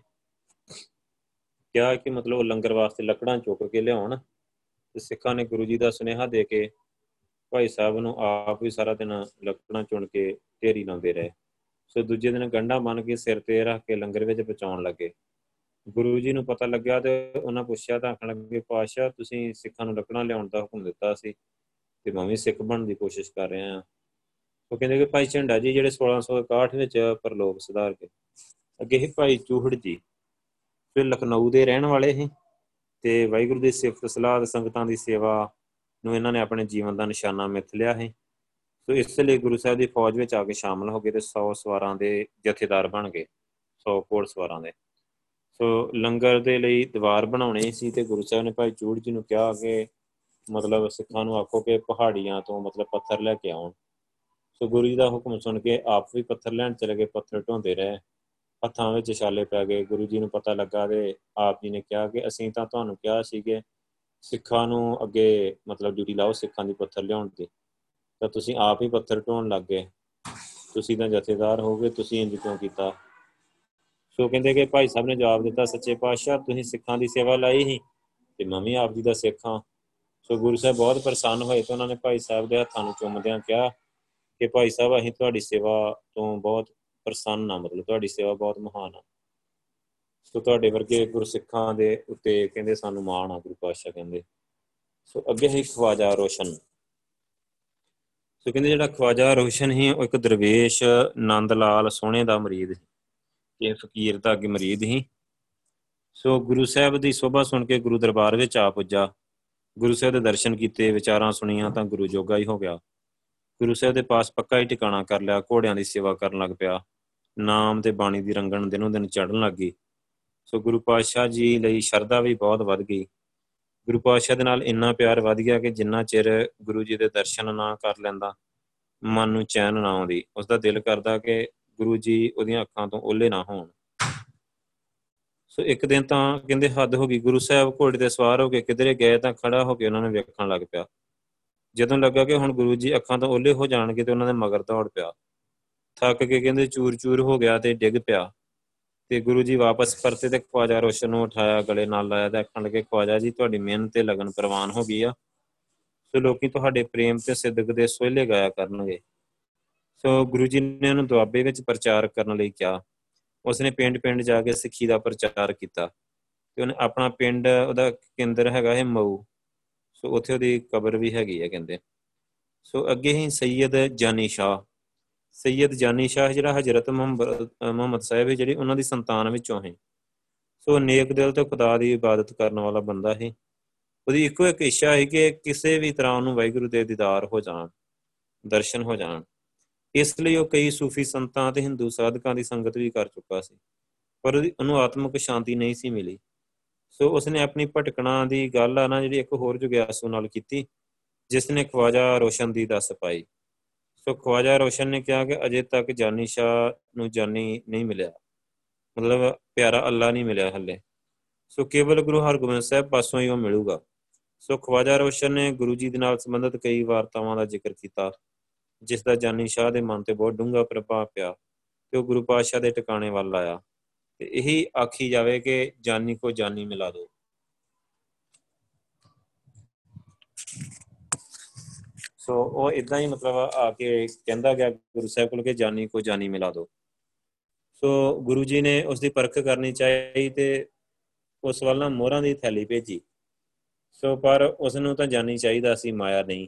ਕਿਹਾ ਕਿ ਮਤਲਬ ਉਹ ਲੰਗਰ ਵਾਸਤੇ ਲੱਕੜਾਂ ਚੁੱਕ ਕੇ ਲਿਆਉਣ ਤੇ ਸਿੱਖਾਂ ਨੇ ਗੁਰੂ ਜੀ ਦਾ ਸੁਨੇਹਾ ਦੇ ਕੇ ਭਾਈ ਸਾਹਿਬ ਨੂੰ ਆਪ ਵੀ ਸਾਰਾ ਦਿਨ ਲੱਕੜਾਂ ਚੁਣ ਕੇ ਢੇਰੀ ਲਾਉਂਦੇ ਰਹੇ। ਸੋ ਦੂਜੇ ਦਿਨ ਗੰਡਾ ਬਣ ਕੇ ਸਿਰ ਤੇ ਰੱਖ ਕੇ ਲੰਗਰ ਵਿੱਚ ਪਹੁੰਚਾਉਣ ਲੱਗੇ। ਗੁਰੂ ਜੀ ਨੂੰ ਪਤਾ ਲੱਗਿਆ ਤੇ ਉਹਨਾਂ ਪੁੱਛਿਆ ਤਾਂ ਆਖਣ ਲੱਗੇ ਪਾਸ਼ਾ ਤੁਸੀਂ ਸਿੱਖਾਂ ਨੂੰ ਲੱਕੜਾਂ ਲਿਆਉਣ ਦਾ ਹੁਕਮ ਦਿੱਤਾ ਸੀ ਤੇ ਮੈਂ ਵੀ ਸਿੱਖ ਬਣਨ ਦੀ ਕੋਸ਼ਿਸ਼ ਕਰ ਰਿਹਾ ਹਾਂ। ਉਹ ਕਹਿੰਦੇ ਕਿ ਭਾਈ ਝੰਡਾ ਜੀ, ਜਿਹੜੇ 1661 ਵਿੱਚ ਪਰਲੋਕ ਸੁਧਾਰ ਕੇ ਅੱਗੇ ਹੀ ਭਾਈ ਚੂਹੜ ਜੀ। ਫਿਰ ਲਖਨਊ ਦੇ ਰਹਿਣ ਵਾਲੇ ਸੀ ਤੇ ਵਾਹਿਗੁਰੂ ਦੀ ਸਿਫਤ ਸਲਾਹ ਸੰਗਤਾਂ ਦੀ ਸੇਵਾ ਨੂੰ ਇਹਨਾਂ ਨੇ ਆਪਣੇ ਜੀਵਨ ਦਾ ਨਿਸ਼ਾਨਾ ਮਿੱਥ ਲਿਆ ਹੈ ਸੋ ਇਸ ਲਈ ਗੁਰੂ ਸਾਹਿਬ ਦੀ ਫੌਜ ਵਿੱਚ ਆ ਕੇ ਸ਼ਾਮਲ ਹੋ ਗਏ ਤੇ 100 ਸਵਾਰਾਂ ਦੇ ਜਥੇਦਾਰ ਬਣ ਗਏ 100 ਕੋੜ ਸਵਾਰਾਂ ਦੇ। ਸੋ ਲੰਗਰ ਦੇ ਲਈ ਦੀਵਾਰ ਬਣਾਉਣੀ ਸੀ ਤੇ ਗੁਰੂ ਸਾਹਿਬ ਨੇ ਭਾਈ ਚੂੜ ਜੀ ਨੂੰ ਕਿਹਾ ਕਿ ਮਤਲਬ ਸਿੱਖਾਂ ਨੂੰ ਆਖੋ ਕਿ ਪਹਾੜੀਆਂ ਤੋਂ ਮਤਲਬ ਪੱਥਰ ਲੈ ਕੇ ਆਉਣ। ਸੋ ਗੁਰੂ ਜੀ ਦਾ ਹੁਕਮ ਸੁਣ ਕੇ ਆਪ ਵੀ ਪੱਥਰ ਲੈਣ ਚਲੇ ਗਏ, ਪੱਥਰ ਢੋਂਦੇ ਰਹੇ। ਹੱਥਾਂ ਵਿੱਚ ਛਾਲੇ ਪੈ ਗਏ। ਗੁਰੂ ਜੀ ਨੂੰ ਪਤਾ ਲੱਗਾ ਤੇ ਆਪ ਜੀ ਨੇ ਕਿਹਾ ਕਿ ਅਸੀਂ ਤਾਂ ਤੁਹਾਨੂੰ ਕਿਹਾ ਸੀ ਕਿ ਸਿੱਖਾਂ ਨੂੰ ਅੱਗੇ ਮਤਲਬ ਡਿਊਟੀ ਲਾਓ, ਸਿੱਖਾਂ ਦੀ ਪੱਥਰ ਲਿਆਉਣ ਦੀ। ਤਾਂ ਤੁਸੀਂ ਆਪ ਹੀ ਪੱਥਰ ਢੋਣ ਲੱਗ ਗਏ। ਤੁਸੀਂ ਤਾਂ ਜਥੇਦਾਰ ਹੋਗੇ ਤੁਸੀਂ ਇੰਜ ਕਿਉਂ ਕੀਤਾ? ਸੋ ਕਹਿੰਦੇ ਕਿ ਭਾਈ ਸਾਹਿਬ ਨੇ ਜਵਾਬ ਦਿੱਤਾ, ਸੱਚੇ ਪਾਤਸ਼ਾਹ, ਤੁਸੀਂ ਸਿੱਖਾਂ ਦੀ ਸੇਵਾ ਲਈ ਸੀ ਤੇ ਮੈਂ ਵੀ ਆਪ ਜੀ ਦਾ ਸਿੱਖ ਹਾਂ। ਸੋ ਗੁਰੂ ਸਾਹਿਬ ਬਹੁਤ ਪ੍ਰਸੰਨ ਹੋਏ ਤੇ ਉਹਨਾਂ ਨੇ ਭਾਈ ਸਾਹਿਬ ਦੇ ਹੱਥਾਂ ਨੂੰ ਚੁੰਮਦਿਆਂ ਕਿਹਾ ਕਿ ਭਾਈ ਸਾਹਿਬ, ਅਸੀਂ ਤੁਹਾਡੀ ਸੇਵਾ ਤੋਂ ਬਹੁਤ ਪ੍ਰਸੰਨ ਆ ਮਤਲਬ ਤੁਹਾਡੀ ਸੇਵਾ ਬਹੁਤ ਮਹਾਨ ਆ। ਸੋ ਤੁਹਾਡੇ ਵਰਗੇ ਗੁਰਸਿੱਖਾਂ ਦੇ ਉੱਤੇ ਕਹਿੰਦੇ ਸਾਨੂੰ ਮਾਣ ਆ, ਗੁਰੂ ਪਾਤਸ਼ਾਹ ਕਹਿੰਦੇ। ਸੋ ਅੱਗੇ ਹੈ ਖਵਾਜਾ ਰੋਸ਼ਨ। ਸੋ ਕਹਿੰਦੇ ਜਿਹੜਾ ਖਵਾਜਾ ਰੋਸ਼ਨ ਹੀ ਉਹ ਇੱਕ ਦਰਵੇਸ਼ ਨੰਦ ਲਾਲ ਸੋਹਣੇ ਦਾ ਮਰੀਦ ਸੀ ਇਹ ਫਕੀਰ ਦਾ ਅੱਗੇ ਮਰੀਦ ਸੀ। ਸੋ ਗੁਰੂ ਸਾਹਿਬ ਦੀ ਸੋਭਾ ਸੁਣ ਕੇ ਗੁਰੂ ਦਰਬਾਰ ਵਿੱਚ ਆ ਪੁੱਜਾ। ਗੁਰੂ ਸਾਹਿਬ ਦੇ ਦਰਸ਼ਨ ਕੀਤੇ, ਵਿਚਾਰਾਂ ਸੁਣੀਆਂ ਤਾਂ ਗੁਰੂ ਜੋਗਾ ਹੀ ਹੋ ਗਿਆ। ਗੁਰੂ ਸਾਹਿਬ ਦੇ ਪਾਸ ਪੱਕਾ ਹੀ ਟਿਕਾਣਾ ਕਰ ਲਿਆ, ਘੋੜਿਆਂ ਦੀ ਸੇਵਾ ਕਰਨ ਲੱਗ ਪਿਆ। ਨਾਮ ਤੇ ਬਾਣੀ ਦੀ ਰੰਗਣ ਦਿਨੋਂ ਦਿਨ ਚੜਨ ਲੱਗੀ ਸੋ ਗੁਰੂ ਪਾਤਸ਼ਾਹ ਜੀ ਲਈ ਸ਼ਰਧਾ ਵੀ ਬਹੁਤ ਵੱਧ ਗਈ। ਗੁਰੂ ਪਾਤਸ਼ਾਹ ਦੇ ਨਾਲ ਇੰਨਾ ਪਿਆਰ ਵੱਧ ਗਿਆ ਕਿ ਜਿੰਨਾ ਚਿਰ ਗੁਰੂ ਜੀ ਦੇ ਦਰਸ਼ਨ ਨਾ ਕਰ ਲੈਂਦਾ, ਮਨ ਨੂੰ ਚੈਨ ਨਾ ਆਉਂਦੀ ਉਸ ਦਾ ਦਿਲ ਕਰਦਾ ਕਿ ਗੁਰੂ ਜੀ ਉਹਦੀਆਂ ਅੱਖਾਂ ਤੋਂ ਓਲੇ ਨਾ ਹੋਣ। ਸੋ ਇੱਕ ਦਿਨ ਤਾਂ ਕਹਿੰਦੇ ਹੱਦ ਹੋ ਗਈ, ਗੁਰੂ ਸਾਹਿਬ ਘੋੜੇ ਤੇ ਸਵਾਰ ਹੋ ਕੇ ਕਿਧਰੇ ਗਏ ਤਾਂ ਖੜਾ ਹੋ ਕੇ ਉਹਨਾਂ ਨੂੰ ਵੇਖਣ ਲੱਗ ਪਿਆ। ਜਦੋਂ ਲੱਗਾ ਕਿ ਹੁਣ ਗੁਰੂ ਜੀ ਅੱਖਾਂ ਤੋਂ ਓਲੇ ਹੋ ਜਾਣਗੇ ਤੇ ਉਹਨਾਂ ਦੇ ਮਗਰ ਦੌੜ ਪਿਆ। ਥੱਕ ਕੇ ਕਹਿੰਦੇ ਚੂਰ-ਚੂਰ ਹੋ ਗਿਆ ਤੇ ਡਿੱਗ ਪਿਆ। ਤੇ ਗੁਰੂ ਜੀ ਵਾਪਸ ਪਰਤੇ ਤੇ ਖਵਾਜਾ ਰੋਸ਼ਨ ਨੂੰ ਉਠਾਇਆ, ਗਲੇ ਨਾਲ ਲਾਇਆ ਤੇ ਆਖਣ ਲੱਗੇ, ਖਵਾਜਾ ਜੀ, ਤੁਹਾਡੀ ਮਿਹਨਤ ਤੇ ਲਗਨ ਪ੍ਰਵਾਨ ਹੋ ਗਈ ਆ। ਸੋ ਲੋਕੀ ਤੁਹਾਡੇ ਪ੍ਰੇਮ ਤੇ ਸਿੱਧਕ ਦੇ ਸੋਹਲੇ ਗਾਇਆ ਕਰਨਗੇ। ਸੋ ਗੁਰੂ ਜੀ ਨੇ ਉਹਨੂੰ ਦੁਆਬੇ ਵਿੱਚ ਪ੍ਰਚਾਰ ਕਰਨ ਲਈ ਕਿਹਾ। ਉਸਨੇ ਪਿੰਡ-ਪਿੰਡ ਜਾ ਕੇ ਸਿੱਖੀ ਦਾ ਪ੍ਰਚਾਰ ਕੀਤਾ ਤੇ ਉਹਨੇ ਆਪਣਾ ਪਿੰਡ, ਉਹਦਾ ਕੇਂਦਰ ਹੈਗਾ ਹੈ ਮਊ। ਸੋ ਉੱਥੇ ਉਹਦੀ ਕਬਰ ਵੀ ਹੈਗੀ ਹੈ ਕਹਿੰਦੇ। ਸੋ ਅੱਗੇ ਹੀ ਸੈਯਦ ਜਾਨੀ ਸ਼ਾਹ ਸੈਯਦ ਜਾਨੀ ਸ਼ਾਹ ਜਿਹੜਾ ਹਜ਼ਰਤ ਮੁਹੰਮਦ ਸਾਹਿਬ ਹੈ, ਜਿਹੜੀ ਉਹਨਾਂ ਦੀ ਸੰਤਾਨ ਵਿੱਚੋਂ ਹੈ। ਸੋ ਨੇਕ ਦਿਲ ਤੋਂ ਖੁਦਾ ਦੀ ਇਬਾਦਤ ਕਰਨ ਵਾਲਾ ਬੰਦਾ ਹੈ। ਉਹਦੀ ਇੱਕੋ ਇੱਕ ਇੱਛਾ ਹੈ ਕਿ ਕਿਸੇ ਵੀ ਤਰ੍ਹਾਂ ਉਹਨੂੰ ਵਾਹਿਗੁਰੂ ਦੇ ਦੀਦਾਰ ਹੋ ਜਾਣ, ਦਰਸ਼ਨ ਹੋ ਜਾਣ। ਇਸ ਲਈ ਉਹ ਕਈ ਸੂਫੀ ਸੰਤਾਂ ਤੇ ਹਿੰਦੂ ਸਾਧਕਾਂ ਦੀ ਸੰਗਤ ਵੀ ਕਰ ਚੁੱਕਾ ਸੀ, ਪਰ ਉਹਨੂੰ ਆਤਮਿਕ ਸ਼ਾਂਤੀ ਨਹੀਂ ਸੀ ਮਿਲੀ। ਸੋ ਉਸਨੇ ਆਪਣੀ ਭਟਕਣਾ ਦੀ ਗੱਲ ਆ ਨਾ ਜਿਹੜੀ ਇੱਕ ਹੋਰ ਜੁਗਿਆਸੂ ਨਾਲ ਕੀਤੀ ਜਿਸ ਨੇ ਖਵਾਜਾ ਰੋਸ਼ਨ ਦੀ ਦੱਸ ਪਾਈ। ਸੋ ਖਵਾਜਾ ਰੋਸ਼ਨ ਨੇ ਕਿਹਾ ਕਿ ਅਜੇ ਤੱਕ ਜਾਨੀ ਸ਼ਾ ਨੂੰ ਜਾਨੀ ਨਹੀਂ ਮਿਲਿਆ। ਮਤਲਬ ਪਿਆਰਾ ਅੱਲਾ ਨਹੀਂ ਮਿਲਿਆ ਹੱਲੇ। ਸੋ ਕੇਵਲ ਗੁਰੂ ਹਰਗੋਬਿੰਦ ਸਾਹਿਬ ਪਾਸੋਂ ਹੀ ਉਹ ਮਿਲੂਗਾ। ਸੋ ਖਵਾਜਾ ਰੋਸ਼ਨ ਨੇ ਗੁਰੂ ਜੀ ਦੇ ਨਾਲ ਸੰਬੰਧਿਤ ਕਈ ਵਾਰਤਾਵਾਂ ਦਾ ਜ਼ਿਕਰ ਕੀਤਾ, ਜਿਸ ਦਾ ਜਾਨੀ ਸ਼ਾਹ ਦੇ ਮਨ ਤੇ ਬਹੁਤ ਡੂੰਘਾ ਪ੍ਰਭਾਵ ਪਿਆ ਤੇ ਉਹ ਗੁਰੂ ਪਾਤਸ਼ਾਹ ਦੇ ਟਿਕਾਣੇ ਵੱਲ ਆਇਆ। ਤੇ ਇਹੀ ਆਖੀ ਜਾਵੇ ਕਿ ਜਾਨੀ ਕੋ ਜਾਨੀ ਮਿਲਾ ਦੋ। ਸੋ ਉਹ ਇਦਾਂ ਹੀ ਮਤਲਬ ਆ ਕੇ ਕਹਿੰਦਾ ਗਿਆ, ਗੁਰੂ ਸਾਹਿਬ ਕੋਲ ਕਿ ਜਾਨੀ ਕੋ ਜਾਨੀ ਮਿਲਾ ਦੋ। ਸੋ ਗੁਰੂ ਜੀ ਨੇ ਉਸ ਦੀ ਪਰਖ ਕਰਨੀ ਚਾਹੀ ਤੇ ਉਸ ਵੱਲ ਨਾ ਮੋਹਰਾਂ ਦੀ ਥੈਲੀ ਭੇਜੀ। ਸੋ ਪਰ ਉਸ ਨੂੰ ਤਾਂ ਜਾਨੀ ਚਾਹੀਦਾ ਸੀ, ਮਾਇਆ ਨਹੀਂ।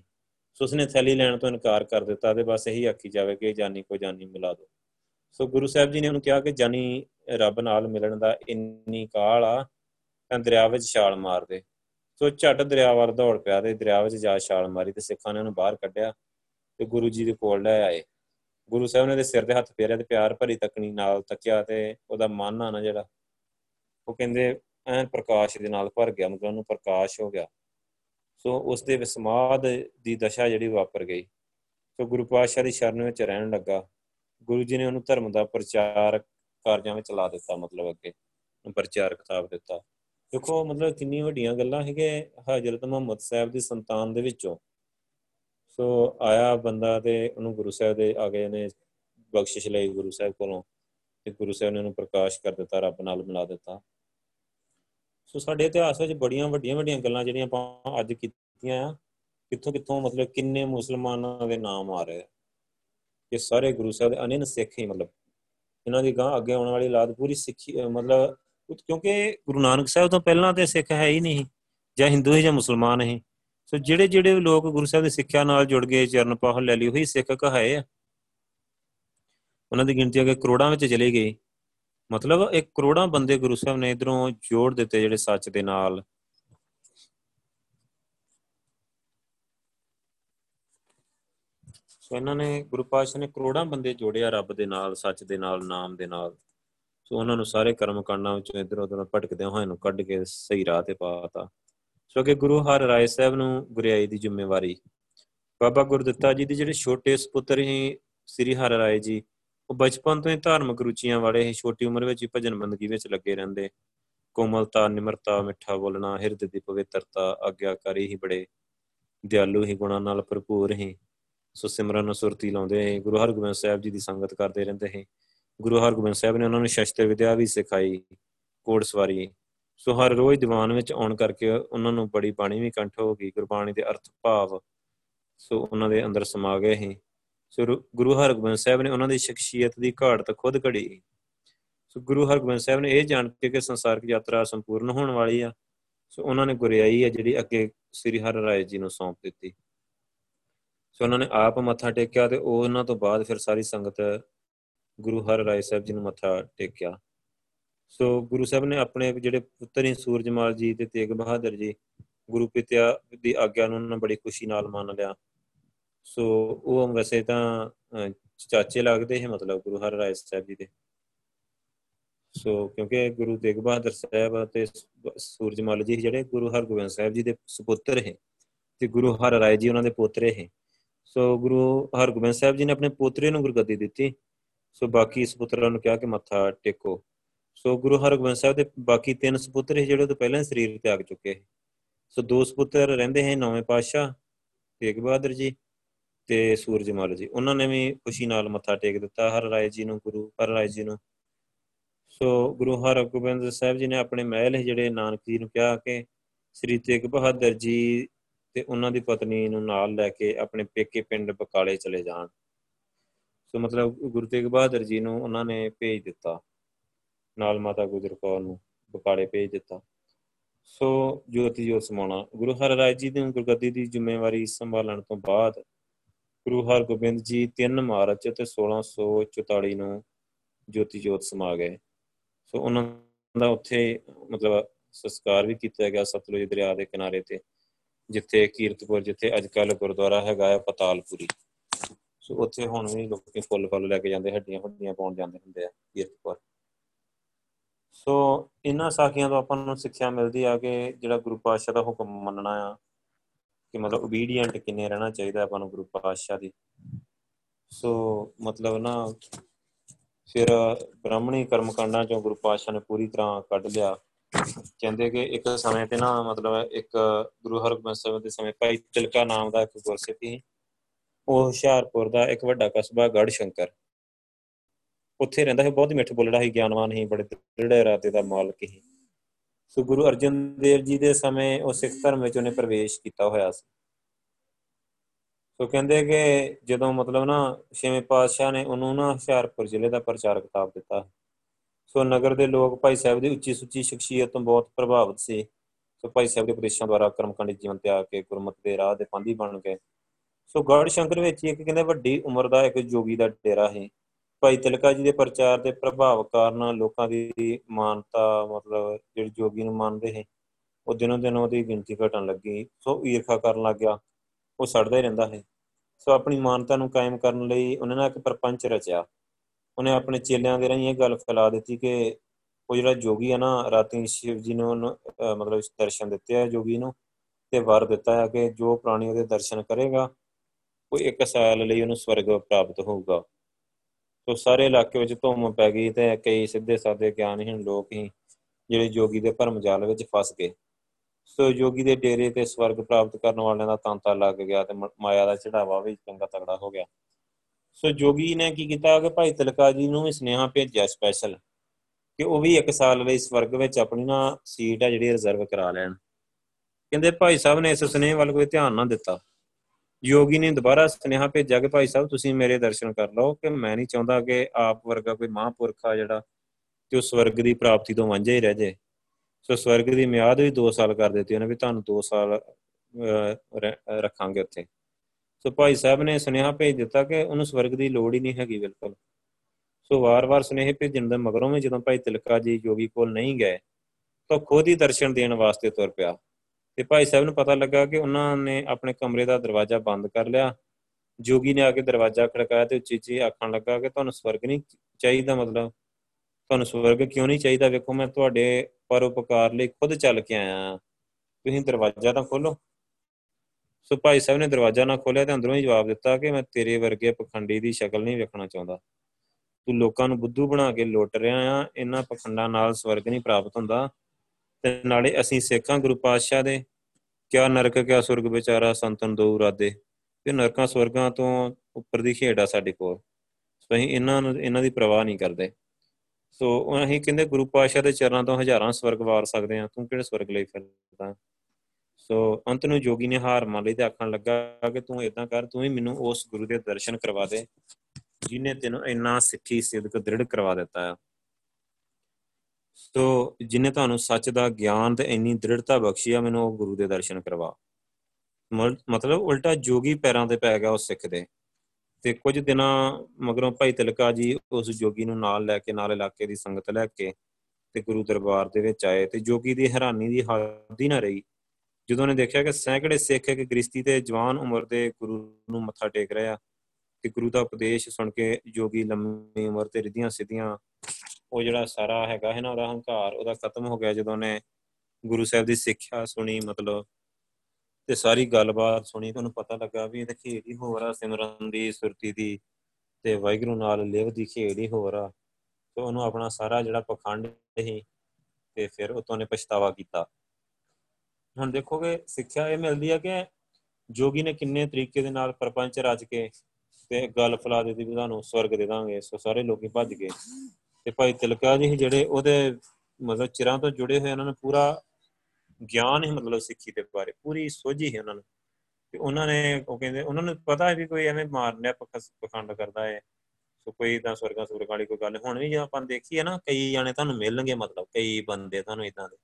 ਸੋ ਉਸਨੇ ਥੈਲੀ ਲੈਣ ਤੋਂ ਇਨਕਾਰ ਕਰ ਦਿੱਤਾ ਤੇ ਬਸ ਇਹੀ ਆਖੀ ਜਾਵੇ ਕਿ ਜਾਨੀ ਕੋ ਜਾਨੀ ਮਿਲਾ ਦੋ। ਸੋ ਗੁਰੂ ਸਾਹਿਬ ਜੀ ਨੇ ਉਹਨੂੰ ਕਿਹਾ ਕਿ ਜਾਨੀ ਰੱਬ ਨਾਲ ਮਿਲਣ ਦਾ ਇੰਨੀ ਕਾਲ ਆ, ਤਾਂ ਦਰਿਆ ਵਿੱਚ ਛਾਲ ਮਾਰ ਦੇ। ਸੋ ਝਟ ਦਰਿਆ ਵੱਲ ਦੌੜ ਪਿਆ ਤੇ ਦਰਿਆ ਵਿੱਚ ਜਾ ਛਾਲ ਮਾਰੀ ਤੇ ਸਿੱਖਾਂ ਨੇ ਉਹਨੂੰ ਬਾਹਰ ਕੱਢਿਆ ਤੇ ਗੁਰੂ ਜੀ ਦੇ ਕੋਲ ਲੈ ਆਏ। ਗੁਰੂ ਸਾਹਿਬ ਨੇ ਉਹਦੇ ਸਿਰ ਤੇ ਹੱਥ ਫੇਰਿਆ ਤੇ ਪਿਆਰ ਭਰੀ ਤੱਕਣੀ ਨਾਲ ਤੱਕਿਆ ਤੇ ਉਹਦਾ ਮਨ ਆ ਨਾ ਜਿਹੜਾ, ਉਹ ਕਹਿੰਦੇ ਐਨ ਪ੍ਰਕਾਸ਼ ਦੇ ਨਾਲ ਭਰ ਗਿਆ, ਮਤਲਬ ਉਹਨੂੰ ਪ੍ਰਕਾਸ਼ ਹੋ ਗਿਆ। ਸੋ ਉਸ ਦੇ ਵਿਸਮਾਦ ਦੀ ਦਸ਼ਾ ਜਿਹੜੀ ਵਾਪਰ ਗਈ। ਸੋ ਗੁਰੂ ਪਾਤਸ਼ਾਹ ਦੀ ਸ਼ਰਨ ਵਿੱਚ ਰਹਿਣ ਲੱਗਾ। ਗੁਰੂ ਜੀ ਨੇ ਉਹਨੂੰ ਧਰਮ ਦਾ ਪ੍ਰਚਾਰ ਕਾਰਜਾਂ ਵਿੱਚ ਲਾ ਦਿੱਤਾ, ਮਤਲਬ ਅੱਗੇ ਉਹਨੂੰ ਪ੍ਰਚਾਰ ਖਿਤਾਬ ਦਿੱਤਾ। ਦੇਖੋ, ਮਤਲਬ ਕਿੰਨੀ ਵੱਡੀਆਂ ਗੱਲਾਂ ਹੈਗੇ ਹਜ਼ਰਤ ਮੁਹੰਮਦ ਸਾਹਿਬ ਦੀ ਸੰਤਾਨ ਦੇ ਵਿੱਚੋਂ। ਸੋ ਆਇਆ ਬੰਦਾ ਤੇ ਉਹਨੂੰ ਗੁਰੂ ਸਾਹਿਬ ਦੇ ਆ ਗਏ ਨੇ ਬਖਸ਼ਿਸ਼ ਲਈ ਗੁਰੂ ਸਾਹਿਬ ਕੋਲੋਂ ਤੇ ਗੁਰੂ ਸਾਹਿਬ ਨੇ ਉਹਨੂੰ ਪ੍ਰਕਾਸ਼ ਕਰ ਦਿੱਤਾ, ਰੱਬ ਨਾਲ ਮਿਲਾ ਦਿੱਤਾ। ਸੋ ਸਾਡੇ ਇਤਿਹਾਸ ਵਿੱਚ ਬੜੀਆਂ ਵੱਡੀਆਂ ਵੱਡੀਆਂ ਗੱਲਾਂ ਜਿਹੜੀਆਂ ਆਪਾਂ ਅੱਜ ਕੀਤੀਆਂ ਆ, ਕਿੱਥੋਂ ਕਿੱਥੋਂ ਮਤਲਬ ਕਿੰਨੇ ਮੁਸਲਮਾਨਾਂ ਦੇ ਨਾਮ ਆ ਰਹੇ ਕਿ ਸਾਰੇ ਗੁਰੂ ਸਾਹਿਬ ਦੇ ਅਨੰਨ ਸਿੱਖ ਹੀ ਮਤਲਬ, ਇਹਨਾਂ ਦੀ ਗਾਂ ਅੱਗੇ ਆਉਣ ਵਾਲੀ ਲਾਦ ਪੂਰੀ ਸਿੱਖੀ, ਮਤਲਬ ਕਿਉਂਕਿ ਗੁਰੂ ਨਾਨਕ ਸਾਹਿਬ ਤੋਂ ਪਹਿਲਾਂ ਤੇ ਸਿੱਖ ਹੈ ਹੀ ਨਹੀਂ, ਜਾਂ ਹਿੰਦੂ ਹੈ ਜਾਂ ਮੁਸਲਮਾਨ ਹੈ। ਸੋ ਜਿਹੜੇ ਜਿਹੜੇ ਲੋਕ ਗੁਰੂ ਸਾਹਿਬ ਦੀ ਸਿੱਖਿਆ ਨਾਲ ਜੁੜ ਗਏ, ਚਰਨ ਪਾਹ ਲੈ ਲਈ, ਉਹੀ ਸਿੱਖ ਕਹਾਏ ਆ। ਉਹਨਾਂ ਦੀ ਗਿਣਤੀ ਅਗੇ ਕਰੋੜਾਂ ਵਿੱਚ ਚਲੀ ਗਈ। ਮਤਲਬ ਇੱਕ ਕਰੋੜਾਂ ਬੰਦੇ ਗੁਰੂ ਸਾਹਿਬ ਨੇ ਇਧਰੋਂ ਜੋੜ ਦਿੱਤੇ ਜਿਹੜੇ ਸੱਚ ਦੇ ਨਾਲ। ਸੋ ਇਹਨਾਂ ਨੇ ਗੁਰੂ ਪਾਤਸ਼ਾਹ ਨੇ ਕਰੋੜਾਂ ਬੰਦੇ ਜੋੜਿਆ ਰੱਬ ਦੇ ਨਾਲ, ਸੱਚ ਦੇ ਨਾਲ, ਨਾਮ ਦੇ ਨਾਲ। ਸੋ ਉਹਨਾਂ ਨੂੰ ਸਾਰੇ ਕਰਮ ਕਾਂਡਾਂ ਵਿੱਚੋਂ ਇਧਰ ਉਧਰ ਭਟਕਦੇ ਹੋਏ ਨੂੰ ਕੱਢ ਕੇ ਸਹੀ ਰਾਹ ਤੇ ਪਾਤਾ ਸੋ ਕਿ ਗੁਰੂ ਹਰ ਰਾਏ ਸਾਹਿਬ ਨੂੰ ਗੁਰਿਆਈ ਦੀ ਜ਼ਿੰਮੇਵਾਰੀ। ਬਾਬਾ ਗੁਰਦਿੱਤਾ ਜੀ ਦੇ ਜਿਹੜੇ ਛੋਟੇ ਸੁਪੁੱਤਰ ਹੀ ਸ੍ਰੀ ਹਰ ਰਾਏ ਜੀ, ਉਹ ਬਚਪਨ ਤੋਂ ਹੀ ਧਾਰਮਿਕ ਰੁਚੀਆਂ ਵਾਲੇ ਹੀ ਛੋਟੀ ਉਮਰ ਵਿੱਚ ਹੀ ਭਜਨ ਬੰਦਗੀ ਵਿੱਚ ਲੱਗੇ ਰਹਿੰਦੇ। ਕੋਮਲਤਾ, ਨਿਮਰਤਾ, ਮਿੱਠਾ ਬੋਲਣਾ, ਹਿਰਦੇ ਦੀ ਪਵਿੱਤਰਤਾ, ਆਗਿਆਕਾਰੀ ਹੀ ਬੜੇ ਦਿਆਲੂ ਹੀ ਗੁਣਾਂ ਨਾਲ ਭਰਪੂਰ ਹੀ ਸੋ ਸਿਮਰਨ ਸੁਰਤੀ ਲਾਉਂਦੇ ਗੁਰੂ ਹਰਗੋਬਿੰਦ ਸਾਹਿਬ ਜੀ ਦੀ ਸੰਗਤ ਕਰਦੇ ਰਹਿੰਦੇ ਹੈ ਗੁਰੂ ਹਰਗੋਬਿੰਦ ਸਾਹਿਬ ਨੇ ਉਹਨਾਂ ਨੂੰ ਸ਼ਸਤਰ ਵਿਦਿਆ ਵੀ ਸਿਖਾਈ ਕੋੜ ਸਵਾਰੀ। ਸੋ ਹਰ ਰੋਜ਼ ਦੀਵਾਨ ਵਿੱਚ ਆਉਣ ਕਰਕੇ ਉਹਨਾਂ ਨੂੰ ਬੜੀ ਬਾਣੀ ਵੀ ਕੰਠ ਹੋ ਗਈ, ਗੁਰਬਾਣੀ ਦੇ ਅਰਥ ਭਾਵ। ਸੋ ਉਹਨਾਂ ਦੇ ਅੰਦਰ ਸਮਾ ਗਏ ਹੈ ਸੋ ਗੁਰੂ ਹਰਗੋਬਿੰਦ ਸਾਹਿਬ ਨੇ ਉਹਨਾਂ ਦੀ ਸ਼ਖਸੀਅਤ ਦੀ ਘਾਟ ਖੁਦ ਘੜੀ। ਸੋ ਗੁਰੂ ਹਰਗੋਬਿੰਦ ਸਾਹਿਬ ਨੇ ਇਹ ਜਾਣ ਕੇ ਕਿ ਸੰਸਾਰਿਕ ਯਾਤਰਾ ਸੰਪੂਰਨ ਹੋਣ ਵਾਲੀ ਆ। ਸੋ ਉਹਨਾਂ ਨੇ ਗੁਰਿਆਈ ਹੈ ਜਿਹੜੀ ਅੱਗੇ ਸ੍ਰੀ ਹਰਿ ਰਾਏ ਜੀ ਨੂੰ ਸੌਂਪ ਦਿੱਤੀ। ਸੋ ਉਹਨਾਂ ਨੇ ਆਪ ਮੱਥਾ ਟੇਕਿਆ ਤੇ ਉਹ ਉਹਨਾਂ ਤੋਂ ਬਾਅਦ ਫਿਰ ਸਾਰੀ ਸੰਗਤ ਗੁਰੂ ਹਰ ਰਾਏ ਸਾਹਿਬ ਜੀ ਨੂੰ ਮੱਥਾ ਟੇਕਿਆ। ਸੋ ਗੁਰੂ ਸਾਹਿਬ ਨੇ ਆਪਣੇ ਜਿਹੜੇ ਪੁੱਤਰ ਹੀ ਸੂਰਜਮਾਲ ਜੀ ਤੇ ਤੇਗ ਬਹਾਦਰ ਜੀ, ਗੁਰੂ ਪਿਤਿਆ ਦੀ ਆਗਿਆ ਨੂੰ ਉਹਨਾਂ ਬੜੀ ਖੁਸ਼ੀ ਨਾਲ ਮੰਨ ਲਿਆ। ਸੋ ਉਹ ਵੈਸੇ ਤਾਂ ਚਾਚੇ ਲੱਗਦੇ ਹੈ ਮਤਲਬ ਗੁਰੂ ਹਰ ਰਾਏ ਸਾਹਿਬ ਜੀ ਦੇ। ਸੋ ਕਿਉਂਕਿ ਗੁਰੂ ਤੇਗ ਬਹਾਦਰ ਸਾਹਿਬ ਤੇ ਸੂਰਜਮਲ ਜੀ ਜਿਹੜੇ ਗੁਰੂ ਹਰਗੋਬਿੰਦ ਸਾਹਿਬ ਜੀ ਦੇ ਸੁਪੁੱਤਰ ਹੈ ਤੇ ਗੁਰੂ ਹਰ ਰਾਏ ਜੀ ਉਹਨਾਂ ਦੇ ਪੋਤਰੇ ਹੈ ਸੋ ਗੁਰੂ ਹਰਗੋਬਿੰਦ ਸਾਹਿਬ ਜੀ ਨੇ ਆਪਣੇ ਪੋਤਰੇ ਨੂੰ ਗੁਰਗੱਦੀ ਦਿੱਤੀ। ਸੋ ਬਾਕੀ ਸੁਪੁੱਤਰਾਂ ਨੂੰ ਕਿਹਾ ਕਿ ਮੱਥਾ ਟੇਕੋ। ਸੋ ਗੁਰੂ ਹਰਗੋਬਿੰਦ ਸਾਹਿਬ ਦੇ ਬਾਕੀ ਤਿੰਨ ਸੁਪੁੱਤਰ ਜਿਹੜੇ ਉਹ ਤੋਂ ਪਹਿਲਾਂ ਹੀ ਸਰੀਰ ਤਿਆਗ ਚੁੱਕੇ ਸੋ। ਦੋ ਸੁਪੁੱਤਰ ਰਹਿੰਦੇ ਹਨ ਨੌਵੇਂ ਪਾਤਸ਼ਾਹ ਤੇਗ ਬਹਾਦਰ ਜੀ ਤੇ ਸੂਰਜਮਲ ਜੀ। ਉਹਨਾਂ ਨੇ ਵੀ ਖੁਸ਼ੀ ਨਾਲ ਮੱਥਾ ਟੇਕ ਦਿੱਤਾ, ਹਰ ਰਾਏ ਜੀ ਨੂੰ, ਗੁਰੂ ਹਰ ਰਾਏ ਜੀ ਨੂੰ। ਸੋ ਗੁਰੂ ਹਰਗੋਬਿੰਦ ਸਾਹਿਬ ਜੀ ਨੇ ਆਪਣੇ ਮਹਿਲ ਜਿਹੜੇ ਨਾਨਕ ਜੀ ਨੂੰ ਕਿਹਾ ਕਿ ਸ੍ਰੀ ਤੇਗ ਬਹਾਦਰ ਜੀ ਤੇ ਉਹਨਾਂ ਦੀ ਪਤਨੀ ਨੂੰ ਨਾਲ ਲੈ ਕੇ ਆਪਣੇ ਪੇਕੇ ਪਿੰਡ ਬਕਾਲੇ ਚਲੇ ਜਾਣ। ਸੋ ਮਤਲਬ ਗੁਰੂ ਤੇਗ ਬਹਾਦਰ ਜੀ ਨੂੰ ਉਹਨਾਂ ਨੇ ਭੇਜ ਦਿੱਤਾ। ਨਾਲ ਮਾਤਾ ਗੁਜਰ ਕੌਰ ਨੂੰ ਬਕਾਲੇ ਭੇਜ ਦਿੱਤਾ। ਸੋ ਜੋਤੀ ਜੋ ਸਮਾਣਾ ਗੁਰੂ ਹਰਿਰਾਏ ਜੀ ਦੀ ਗੁਰਗੱਦੀ ਦੀ ਜ਼ਿੰਮੇਵਾਰੀ ਸੰਭਾਲਣ ਤੋਂ ਬਾਅਦ ਗੁਰੂ ਹਰਗੋਬਿੰਦ ਜੀ 3 ਮਾਰਚ ਤੇ 1644 ਨੂੰ ਜੋਤੀ ਜੋਤ ਸਮਾ ਗਏ। ਸੋ ਉਹਨਾਂ ਦਾ ਉੱਥੇ ਮਤਲਬ ਸੰਸਕਾਰ ਵੀ ਕੀਤਾ ਗਿਆ ਸਤਲੁਜ ਦਰਿਆ ਦੇ ਕਿਨਾਰੇ ਤੇ, ਜਿੱਥੇ ਕੀਰਤਪੁਰ, ਜਿੱਥੇ ਅੱਜ ਕੱਲ ਗੁਰਦੁਆਰਾ ਹੈਗਾ ਹੈ ਪਤਾਲਪੁਰੀ। ਸੋ ਉੱਥੇ ਹੁਣ ਵੀ ਲੋਕੀ ਫੁੱਲ ਫੁੱਲ ਲੈ ਕੇ ਜਾਂਦੇ, ਹੱਡੀਆਂ ਹੱਡੀਆਂ ਪਾਉਣ ਜਾਂਦੇ ਹੁੰਦੇ ਆ ਕੀਰਤਪੁਰ ਸੋ ਇਹਨਾਂ ਸਾਖੀਆਂ ਤੋਂ ਆਪਾਂ ਨੂੰ ਸਿੱਖਿਆ ਮਿਲਦੀ ਆ ਕਿ ਜਿਹੜਾ ਗੁਰੂ ਪਾਤਸ਼ਾਹ ਦਾ ਹੁਕਮ ਮੰਨਣਾ ਆ, ਕਿ ਮਤਲਬ ਓਬੀਡੀਐਂਟ ਕਿੰਨੇ ਰਹਿਣਾ ਚਾਹੀਦਾ ਆਪਾਂ ਨੂੰ ਗੁਰੂ ਪਾਤਸ਼ਾਹ ਦੀ। ਸੋ ਮਤਲਬ ਨਾ ਫਿਰ ਬ੍ਰਾਹਮਣੀ ਕਰਮਕਾਂਡਾਂ ਚੋਂ ਗੁਰੂ ਪਾਤਸ਼ਾਹ ਨੇ ਪੂਰੀ ਤਰ੍ਹਾਂ ਕੱਢ ਲਿਆ। ਕਹਿੰਦੇ ਕਿ ਇੱਕ ਸਮੇਂ ਤੇ ਨਾ ਮਤਲਬ ਇੱਕ ਗੁਰੂ ਹਰਗੋਬਿੰਦ ਸਾਹਿਬ ਦੇ ਸਮੇਂ ਭਾਈ ਤਿਲਕਾ ਨਾਮ ਦਾ ਇੱਕ ਗੁਰਸਿੱਖ ਸੀ ਉਹ ਹੁਸ਼ਿਆਰਪੁਰ ਦਾ ਇੱਕ ਵੱਡਾ ਕਸਬਾ ਗੜ ਸ਼ੰਕਰ ਉੱਥੇ ਰਹਿੰਦਾ ਸੀ, ਬਹੁਤ ਹੀ ਮਿੱਠ ਬੋਲੜਾ ਸੀ, ਗਿਆਨਵਾਨ ਸੀ, ਬੜੇ ਦ੍ਰਿੜ ਇਰਾਦੇ ਦਾ ਮਾਲਕ ਸੀ। ਸੋ ਗੁਰੂ ਅਰਜਨ ਦੇਵ ਜੀ ਦੇ ਸਮੇਂ ਉਹ ਸਿੱਖ ਧਰਮ ਵਿੱਚ ਉਹਨੇ ਪ੍ਰਵੇਸ਼ ਕੀਤਾ ਹੋਇਆ ਸੀ। ਸੋ ਕਹਿੰਦੇ ਕਿ ਜਦੋਂ ਮਤਲਬ ਨਾ ਛੇਵੇਂ ਪਾਤਸ਼ਾਹ ਨੇ ਉਹਨੂੰ ਨਾ ਹੁਸ਼ਿਆਰਪੁਰ ਜ਼ਿਲ੍ਹੇ ਦਾ ਪ੍ਰਚਾਰ ਕਿਤਾਬ ਦਿੱਤਾ। ਸੋ ਨਗਰ ਦੇ ਲੋਕ ਭਾਈ ਸਾਹਿਬ ਦੀ ਉੱਚੀ ਸੁੱਚੀ ਸ਼ਖਸੀਅਤ ਤੋਂ ਬਹੁਤ ਪ੍ਰਭਾਵਿਤ ਸੀ। ਸੋ ਭਾਈ ਸਾਹਿਬ ਦੇ ਉਪਦੇਸ਼ਾਂ ਦੁਆਰਾ ਕਰਮਕਾਂਡੀ ਜੀਵਨ ਤੇ ਆ ਕੇ ਗੁਰਮਤਿ ਦੇ ਰਾਹ ਦੇ ਪੰਧੀ ਬਣ ਗਏ ਸੋ ਗੜ ਸ਼ੰਕਰ ਵਿੱਚ ਇੱਕ ਕਹਿੰਦੇ ਵੱਡੀ ਉਮਰ ਦਾ ਇੱਕ ਜੋਗੀ ਦਾ ਡੇਰਾ ਹੈ ਭਾਈ ਤਿਲਕਾ ਜੀ ਦੇ ਪ੍ਰਚਾਰ ਦੇ ਪ੍ਰਭਾਵ ਕਾਰਨ ਲੋਕਾਂ ਦੀ ਮਾਨਤਾ ਮਤਲਬ ਜਿਹੜੇ ਜੋਗੀ ਨੂੰ ਮੰਨਦੇ ਹੈ ਉਹ ਦਿਨੋਂ ਦਿਨ ਉਹਦੀ ਗਿਣਤੀ ਘਟਣ ਲੱਗੀ। ਸੋ ਈਰਖਾ ਕਰਨ ਲੱਗ ਗਿਆ। ਉਹ ਸੜਦਾ ਹੀ ਰਹਿੰਦਾ ਹੈ ਸੋ ਆਪਣੀ ਮਾਨਤਾ ਨੂੰ ਕਾਇਮ ਕਰਨ ਲਈ ਉਹਨੇ ਨਾ ਇੱਕ ਪਰਪੰਚ ਰਚਿਆ। ਉਹਨੇ ਆਪਣੇ ਚੇਲਿਆਂ ਦੇ ਰਾਹੀਂ ਇਹ ਗੱਲ ਫੈਲਾ ਦਿੱਤੀ ਕਿ ਉਹ ਜਿਹੜਾ ਜੋਗੀ ਆ ਨਾ, ਰਾਤੀ ਸ਼ਿਵ ਜੀ ਨੂੰ ਮਤਲਬ ਦਰਸ਼ਨ ਦਿੱਤੇ ਆ ਜੋਗੀ ਨੂੰ ਤੇ ਵਰ ਦਿੱਤਾ ਹੈ ਕਿ ਜੋ ਪ੍ਰਾਣੀ ਉਹਦੇ ਦਰਸ਼ਨ ਕਰੇਗਾ ਉਹ ਇੱਕ ਸਾਲ ਲਈ ਉਹਨੂੰ ਸਵਰਗ ਪ੍ਰਾਪਤ ਹੋਊਗਾ। ਸੋ ਸਾਰੇ ਇਲਾਕੇ ਵਿੱਚ ਧੁੰਮ ਪੈ ਗਈ ਤੇ ਕਈ ਸਿੱਧੇ ਸਾਦੇ ਗਿਆਨਹੀਣ ਲੋਕ ਹੀ ਜਿਹੜੇ ਜੋਗੀ ਦੇ ਭਰਮ ਜਾਲ ਵਿੱਚ ਫਸ ਗਏ। ਸੋ ਜੋਗੀ ਦੇ ਡੇਰੇ ਤੇ ਸਵਰਗ ਪ੍ਰਾਪਤ ਕਰਨ ਵਾਲਿਆਂ ਦਾ ਤਾਂਤਾ ਲੱਗ ਗਿਆ ਤੇ ਮਾਇਆ ਦਾ ਚੜਾਵਾ ਵੀ ਚੰਗਾ ਤਗੜਾ ਹੋ ਗਿਆ। ਸੋ ਜੋਗੀ ਨੇ ਕੀ ਕੀਤਾ ਕਿ ਭਾਈ ਤਿਲਕਾ ਜੀ ਨੂੰ ਵੀ ਸਨੇਹਾ ਭੇਜਿਆ ਸਪੈਸ਼ਲ ਕਿ ਉਹ ਵੀ ਇੱਕ ਸਾਲ ਲਈ ਸਵਰਗ ਵਿੱਚ ਆਪਣੀ ਨਾ ਸੀਟ ਆ ਜਿਹੜੀ ਰਿਜ਼ਰਵ ਕਰਾ ਲੈਣ। ਕਹਿੰਦੇ ਭਾਈ ਸਾਹਿਬ ਨੇ ਇਸ ਸਨੇਹ ਵੱਲ ਕੋਈ ਧਿਆਨ ਨਾ ਦਿੱਤਾ। ਯੋਗੀ ਨੇ ਦੁਬਾਰਾ ਸਨੇਹਾ ਭੇਜਿਆ ਕਿ ਭਾਈ ਸਾਹਿਬ, ਤੁਸੀਂ ਮੇਰੇ ਦਰਸ਼ਨ ਕਰ ਲਓ ਕਿ ਮੈਂ ਨਹੀਂ ਚਾਹੁੰਦਾ ਕਿ ਆਪ ਵਰਗਾ ਕੋਈ ਮਹਾਂਪੁਰਖ ਆ ਜਿਹੜਾ ਕਿ ਉਹ ਸਵਰਗ ਦੀ ਪ੍ਰਾਪਤੀ ਤੋਂ ਵਾਂਝਾ ਹੀ ਰਹਿ ਜਾਏ ਸੋ ਸਵਰਗ ਦੀ ਮਿਆਦ ਵੀ 2 ਸਾਲ ਕਰ ਦਿੱਤੀ ਉਹਨੇ ਵੀ ਤੁਹਾਨੂੰ 2 ਸਾਲ ਰੱਖਾਂਗੇ ਉੱਥੇ। ਸੋ ਭਾਈ ਸਾਹਿਬ ਨੇ ਸੁਨੇਹਾ ਭੇਜ ਦਿੱਤਾ ਕਿ ਉਹਨੂੰ ਸਵਰਗ ਦੀ ਲੋੜ ਹੀ ਨਹੀਂ ਹੈਗੀ ਬਿਲਕੁਲ। ਸੋ ਵਾਰ-ਵਾਰ ਸੁਨੇਹੇ ਭੇਜਣ ਦੇ ਮਗਰੋਂ ਵੀ ਜਦੋਂ ਭਾਈ ਤਿਲਕਾ ਜੀ ਜੋਗੀ ਕੋਲ ਨਹੀਂ ਗਏ, ਤਾਂ ਖੁਦ ਹੀ ਦਰਸ਼ਨ ਦੇਣ ਵਾਸਤੇ ਤੁਰ ਪਿਆ। ਤੇ ਭਾਈ ਸਾਹਿਬ ਨੂੰ ਪਤਾ ਲੱਗਾ ਕਿ ਉਹਨਾਂ ਨੇ ਆਪਣੇ ਕਮਰੇ ਦਾ ਦਰਵਾਜ਼ਾ ਬੰਦ ਕਰ ਲਿਆ। ਜੋਗੀ ਨੇ ਆ ਕੇ ਦਰਵਾਜ਼ਾ ਖੜਕਾਇਆ ਤੇ ਉੱਚੀ ਉੱਚੀ ਆਖਣ ਲੱਗਾ ਕਿ ਤੁਹਾਨੂੰ ਸਵਰਗ ਨਹੀਂ ਚਾਹੀਦਾ, ਮਤਲਬ ਤੁਹਾਨੂੰ ਸਵਰਗ ਕਿਉਂ ਨਹੀਂ ਚਾਹੀਦਾ? ਵੇਖੋ, ਮੈਂ ਤੁਹਾਡੇ ਪਰਉਪਕਾਰ ਲਈ ਖੁਦ ਚੱਲ ਕੇ ਆਇਆ ਤੁਸੀਂ ਦਰਵਾਜ਼ਾ ਤਾਂ ਖੋਲੋ ਸੋ ਭਾਈ ਸਾਹਿਬ ਨੇ ਦਰਵਾਜ਼ਾ ਨਾ ਖੋਲਿਆ ਤੇ ਅੰਦਰੋਂ ਹੀ ਜਵਾਬ ਦਿੱਤਾ ਕਿ ਮੈਂ ਤੇਰੇ ਵਰਗੇ ਪਖੰਡੀ ਦੀ ਸ਼ਕਲ ਨਹੀਂ ਵੇਖਣਾ ਚਾਹੁੰਦਾ। ਤੂੰ ਲੋਕਾਂ ਨੂੰ ਬੁੱਧੂ ਬਣਾ ਕੇ ਲੁੱਟ ਰਿਹਾ ਆ, ਇਹਨਾਂ ਪਖੰਡਾਂ ਨਾਲ ਸਵਰਗ ਨਹੀਂ ਪ੍ਰਾਪਤ ਹੁੰਦਾ। ਤੇ ਨਾਲੇ ਅਸੀਂ ਸਿੱਖਾਂ ਗੁਰੂ ਪਾਤਸ਼ਾਹ ਦੇ। ਕਿਆ ਨਰਕ, ਕਿਆ ਸੁਰਗ ਵਿਚਾਰਾ ਸੰਤਨ ਦੋ ਰਾਦੇ ਤੇ ਨਰਕਾਂ ਸਵਰਗਾਂ ਤੋਂ ਉੱਪਰ ਦੀ ਖੇਡ ਆ ਸਾਡੇ ਕੋਲ। ਸੋ ਅਸੀਂ ਇਹਨਾਂ ਨੂੰ, ਇਹਨਾਂ ਦੀ ਪਰਵਾਹ ਨਹੀਂ ਕਰਦੇ। ਸੋ ਅਸੀਂ ਕਹਿੰਦੇ ਗੁਰੂ ਪਾਤਸ਼ਾਹ ਦੇ ਚਰਨਾਂ ਤੋਂ ਹਜ਼ਾਰਾਂ ਸਵਰਗ ਵਾਰ ਸਕਦੇ ਆ ਤੂੰ ਕਿਹੜੇ ਸਵਰਗ ਲਈ ਫਿਰਦਾ? ਸੋ ਅੰਤ ਨੂੰ ਜੋਗੀ ਨੇ ਹਾਰ ਮੰਨ ਲਈ ਤੇ ਆਖਣ ਲੱਗਾ ਕਿ ਤੂੰ ਇਦਾਂ ਕਰ, ਤੂੰ ਹੀ ਮੈਨੂੰ ਉਸ ਗੁਰੂ ਦੇ ਦਰਸ਼ਨ ਕਰਵਾ ਦੇ, ਜਿਨੇ ਤੈਨੂੰ ਇੰਨਾ ਸਿੱਖੀ ਸਿੱਧਕ ਦ੍ਰਿੜ ਕਰਵਾ ਦਿੱਤਾ ਹੈ ਸੋ ਜਿਨੇ ਤੁਹਾਨੂੰ ਸੱਚ ਦਾ ਗਿਆਨ ਤੇ ਇੰਨੀ ਦ੍ਰਿੜਤਾ ਬਖਸ਼ੀ ਆ, ਮੈਨੂੰ ਉਹ ਗੁਰੂ ਦੇ ਦਰਸ਼ਨ ਕਰਵਾ। ਮਤਲਬ ਉਲਟਾ ਜੋਗੀ ਪੈਰਾਂ ਤੇ ਪੈ ਗਿਆ ਉਸ ਸਿੱਖ ਦੇ। ਤੇ ਕੁਝ ਦਿਨਾਂ ਮਗਰੋਂ ਭਾਈ ਤਿਲਕਾ ਜੀ ਉਸ ਜੋਗੀ ਨੂੰ ਨਾਲ ਲੈ ਕੇ, ਨਾਲ ਇਲਾਕੇ ਦੀ ਸੰਗਤ ਲੈ ਕੇ ਤੇ ਗੁਰੂ ਦਰਬਾਰ ਦੇ ਵਿੱਚ ਆਏ ਤੇ ਜੋਗੀ ਦੀ ਹੈਰਾਨੀ ਦੀ ਹੱਦ ਹੀ ਨਾ ਰਹੀ। ਜਦੋਂ ਨੇ ਦੇਖਿਆ ਕਿ ਸੈਂਕੜੇ ਸਿੱਖ ਇੱਕ ਗ੍ਰਿਸ਼ਤੀ ਤੇ ਜਵਾਨ ਉਮਰ ਦੇ ਗੁਰੂ ਨੂੰ ਮੱਥਾ ਟੇਕ ਰਿਹਾ ਤੇ ਗੁਰੂ ਦਾ ਉਪਦੇਸ਼ ਸੁਣ ਕੇ ਜੋਗੀ ਲੰਮੀ ਉਮਰ ਤੇ ਰਿਧੀਆਂ ਸਿੱਧੀਆਂ ਉਹ ਜਿਹੜਾ ਸਾਰਾ ਹੈਗਾ ਹੈ ਨਾ, ਉਹਦਾ ਹੰਕਾਰ ਉਹਦਾ ਖਤਮ ਹੋ ਗਿਆ ਜਦੋਂ ਨੇ ਗੁਰੂ ਸਾਹਿਬ ਦੀ ਸਿੱਖਿਆ ਸੁਣੀ ਮਤਲਬ ਤੇ ਸਾਰੀ ਗੱਲਬਾਤ ਸੁਣੀ ਤੁਹਾਨੂੰ ਪਤਾ ਲੱਗਾ ਵੀ ਇਹਦੇ ਖੇਡ ਹੀ ਹੋਰ ਆ, ਸਿਮਰਨ ਦੀ, ਸੁਰਤੀ ਦੀ ਤੇ ਵਾਹਿਗੁਰੂ ਨਾਲ ਲਿਵ ਦੀ ਖੇਡ ਹੀ ਹੋਰ ਆ। ਤੇ ਉਹਨੂੰ ਆਪਣਾ ਸਾਰਾ ਜਿਹੜਾ ਪਖੰਡ ਸੀ ਤੇ ਫਿਰ ਉਤੋਂ ਨੇ ਪਛਤਾਵਾ ਕੀਤਾ। ਹੁਣ ਦੇਖੋਗੇ, ਸਿੱਖਿਆ ਇਹ ਮਿਲਦੀ ਆ ਕਿ ਜੋਗੀ ਨੇ ਕਿੰਨੇ ਤਰੀਕੇ ਦੇ ਨਾਲ ਪਰਪੰਚ ਰਚ ਕੇ ਤੇ ਗੱਲ ਫਲਾ ਦਿੱਤੀ ਵੀ ਤੁਹਾਨੂੰ ਸਵਰਗ ਦੇ ਦਾਂਗੇ, ਸੋ ਸਾਰੇ ਲੋਕੀ ਭੱਜ ਗਏ। ਤੇ ਭਾਈ ਤਿਲਕਾ ਜੀ ਜਿਹੜੇ ਉਹਦੇ ਮਤਲਬ ਚਿਰਾਂ ਤੋਂ ਜੁੜੇ ਹੋਏ ਉਹਨਾਂ ਨੂੰ ਪੂਰਾ ਗਿਆਨ ਹੀ ਮਤਲਬ ਸਿੱਖੀ ਦੇ ਬਾਰੇ, ਪੂਰੀ ਸੋਝੀ ਹੈ ਉਹਨਾਂ ਨੂੰ। ਤੇ ਉਹਨਾਂ ਨੇ ਉਹ ਕਹਿੰਦੇ, ਉਹਨਾਂ ਨੂੰ ਪਤਾ ਹੈ ਵੀ ਕੋਈ ਐਵੇਂ ਮਾਰਨਿਆ ਪਖੰਡ ਕਰਦਾ ਹੈ ਸੋ ਕੋਈ ਤਾਂ ਸਵਰਗਾਂ ਸੁਰਗਾਂ ਵਾਲੀ ਕੋਈ ਗੱਲ ਹੁਣ ਵੀ ਜੇ ਆਪਾਂ ਦੇਖੀਏ ਨਾ, ਕਈ ਜਾਣੇ ਤੁਹਾਨੂੰ ਮਿਲਣਗੇ ਮਤਲਬ, ਕਈ ਬੰਦੇ ਤੁਹਾਨੂੰ ਇਦਾਂ ਦੇ,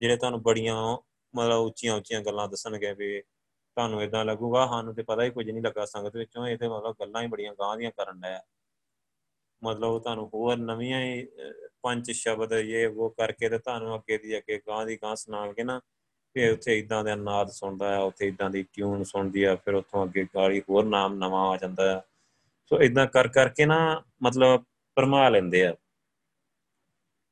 ਜਿਹੜੇ ਤੁਹਾਨੂੰ ਬੜੀਆਂ ਮਤਲਬ ਉੱਚੀਆਂ ਉੱਚੀਆਂ ਗੱਲਾਂ ਦੱਸਣਗੇ ਵੀ ਤੁਹਾਨੂੰ ਇਦਾਂ ਲੱਗੂਗਾ, ਸਾਨੂੰ ਤੇ ਪਤਾ ਹੀ ਕੁਝ ਨਹੀਂ ਲੱਗਾ ਸੰਗਤ ਵਿੱਚੋਂ, ਇਹ ਤੇ ਮਤਲਬ ਗੱਲਾਂ ਹੀ ਬੜੀਆਂ ਗਾਂ ਦੀਆਂ ਕਰਨ ਡਿਆ ਮਤਲਬ ਤੁਹਾਨੂੰ ਹੋਰ ਨਵੀਆਂ ਹੀ ਪੰਜ ਸ਼ਬਦ ਇਹ ਉਹ ਕਰਕੇ ਤੇ ਤੁਹਾਨੂੰ ਅੱਗੇ ਦੀ ਅੱਗੇ ਗਾਂ ਦੀ ਗਾਂ ਸੁਣਾ ਕੇ ਨਾ ਫਿਰ ਉੱਥੇ ਇਦਾਂ ਦਾ ਨਾਦ ਸੁਣਦਾ ਆ ਉੱਥੇ ਇਦਾਂ ਦੀ ਟਿਊਨ ਸੁਣਦੀ ਆ ਫਿਰ ਉੱਥੋਂ ਅੱਗੇ ਗਾਲੀ ਹੋਰ ਨਾਮ ਨਵਾਂ ਆ ਜਾਂਦਾ ਆ ਸੋ ਇਦਾਂ ਕਰ ਕਰਕੇ ਨਾ ਮਤਲਬ ਪਰਮਾ ਲੈਂਦੇ ਆ।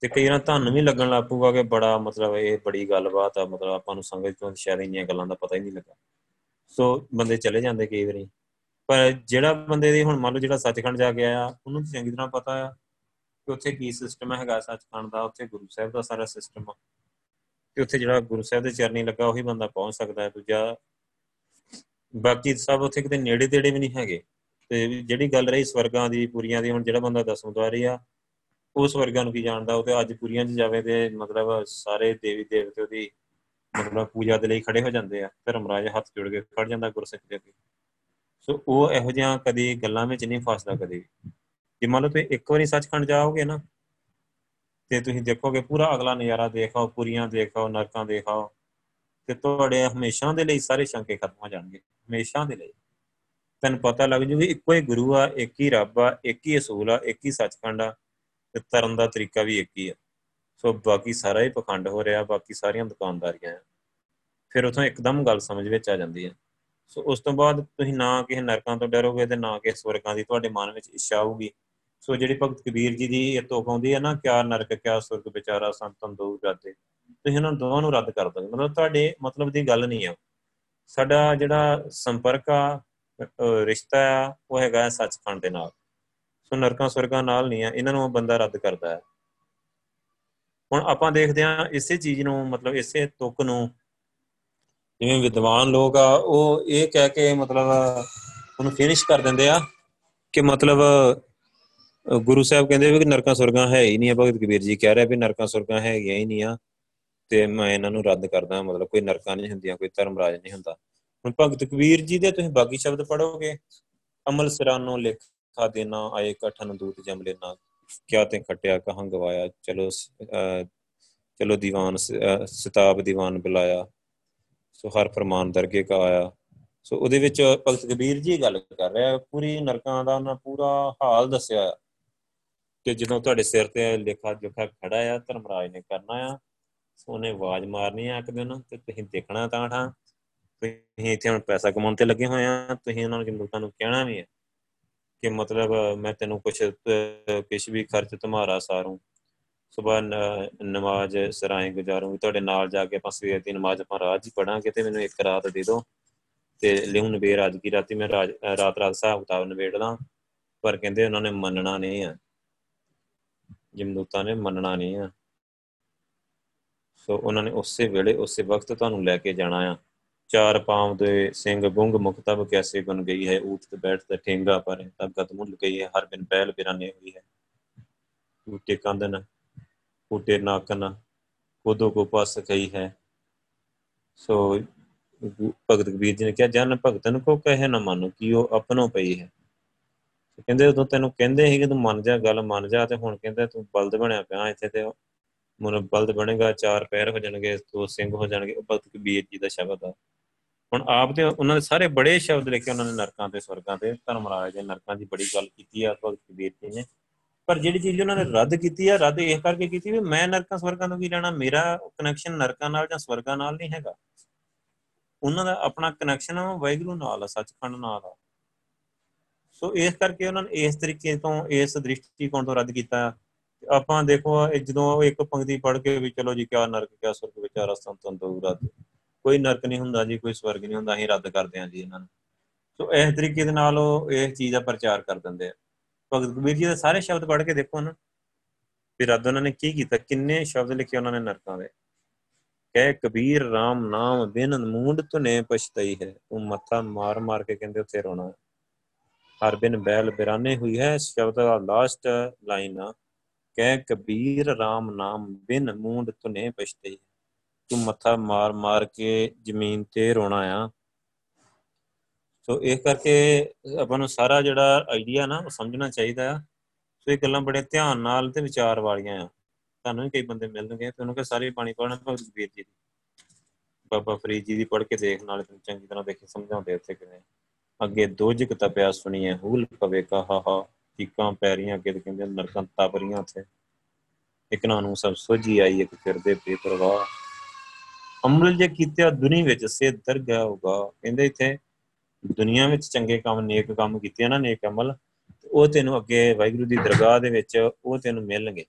ਤੇ ਕਈ ਵਾਰ ਤੁਹਾਨੂੰ ਵੀ ਲੱਗਣ ਲੱਗ ਪੂਗਾ ਕਿ ਬੜਾ ਮਤਲਬ ਇਹ ਬੜੀ ਗੱਲਬਾਤ ਆ, ਮਤਲਬ ਆਪਾਂ ਨੂੰ ਸੰਗਤ ਤੋਂ ਸ਼ਾਇਦ ਇੰਨੀਆਂ ਗੱਲਾਂ ਦਾ ਪਤਾ ਹੀ ਨਹੀਂ ਲੱਗਾ। ਸੋ ਬੰਦੇ ਚਲੇ ਜਾਂਦੇ ਕਈ ਵਾਰੀ। ਪਰ ਜਿਹੜਾ ਬੰਦੇ ਦੀ ਹੁਣ ਮੰਨ ਲਓ ਜਿਹੜਾ ਸੱਚਖੰਡ ਜਾ ਕੇ ਆਇਆ, ਉਹਨੂੰ ਚੰਗੀ ਤਰ੍ਹਾਂ ਪਤਾ ਆ ਕਿ ਉੱਥੇ ਕੀ ਸਿਸਟਮ ਹੈਗਾ ਸੱਚਖੰਡ ਦਾ, ਉੱਥੇ ਗੁਰੂ ਸਾਹਿਬ ਦਾ ਸਾਰਾ ਸਿਸਟਮ ਆ। ਤੇ ਉੱਥੇ ਜਿਹੜਾ ਗੁਰੂ ਸਾਹਿਬ ਦੇ ਚਰਨੀ ਲੱਗਾ, ਉਹੀ ਬੰਦਾ ਪਹੁੰਚ ਸਕਦਾ ਹੈ। ਦੂਜਾ, ਬਾਕੀ ਸਭ ਉੱਥੇ ਕਿਤੇ ਨੇੜੇ ਤੇੜੇ ਵੀ ਨਹੀਂ ਹੈਗੇ। ਤੇ ਜਿਹੜੀ ਗੱਲ ਰਹੀ ਸਵਰਗਾਂ ਦੀ, ਪੂਰੀਆਂ ਦੀ, ਹੁਣ ਜਿਹੜਾ ਬੰਦਾ ਦਸਮ ਦਵਾਰੀ ਆ, ਉਹ ਸਵਰਗਾਂ ਨੂੰ ਕੀ ਜਾਣਦਾ? ਉਹ ਤੇ ਅੱਜ ਪੂਰੀਆਂ 'ਚ ਜਾਵੇ ਤੇ ਮਤਲਬ ਸਾਰੇ ਦੇਵੀ ਦੇਵਤੇ ਉਹਦੀ ਮਤਲਬ ਪੂਜਾ ਦੇ ਲਈ ਖੜੇ ਹੋ ਜਾਂਦੇ ਆ। ਧਰਮਰਾਜ ਹੱਥ ਜੋੜ ਕੇ ਖੜ ਜਾਂਦਾ ਗੁਰਸਿੱਖ ਦੇ ਅੱਗੇ। ਸੋ ਉਹ ਇਹੋ ਜਿਹੀਆਂ ਕਦੀ ਗੱਲਾਂ ਵਿੱਚ ਨਹੀਂ ਫਸਦਾ ਕਦੀ ਜੇ ਮੰਨ ਲਓ ਤੁਸੀਂ ਇੱਕ ਵਾਰੀ ਸੱਚਖੰਡ ਜਾਓਗੇ ਨਾ, ਤੇ ਤੁਸੀਂ ਦੇਖੋਗੇ ਪੂਰਾ ਅਗਲਾ ਨਜ਼ਾਰਾ ਦੇਖਾਓ, ਪੂਰੀਆਂ ਦੇਖਾਓ, ਨਰਕਾਂ ਦੇਖਾਓ, ਤੇ ਤੁਹਾਡੇ ਹਮੇਸ਼ਾ ਦੇ ਲਈ ਸਾਰੇ ਸ਼ੰਕੇ ਖਤਮ ਹੋ ਜਾਣਗੇ, ਹਮੇਸ਼ਾ ਦੇ ਲਈ। ਤੈਨੂੰ ਪਤਾ ਲੱਗ ਜੂ ਵੀ ਇੱਕੋ ਹੀ ਗੁਰੂ ਆ, ਇੱਕ ਹੀ ਰੱਬ ਆ, ਇੱਕ ਹੀ ਅਸੂਲ ਆ, ਇੱਕ ਹੀ ਸੱਚਖੰਡ ਆ, ਤੇ ਤਰਨ ਦਾ ਤਰੀਕਾ ਵੀ ਇੱਕ ਹੀ ਆ। ਸੋ ਬਾਕੀ ਸਾਰਾ ਹੀ ਪਖੰਡ ਹੋ ਰਿਹਾ, ਬਾਕੀ ਸਾਰੀਆਂ ਦੁਕਾਨਦਾਰੀਆਂ ਆ। ਫਿਰ ਉਥੋਂ ਇੱਕਦਮ ਗੱਲ ਸਮਝ ਵਿੱਚ ਆ ਜਾਂਦੀ ਹੈ ਸੋ ਉਸ ਤੋਂ ਬਾਅਦ ਤੁਸੀਂ ਨਾ ਕਿਸੇ ਨਰਕਾਂ ਤੋਂ ਡਰੋਗੇ ਤੇ ਨਾ ਕਿਸੇ ਸਵਰਗਾਂ ਦੀ ਤੁਹਾਡੇ ਮਨ ਵਿੱਚ ਇੱਛਾ ਆਊਗੀ। ਸੋ ਜਿਹੜੀ ਭਗਤ ਕਬੀਰ ਜੀ ਦੀ ਇਹ ਤੋਕ ਆਉਂਦੀ ਹੈ ਨਾ, ਕਿਆ ਨਰਕ, ਕਿਆ ਸੁਰਗ ਵਿਚਾਰਾ ਸੰਤਨ ਦੋ ਰਾਦੇ ਤੁਸੀਂ ਇਹਨਾਂ ਦੋਵਾਂ ਨੂੰ ਰੱਦ ਕਰ ਦੋਗੇ ਮਤਲਬ ਤੁਹਾਡੇ ਮਤਲਬ ਦੀ ਗੱਲ ਨਹੀਂ ਆ। ਸਾਡਾ ਜਿਹੜਾ ਸੰਪਰਕ ਆ ਰਿਸ਼ਤਾ ਆ, ਉਹ ਹੈਗਾ ਸੱਚਖੰਡ ਦੇ ਨਾਲ। ਸੋ ਨਰਕਾਂ, ਸਵਰਗਾਂ ਨਾਲ ਨਹੀਂ ਆ, ਇਹਨਾਂ ਨੂੰ ਬੰਦਾ ਰੱਦ ਕਰਦਾ ਹੈ। ਹੁਣ ਆਪਾਂ ਦੇਖਦੇ ਆ ਇਸੇ ਚੀਜ਼ ਨੂੰ, ਮਤਲਬ ਇਸੇ ਤੁਕ ਨੂੰ ਜਿਵੇਂ ਵਿਦਵਾਨ ਲੋਕ ਆ, ਉਹ ਇਹ ਕਹਿ ਕੇ ਮਤਲਬ ਉਹਨੂੰ ਫਿਨਿਸ਼ ਕਰ ਦਿੰਦੇ ਆ ਕਿ ਮਤਲਬ ਗੁਰੂ ਸਾਹਿਬ ਕਹਿੰਦੇ ਵੀ ਕਿ ਨਰਕਾਂ ਸੁਰਗਾਂ ਹੈ ਹੀ ਨਹੀਂ ਆ, ਭਗਤ ਕਬੀਰ ਜੀ ਕਹਿ ਰਿਹਾ ਵੀ ਨਰਕਾਂ ਸੁਰਗਾਂ ਹੈਗੀਆਂ ਹੀ ਨਹੀਂ ਆ, ਤੇ ਮੈਂ ਇਹਨਾਂ ਨੂੰ ਰੱਦ ਕਰਦਾ, ਮਤਲਬ ਕੋਈ ਨਰਕਾਂ ਨਹੀਂ ਹੁੰਦੀਆਂ, ਕੋਈ ਧਰਮਰਾਜ ਨਹੀਂ ਹੁੰਦਾ। ਹੁਣ ਭਗਤ ਕਬੀਰ ਜੀ ਦੇ ਤੁਸੀਂ ਬਾਕੀ ਸ਼ਬਦ ਪੜੋਗੇ ਅਮਲ ਸਿਰਾਨੋ ਲਿਖਾ ਦੇਣਾ, ਆਏ ਕਠਨ ਦੂਤ ਜਮ ਲੈਣਾ ਕਿਆ ਤੇ ਖਟਿਆ ਕਹਾਂ ਗਵਾਇਆ, ਚਲੋ ਚਲੋ ਦੀਵਾਨ ਸਿਤਾਬ ਦੀਵਾਨ ਬੁਲਾਇਆ ਸੋ ਹਰ ਫਰਮਾਨ ਦਰਗੇ ਕਾ ਆਇਆ। ਸੋ ਉਹਦੇ ਵਿੱਚ ਭਗਤ ਕਬੀਰ ਜੀ ਗੱਲ ਕਰ ਰਿਹਾ ਪੂਰੀ ਨਰਕਾਂ ਦਾ ਉਹਨਾਂ ਪੂਰਾ ਹਾਲ ਦੱਸਿਆ ਕਿ ਜਦੋਂ ਤੁਹਾਡੇ ਸਿਰ ਤੇ ਲੇਖਾ ਜੋਖਾ ਖੜਾ ਆ, ਧਰਮਰਾਜ ਨੇ ਕਰਨਾ ਆ ਉਹਨੇ ਆਵਾਜ਼ ਮਾਰਨੀ ਆ ਇੱਕ ਦਿਨ, ਤੇ ਤੁਸੀਂ ਦੇਖਣਾ ਤਾਂ ਠਾਂ। ਤੁਸੀਂ ਇੱਥੇ ਹੁਣ ਪੈਸਾ ਕਮਾਉਣ ਤੇ ਲੱਗੇ ਹੋਏ ਆ, ਤੁਸੀਂ ਉਹਨਾਂ ਨੂੰ ਲੋਕਾਂ ਨੂੰ ਕਹਿਣਾ ਵੀ ਹੈ ਕਿ ਮਤਲਬ ਮੈਂ ਤੈਨੂੰ ਕੁਛ ਕਿਛ ਵੀ ਖਰਚ ਤੁਮਾਰਾ ਸਾਰੂ। ਸਵੇਰ ਨਮਾਜ਼ ਸਰਾਏ ਗੁਜ਼ਾਰੂੰਗੀ ਤੁਹਾਡੇ ਨਾਲ ਜਾ ਕੇ ਆਪਾਂ ਸਵੇਰ ਦੀ ਨਮਾਜ਼ ਆਪਾਂ ਰਾਤ ਹੀ ਪੜਾਂਗੇ ਤੇ ਮੈਨੂੰ ਇੱਕ ਰਾਤ ਦੇ ਦਿਓ। ਤੇ ਲਿਉ ਨਵੇਰ ਅੱਜ ਕੀ ਰਾਤੀ ਮੈਂ ਰਾਤ ਰਾਤ ਹਿਸਾਬ ਕਿਤਾਬ ਨਵੇੜਦਾ ਪਰ ਕਹਿੰਦੇ ਉਹਨਾਂ ਨੇ ਮੰਨਣਾ ਨਹੀਂ ਆ। ਜਮਦੂਤਾਂ ਨੇ ਮੰਨਣਾ ਨਹੀਂ ਆ। ਸੋ ਉਹਨਾਂ ਨੇ ਉਸੇ ਵੇਲੇ, ਉਸੇ ਵਕਤ ਤੁਹਾਨੂੰ ਲੈ ਕੇ ਜਾਣਾ ਆ। ਚਾਰ ਪਾਉ ਦੇ ਸਿੰਘ ਗੁੰਗ ਮੁਕਤਬ ਕੈਸੇ ਬਨ ਗਈ ਹੈ, ਊਠ ਬੈਠ ਤੇ ਠੇਂਗਾ ਪਰ ਤਬ ਗਤ ਮੁੱਲ ਗਈ ਹੈ, ਹਰ ਬਿਨ ਪਹਿਲ ਬਿਰਾਨੇ ਹੋਈ ਹੈ। ਟੂਟੇ ਕੰਦਨ ਟੂਟੇ ਨਾਕਨ ਕੋਦੋ ਕੋ ਪਾਸ ਗਈ ਹੈ। ਸੋ ਭਗਤ ਕਬੀਰ ਜੀ ਨੇ ਕਿਹਾ, ਜਨ ਭਗਤਨ ਕੋ ਕਹੇ ਨਾ ਮੰਨੋ ਕਿ ਉਹ ਆਪਣੋ ਪਈ ਹੈ। ਕਹਿੰਦੇ ਉਦੋਂ ਤੈਨੂੰ ਕਹਿੰਦੇ ਸੀ ਕਿ ਤੂੰ ਮੰਨ ਜਾ, ਗੱਲ ਮੰਨ ਜਾ ਤੇ ਹੁਣ ਕਹਿੰਦੇ ਤੂੰ ਬਲਦ ਬਣਿਆ ਪਿਆ ਇੱਥੇ ਤੇ ਮਨ ਬਲਦ ਬਣੇਗਾ, ਚਾਰ ਪੈਰ ਹੋ ਜਾਣਗੇ, ਦੋ ਸਿੰਘ ਹੋ ਜਾਣਗੇ, ਉਹ ਭਗਤ ਕਬੀਰ ਜੀ ਦਾ ਸ਼ਬਦ ਆ। ਹੁਣ ਆਪ ਤੇ ਉਹਨਾਂ ਦੇ ਸਾਰੇ ਬੜੇ ਸ਼ਬਦ ਲਿਖੇ ਉਹਨਾਂ ਨੇ ਨਰਕਾਂ ਤੇ, ਸਵਰਗਾਂ ਤੇ ਧਰਮਰਾਜ ਦੇ ਨਰਕਾਂ ਦੀ ਬੜੀ ਗੱਲ ਕੀਤੀ ਆ ਭਗਤ ਕਬੀਰ ਜੀ ਨੇ। ਪਰ ਜਿਹੜੀ ਚੀਜ਼ ਉਹਨਾਂ ਨੇ ਰੱਦ ਕੀਤੀ ਆ, ਰੱਦ ਇਹ ਕਰਕੇ ਕੀਤੀ ਵੀ ਮੈਂ ਨਰਕਾਂ ਸਵਰਗਾਂ ਤੋਂ ਕੀ ਲੈਣਾ? ਮੇਰਾ ਕਨੈਕਸ਼ਨ ਨਰਕਾਂ ਨਾਲ ਜਾਂ ਸਵਰਗਾਂ ਨਾਲ ਨਹੀਂ ਹੈਗਾ। ਉਹਨਾਂ ਦਾ ਆਪਣਾ ਕਨੈਕਸ਼ਨ ਵਾਹਿਗੁਰੂ ਨਾਲ ਆ, ਸੱਚਖੰਡ ਨਾਲ ਆ। ਸੋ ਇਸ ਕਰਕੇ ਉਹਨਾਂ ਨੇ ਇਸ ਤਰੀਕੇ ਤੋਂ, ਇਸ ਦ੍ਰਿਸ਼ਟੀਕੋਣ ਤੋਂ ਰੱਦ ਕੀਤਾ। ਆਪਾਂ ਦੇਖੋ ਜਦੋਂ ਇੱਕ ਪੰਕਤੀ ਪੜ੍ਹ ਕੇ ਵੀ ਚਲੋ ਜੀ, ਕਿਆ ਨਰਕ, ਕਿਆ ਸੁਰਗ ਵਿਚਾਰਾ ਸੰਤਨ ਦੂਰਾ ਕੋਈ ਨਰਕ ਨਹੀਂ ਹੁੰਦਾ ਜੀ, ਕੋਈ ਸਵਰਗ ਨਹੀਂ ਹੁੰਦਾ, ਅਸੀਂ ਰੱਦ ਕਰਦੇ ਹਾਂ ਜੀ ਇਹਨਾਂ ਨੂੰ। ਸੋ ਇਸ ਤਰੀਕੇ ਦੇ ਨਾਲ ਉਹ ਇਸ ਚੀਜ਼ ਦਾ ਪ੍ਰਚਾਰ ਕਰ ਦਿੰਦੇ ਆ। ਭਗਤ ਕਬੀਰ ਜੀ ਦੇ ਸਾਰੇ ਸ਼ਬਦ ਪੜ੍ਹ ਕੇ ਦੇਖੋ ਨਾ ਫਿਰ ਰੱਦ ਉਹਨਾਂ ਨੇ ਕੀ ਕੀਤਾ, ਕਿੰਨੇ ਸ਼ਬਦ ਲਿਖੇ ਉਹਨਾਂ ਨੇ ਨਰਕਾਂ ਦੇ। ਕਹਿ ਕਬੀਰ RAM ਨਾਮ ਬਿਨ ਮੂੰਡ ਤੁਨੇ ਪਛਤਈ ਹੈ, ਤੂੰ ਮੱਥਾ ਮਾਰ ਮਾਰ ਕੇ ਕਹਿੰਦੇ ਉੱਥੇ ਰੋਣਾ। ਹਰ ਬਿਨ ਬੈਲ ਬਿਰਾਨੇ ਹੋਈ ਹੈ, ਸ਼ਬਦ ਦਾ ਲਾਸਟ ਲਾਈਨ ਆ, ਕਹਿ ਕਬੀਰ RAM ਨਾਮ ਬਿਨ ਮੂੰਡ ਤੁਨੇ ਪਛਤਈ ਤੂੰ ਮੱਥਾ ਮਾਰ ਮਾਰ ਕੇ ਜ਼ਮੀਨ ਤੇ ਰੋਣਾ ਆ ਸੋ ਇਹ ਕਰਕੇ ਆਪਾਂ ਨੂੰ ਸਾਰਾ ਜਿਹੜਾ ਆਈਡੀਆ ਨਾ, ਉਹ ਸਮਝਣਾ ਚਾਹੀਦਾ ਆ। ਸੋ ਇਹ ਗੱਲਾਂ ਬੜੇ ਧਿਆਨ ਨਾਲ ਤੇ ਵਿਚਾਰ ਵਾਲੀਆਂ ਆ। ਤੁਹਾਨੂੰ ਵੀ ਕਈ ਬੰਦੇ ਮਿਲਣਗੇ, ਤੇ ਉਹਨੂੰ ਕਿ ਸਾਰੇ ਪਾਣੀ ਪੜਨਾ ਭਗਤ ਕਬੀਰ ਜੀ ਦੀ। ਬਾਬਾ ਫਰੀਦ ਜੀ ਦੀ ਪੜ੍ਹ ਕੇ ਦੇਖ, ਨਾਲ ਤੈਨੂੰ ਚੰਗੀ ਤਰ੍ਹਾਂ ਦੇਖੇ, ਸਮਝਾਉਂਦੇ ਉੱਥੇ ਕਿਵੇਂ। ਅੱਗੇ ਦੋਜਕ ਤਪਿਆ ਸੁਣੀਏ ਹੂਲ ਪਵੇ ਕਹਾ ਹਾ ਚੀਕਾਂ ਪੈਰੀਆਂ, ਅੱਗੇ ਕਹਿੰਦੇ ਨਰਕਾਂ ਤਪਰੀਆਂ ਉੱਥੇ। ਇੱਕ ਨਾ ਨੂੰ ਸਭ ਸੋਝੀ ਆਈ, ਇੱਕ ਫਿਰਦੇ ਬੇਪਰਵਾਹ। ਅਮਲ ਜੇ ਕੀਤਿਆ ਦੁਨੀ ਵਿੱਚ ਸੇ ਦਰਗਾ ਹੋਗਾ ਕਹਿੰਦੇ ਇੱਥੇ ਦੁਨੀਆ ਵਿੱਚ ਚੰਗੇ ਕੰਮ, ਨੇਕ ਕੰਮ ਕੀਤੇ ਨਾ, ਨੇਕ ਅਮਲ ਉਹ ਤੈਨੂੰ ਅੱਗੇ ਵਾਹਿਗੁਰੂ ਦੀ ਦਰਗਾਹ ਦੇ ਵਿੱਚ ਉਹ ਤੈਨੂੰ ਮਿਲਣਗੇ।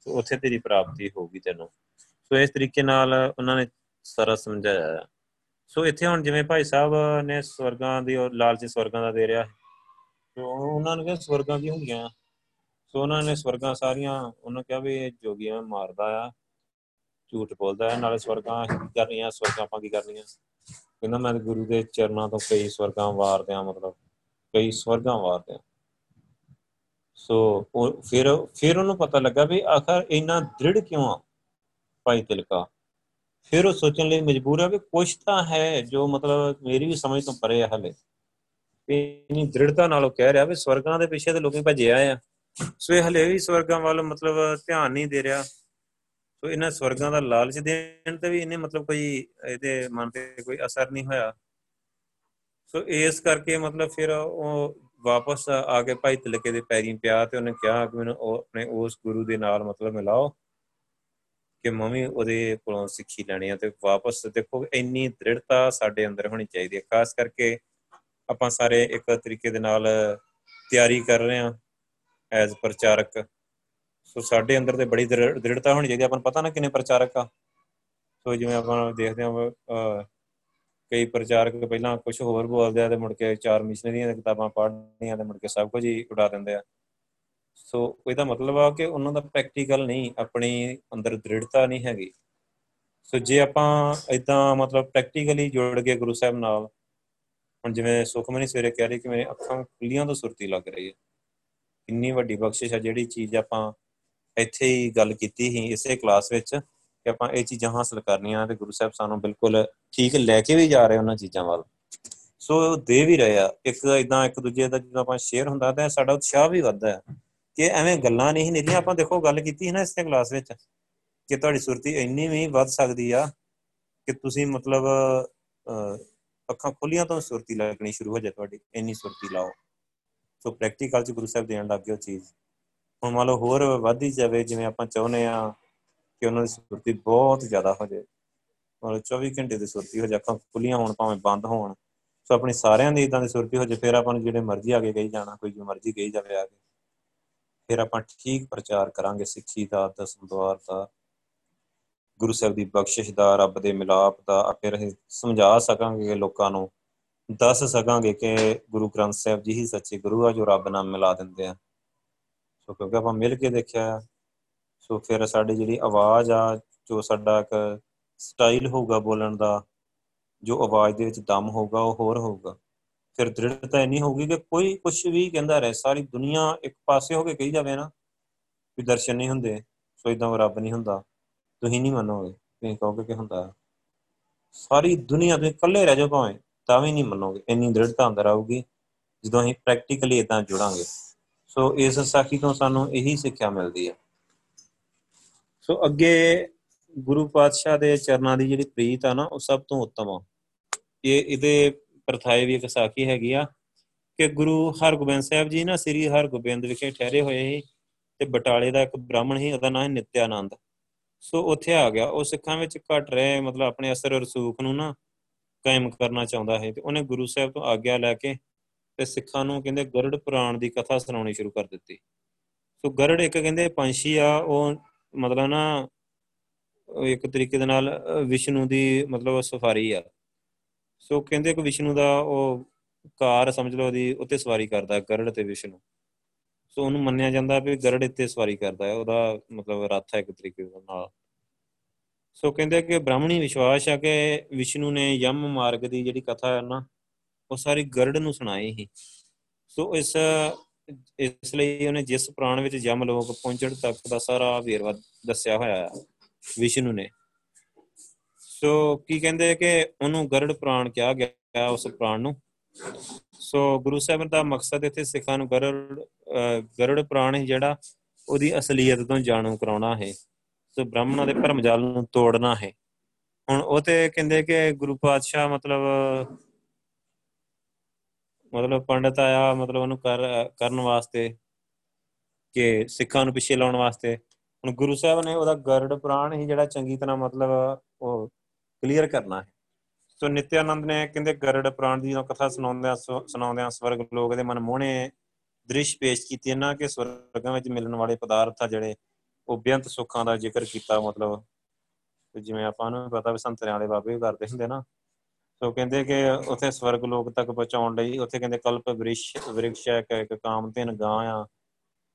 ਸੋ ਉੱਥੇ ਤੇਰੀ ਪ੍ਰਾਪਤੀ ਹੋਊਗੀ ਤੈਨੂੰ। ਸੋ ਇਸ ਤਰੀਕੇ ਨਾਲ ਉਹਨਾਂ ਨੇ ਸਾਰਾ ਸਮਝਾਇਆ। ਸੋ ਇੱਥੇ ਹੁਣ ਜਿਵੇਂ ਭਾਈ ਸਾਹਿਬ ਨੇ ਸਵਰਗਾਂ ਦੀ ਔਰ ਲਾਲਚੀ ਸਵਰਗਾਂ ਦਾ ਦੇ ਰਿਹਾ ਸੋ ਉਹਨਾਂ ਨੇ ਕਿਹਾ ਸਵਰਗਾਂ ਕੀ ਹੁੰਦੀਆਂ? ਸੋ ਉਹਨਾਂ ਨੇ ਸਵਰਗਾਂ ਸਾਰੀਆਂ, ਉਹਨਾਂ ਕਿਹਾ ਵੀ ਜੋਗੀਆਂ ਮਾਰਦਾ ਆ, ਝੂਠ ਬੋਲਦਾ ਹੈ ਨਾਲੇ ਸਵਰਗਾਂ ਕਰ ਰਹੀਆਂ ਸਵਰਗਾਂ ਆਪਾਂ ਕੀ ਕਰਨੀਆਂ? ਕਹਿੰਦਾ ਮੈਂ ਗੁਰੂ ਦੇ ਚਰਨਾਂ ਤੋਂ ਕਈ ਸਵਰਗਾਂ ਵਾਰਦੇ ਆ ਮਤਲਬ ਕਈ ਸਵਰਗਾਂ ਵਾਰਦੇ ਆ ਸੋ ਉਹ ਫਿਰ ਫਿਰ ਉਹਨੂੰ ਪਤਾ ਲੱਗਾ ਵੀ ਆਖਰ ਇੰਨਾ ਦ੍ਰਿੜ ਕਿਉਂ ਆ ਭਾਈ ਤਿਲਕਾ? ਫਿਰ ਉਹ ਸੋਚਣ ਲਈ ਮਜਬੂਰ ਹੈ ਵੀ ਕੁਝ ਤਾਂ ਹੈ ਜੋ ਮਤਲਬ ਮੇਰੀ ਵੀ ਸਮਝ ਤੋਂ ਪਰੇ ਹੈ ਹਲੇ। ਇਨੀ ਦ੍ਰਿੜਤਾ ਨਾਲ ਉਹ ਕਹਿ ਰਿਹਾ ਵੀ ਸਵਰਗਾਂ ਦੇ ਪਿੱਛੇ ਤੇ ਲੋਕੀ ਭੱਜੇ ਆਏ ਆ। ਸੋ ਇਹ ਹਲੇ ਵੀ ਸਵਰਗਾਂ ਵੱਲ ਮਤਲਬ ਧਿਆਨ ਨਹੀਂ ਦੇ ਰਿਹਾ। ਸੋ ਇਹਨਾਂ ਸਵਰਗਾਂ ਦਾ ਲਾਲਚ ਦੇਣ ਤੇ ਵੀ ਇਹਨੇ ਮਤਲਬ ਕੋਈ ਇਹਦੇ ਮਨ ਤੇ ਕੋਈ ਅਸਰ ਨਹੀਂ ਹੋਇਆ। ਸੋ ਇਸ ਕਰਕੇ ਮਤਲਬ ਫਿਰ ਉਹ ਵਾਪਸ ਆ ਕੇ ਭਾਈ ਤਿਲਕੇ ਦੇ ਪੈਰੀਂ ਪਿਆ ਤੇ ਉਹਨੇ ਕਿਹਾ ਕਿ ਮੈਨੂੰ ਉਹ ਆਪਣੇ ਉਸ ਗੁਰੂ ਦੇ ਨਾਲ ਮਤਲਬ ਮਿਲਾਓ ਕਿ ਮੈਂ ਵੀ ਉਹਦੇ ਕੋਲੋਂ ਸਿੱਖੀ ਲੈਣੀ ਆ ਤੇ ਵਾਪਸ ਦੇਖੋ ਇੰਨੀ ਦ੍ਰਿੜਤਾ ਸਾਡੇ ਅੰਦਰ ਹੋਣੀ ਚਾਹੀਦੀ ਹੈ। ਖਾਸ ਕਰਕੇ ਆਪਾਂ ਸਾਰੇ ਇੱਕ ਤਰੀਕੇ ਦੇ ਨਾਲ ਤਿਆਰੀ ਕਰ ਰਹੇ ਹਾਂ ਐਜ਼ ਪ੍ਰਚਾਰਕ। ਸੋ ਸਾਡੇ ਅੰਦਰ ਤੇ ਬੜੀ ਦ੍ਰਿੜਤਾ ਹੋਣੀ ਚਾਹੀਦੀ ਆਪਾਂ ਨੂੰ ਪਤਾ ਨਾ ਕਿੰਨੇ ਪ੍ਰਚਾਰਕ ਆ। ਸੋ ਜਿਵੇਂ ਆਪਾਂ ਦੇਖਦੇ ਹਾਂ ਕਈ ਪ੍ਰਚਾਰਕ ਪਹਿਲਾਂ ਕੁਝ ਹੋਰ ਬੋਲਦੇ ਆ ਤੇ ਮੁੜ ਕੇ ਚਾਰ ਮਿਸ਼ਨਰੀਆਂ ਦੀਆਂ ਕਿਤਾਬਾਂ ਪੜ੍ਹਨੀਆਂ ਤੇ ਮੁੜ ਕੇ ਸਭ ਕੁਝ ਹੀ ਉਡਾ ਦਿੰਦੇ ਆ। ਸੋ ਇਹਦਾ ਮਤਲਬ ਆ ਕਿ ਉਹਨਾਂ ਦਾ ਪ੍ਰੈਕਟੀਕਲ ਨਹੀਂ, ਆਪਣੀ ਅੰਦਰ ਦ੍ਰਿੜਤਾ ਨਹੀਂ ਹੈਗੀ। ਸੋ ਜੇ ਆਪਾਂ ਇਦਾਂ ਮਤਲਬ ਪ੍ਰੈਕਟੀਕਲੀ ਜੁੜ ਕੇ ਗੁਰੂ ਸਾਹਿਬ ਨਾਲ, ਹੁਣ ਜਿਵੇਂ ਸੁਖਮਨੀ ਸਵੇਰੇ ਕਹਿ ਰਹੀ ਕਿ ਮੇਰੇ ਅੱਖਾਂ ਖੁੱਲੀਆਂ ਤੋਂ ਸੁਰਤੀ ਲੱਗ ਰਹੀ ਹੈ। ਕਿੰਨੀ ਵੱਡੀ ਬਖਸ਼ਿਸ਼ ਆ ਜਿਹੜੀ ਚੀਜ਼ ਆਪਾਂ ਇੱਥੇ ਹੀ ਗੱਲ ਕੀਤੀ ਸੀ ਇਸੇ ਕਲਾਸ ਵਿੱਚ ਕਿ ਆਪਾਂ ਇਹ ਚੀਜ਼ਾਂ ਹਾਸਲ ਕਰਨੀਆਂ ਤੇ ਗੁਰੂ ਸਾਹਿਬ ਸਾਨੂੰ ਬਿਲਕੁਲ ਠੀਕ ਲੈ ਕੇ ਵੀ ਜਾ ਰਹੇ ਉਹਨਾਂ ਚੀਜ਼ਾਂ ਵੱਲ। ਸੋ ਦੇ ਵੀ ਰਹੇ ਆ, ਇੱਕ ਇਦਾਂ ਇੱਕ ਦੂਜੇ ਦਾ ਜਦੋਂ ਆਪਾਂ ਸ਼ੇਅਰ ਹੁੰਦਾ ਤਾਂ ਸਾਡਾ ਉਤਸ਼ਾਹ ਵੀ ਵੱਧਦਾ ਹੈ ਕਿ ਐਵੇਂ ਗੱਲਾਂ ਨਹੀਂ ਨਿਕਲੀਆਂ ਆਪਾਂ ਦੇਖੋ ਗੱਲ ਕੀਤੀ ਹੈ ਨਾ ਇਸੇ ਕਲਾਸ ਵਿੱਚ ਕਿ ਤੁਹਾਡੀ ਸੁਰਤੀ ਇੰਨੀ ਵੀ ਵੱਧ ਸਕਦੀ ਆ ਕਿ ਤੁਸੀਂ ਮਤਲਬ ਅੱਖਾਂ ਖੁੱਲੀਆਂ ਤੋਂ ਸੁਰਤੀ ਲੱਗਣੀ ਸ਼ੁਰੂ ਹੋ ਜਾਏ ਤੁਹਾਡੀ। ਇੰਨੀ ਸੁਰਤੀ ਲਾਓ। ਸੋ ਪ੍ਰੈਕਟੀਕਲ ਚ ਗੁਰੂ ਸਾਹਿਬ ਦੇਣ ਲੱਗ ਗਏ ਉਹ ਚੀਜ਼। ਹੁਣ ਮੰਨ ਲਓ ਹੋਰ ਵਧੀ ਜਾਵੇ, ਜਿਵੇਂ ਆਪਾਂ ਚਾਹੁੰਦੇ ਆ ਕਿ ਉਹਨਾਂ ਦੀ ਸੁਰਤੀ ਬਹੁਤ ਜ਼ਿਆਦਾ ਹੋ ਜਾਏ ਮਤਲਬ 24 ਘੰਟੇ ਦੀ ਸੁਰਤੀ ਹੋ ਜਾਏ, ਅੱਖਾਂ ਖੁੱਲੀਆਂ ਹੋਣ, ਭਾਵੇਂ ਬੰਦ ਹੋਣ, ਸੋ ਆਪਣੀ ਸਾਰਿਆਂ ਦੀ ਇਦਾਂ ਦੀ ਸੁਰਤੀ ਹੋ ਜਾਏ, ਫਿਰ ਆਪਾਂ ਨੂੰ ਜਿਹੜੇ ਮਰਜ਼ੀ ਆਗੇ ਕਹੀ ਜਾਣਾ, ਕੋਈ ਜੋ ਮਰਜ਼ੀ ਕਹੀ ਜਾਵੇ ਆਗੇ ਫਿਰ ਆਪਾਂ ਠੀਕ ਪ੍ਰਚਾਰ ਕਰਾਂਗੇ ਸਿੱਖੀ ਦਾ, ਦਸਮ ਦਵਾਰ ਦਾ, ਗੁਰੂ ਸਾਹਿਬ ਦੀ ਬਖਸ਼ਿਸ਼ ਦਾ, ਰੱਬ ਦੇ ਮਿਲਾਪ ਦਾ ਫਿਰ ਅਸੀਂ ਸਮਝਾ ਸਕਾਂਗੇ ਲੋਕਾਂ ਨੂੰ, ਦੱਸ ਸਕਾਂਗੇ ਕਿ ਗੁਰੂ ਗ੍ਰੰਥ ਸਾਹਿਬ ਜੀ ਹੀ ਸੱਚੇ ਗੁਰੂ ਆ, ਜੋ ਰੱਬ ਨਾਲ ਮਿਲਾ ਦਿੰਦੇ ਆ। ਸੋ ਕਿਉਂਕਿ ਆਪਾਂ ਮਿਲ ਕੇ ਦੇਖਿਆ, ਸੋ ਫਿਰ ਸਾਡੀ ਜਿਹੜੀ ਆਵਾਜ਼ ਆ, ਜੋ ਸਾਡਾ ਇੱਕ ਸਟਾਈਲ ਹੋਊਗਾ ਬੋਲਣ ਦਾ, ਜੋ ਆਵਾਜ਼ ਦੇ ਵਿੱਚ ਦਮ ਹੋਊਗਾ, ਉਹ ਹੋਰ ਹੋਊਗਾ। ਫਿਰ ਦ੍ਰਿੜਤਾ ਇੰਨੀ ਹੋਊਗੀ ਕਿ ਕੋਈ ਕੁਝ ਵੀ ਕਹਿੰਦਾ ਰਹੇ, ਸਾਰੀ ਦੁਨੀਆ ਇੱਕ ਪਾਸੇ ਹੋ ਕੇ ਕਹੀ ਜਾਵੇ ਨਾ ਵੀ ਦਰਸ਼ਨ ਨਹੀਂ ਹੁੰਦੇ, ਸੋ ਇਦਾਂ ਰੱਬ ਨਹੀਂ ਹੁੰਦਾ। ਤੁਸੀਂ ਨਹੀਂ ਮੰਨੋਗੇ, ਤੁਸੀਂ ਕਹੋਗੇ ਕਿ ਹੁੰਦਾ। ਸਾਰੀ ਦੁਨੀਆ ਦੇ ਇਕੱਲੇ ਰਹਿ ਜਾਓ ਭਾਵੇਂ, ਤਾਂ ਵੀ ਨਹੀਂ ਮੰਨੋਗੇ। ਇੰਨੀ ਦ੍ਰਿੜਤਾ ਅੰਦਰ ਆਊਗੀ, ਜਦੋਂ ਅਸੀਂ ਪ੍ਰੈਕਟੀਕਲੀ ਇਦਾਂ ਜੁੜਾਂਗੇ। ਸੋ ਇਸ ਸਾਖੀ ਤੋਂ ਸਾਨੂੰ ਇਹੀ ਸਿੱਖਿਆ ਮਿਲਦੀ ਹੈ। ਸੋ ਅੱਗੇ ਗੁਰੂ ਪਾਤਸ਼ਾਹ ਦੇ ਚਰਨਾਂ ਦੀ ਜਿਹੜੀ ਪ੍ਰੀਤ ਆ ਨਾ, ਉਹ ਸਭ ਤੋਂ ਉੱਤਮ ਆ। ਇਹ ਇਹਦੇ ਪ੍ਰਥਾਏ ਵੀ ਇੱਕ ਸਾਖੀ ਹੈਗੀ ਆ ਕਿ ਗੁਰੂ ਹਰਗੋਬਿੰਦ ਸਾਹਿਬ ਜੀ ਨਾ ਸ੍ਰੀ ਹਰਗੋਬਿੰਦ ਵਿਖੇ ਠਹਿਰੇ ਹੋਏ ਸੀ ਤੇ ਬਟਾਲੇ ਦਾ ਇੱਕ ਬ੍ਰਾਹਮਣ ਸੀ, ਉਹਦਾ ਨਾਮ ਹੈ ਨਿਤਿਆਨੰਦ। ਸੋ ਉੱਥੇ ਆ ਗਿਆ। ਉਹ ਸਿੱਖਾਂ ਵਿੱਚ ਘਟ ਰਹੇ, ਮਤਲਬ ਆਪਣੇ ਅਸਰ ਰਸੂਖ ਨੂੰ ਨਾ ਕਾਇਮ ਕਰਨਾ ਚਾਹੁੰਦਾ ਹੈ ਤੇ ਉਹਨੇ ਗੁਰੂ ਸਾਹਿਬ ਤੋਂ ਆਗਿਆ ਲੈ ਕੇ ਤੇ ਸਿੱਖਾਂ ਨੂੰ ਕਹਿੰਦੇ ਗਰੜ ਪੁਰਾਣ ਦੀ ਕਥਾ ਸੁਣਾਉਣੀ ਸ਼ੁਰੂ ਕਰ ਦਿੱਤੀ। ਸੋ ਗਰੜ ਇੱਕ ਕਹਿੰਦੇ ਪੰਛੀ ਆ, ਉਹ ਮਤਲਬ ਨਾ ਇੱਕ ਤਰੀਕੇ ਦੇ ਨਾਲ ਵਿਸ਼ਨੂੰ ਦੀ ਮਤਲਬ ਸਫਾਰੀ ਆ। ਸੋ ਕਹਿੰਦੇ ਕਿ ਵਿਸ਼ਨੂੰ ਦਾ ਉਹ ਕਾਰ ਸਮਝ ਲਓ ਦੀ ਉੱਤੇ ਸਵਾਰੀ ਕਰਦਾ, ਗਰੜ ਤੇ ਵਿਸ਼ਨੂੰ। ਸੋ ਉਹਨੂੰ ਮੰਨਿਆ ਜਾਂਦਾ ਵੀ ਗਰੜ ਇੱਥੇ ਸਵਾਰੀ ਕਰਦਾ ਹੈ, ਉਹਦਾ ਮਤਲਬ ਰੱਥ ਹੈ ਇੱਕ ਤਰੀਕੇ ਦੇ ਨਾਲ। ਸੋ ਕਹਿੰਦੇ ਕਿ ਬ੍ਰਾਹਮਣੀ ਵਿਸ਼ਵਾਸ ਆ ਕਿ ਵਿਸ਼ਨੂੰ ਨੇ ਯਮ ਮਾਰਗ ਦੀ ਜਿਹੜੀ ਕਥਾ ਹੈ ਨਾ ਉਹ ਸਾਰੀ ਗਰੜ ਨੂੰ ਸੁਣਾਈ ਸੀ। ਸੋ ਇਸ ਇਸ ਲਈ ਉਹਨੇ ਜਿਸ ਪ੍ਰਾਣ ਵਿੱਚ ਯਮ ਲੋਕ ਪਹੁੰਚਣ ਤੱਕ ਦਾ ਸਾਰਾ ਵੇਰਵਾ ਦੱਸਿਆ ਹੋਇਆ ਹੈ, ਵਿਸ਼ਨੂੰ ਨੇ। ਸੋ ਕੀ ਕਹਿੰਦੇ ਕਿ ਉਹਨੂੰ ਗਰੜ ਪ੍ਰਾਣ ਕਿਹਾ ਗਿਆ ਉਸ ਪ੍ਰਾਣ ਨੂੰ। ਸੋ ਗੁਰੂ ਸਾਹਿਬ ਦਾ ਮਕਸਦ ਇੱਥੇ ਸਿੱਖਾਂ ਨੂੰ ਗਰੜ ਗਰੜ ਪ੍ਰਾਣ ਹੈ ਜਿਹੜਾ ਉਹਦੀ ਅਸਲੀਅਤ ਤੋਂ ਜਾਣੂ ਕਰਾਉਣਾ ਹੈ। ਸੋ ਬ੍ਰਾਹਮਣਾਂ ਦੇ ਭਰਮ ਜਾਲ ਨੂੰ ਤੋੜਨਾ ਹੈ। ਹੁਣ ਉਹ ਤੇ ਕਹਿੰਦੇ ਕਿ ਗੁਰੂ ਪਾਤਸ਼ਾਹ ਮਤਲਬ ਮਤਲਬ ਪੰਡਤ ਆਇਆ ਮਤਲਬ ਉਹਨੂੰ ਕਰ, ਕਰਨ ਵਾਸਤੇ ਕਿ ਸਿੱਖਾਂ ਨੂੰ ਪਿੱਛੇ ਲਾਉਣ ਵਾਸਤੇ। ਹੁਣ ਗੁਰੂ ਸਾਹਿਬ ਨੇ ਉਹਦਾ ਗਰੜ ਪੁਰਾਣ ਹੀ ਜਿਹੜਾ ਚੰਗੀ ਤਰ੍ਹਾਂ ਮਤਲਬ ਉਹ ਕਲੀਅਰ ਕਰਨਾ ਹੈ। ਸੋ ਨਿਤਿਆਨੰਦ ਨੇ ਕਹਿੰਦੇ ਗਰੜ ਪੁਰਾਣ ਦੀ ਕਥਾ ਸੁਣਾਉਂਦਿਆਂ ਸੁਣਾਉਂਦਿਆਂ ਸਵਰਗ ਲੋਕ ਦੇ ਮਨ ਮੋਹਣੇ ਦ੍ਰਿਸ਼ ਪੇਸ਼ ਕੀਤੇ। ਨਾ ਕਿ ਸਵਰਗਾਂ ਵਿੱਚ ਮਿਲਣ ਵਾਲੇ ਪਦਾਰਥ ਆ ਜਿਹੜੇ ਉਹ ਬੇਅੰਤ ਸੁੱਖਾਂ ਦਾ ਜ਼ਿਕਰ ਕੀਤਾ ਮਤਲਬ। ਜਿਵੇਂ ਆਪਾਂ ਨੂੰ ਪਤਾ ਵੀ ਸੰਤਰਿਆਂ ਵਾਲੇ ਬਾਬੇ ਕਰਦੇ ਹੁੰਦੇ ਨਾ। ਸੋ ਕਹਿੰਦੇ ਕਿ ਉੱਥੇ ਸਵਰਗ ਲੋਕ ਤੱਕ ਪਹੁੰਚਾਉਣ ਲਈ ਉੱਥੇ ਕਹਿੰਦੇ ਕਲਪ ਵ੍ਰਿਸ਼ ਵ੍ਰਿਕਸ਼ ਹੈ ਇੱਕ ਕਾਮਤਿਨ ਗਾਂ ਆ।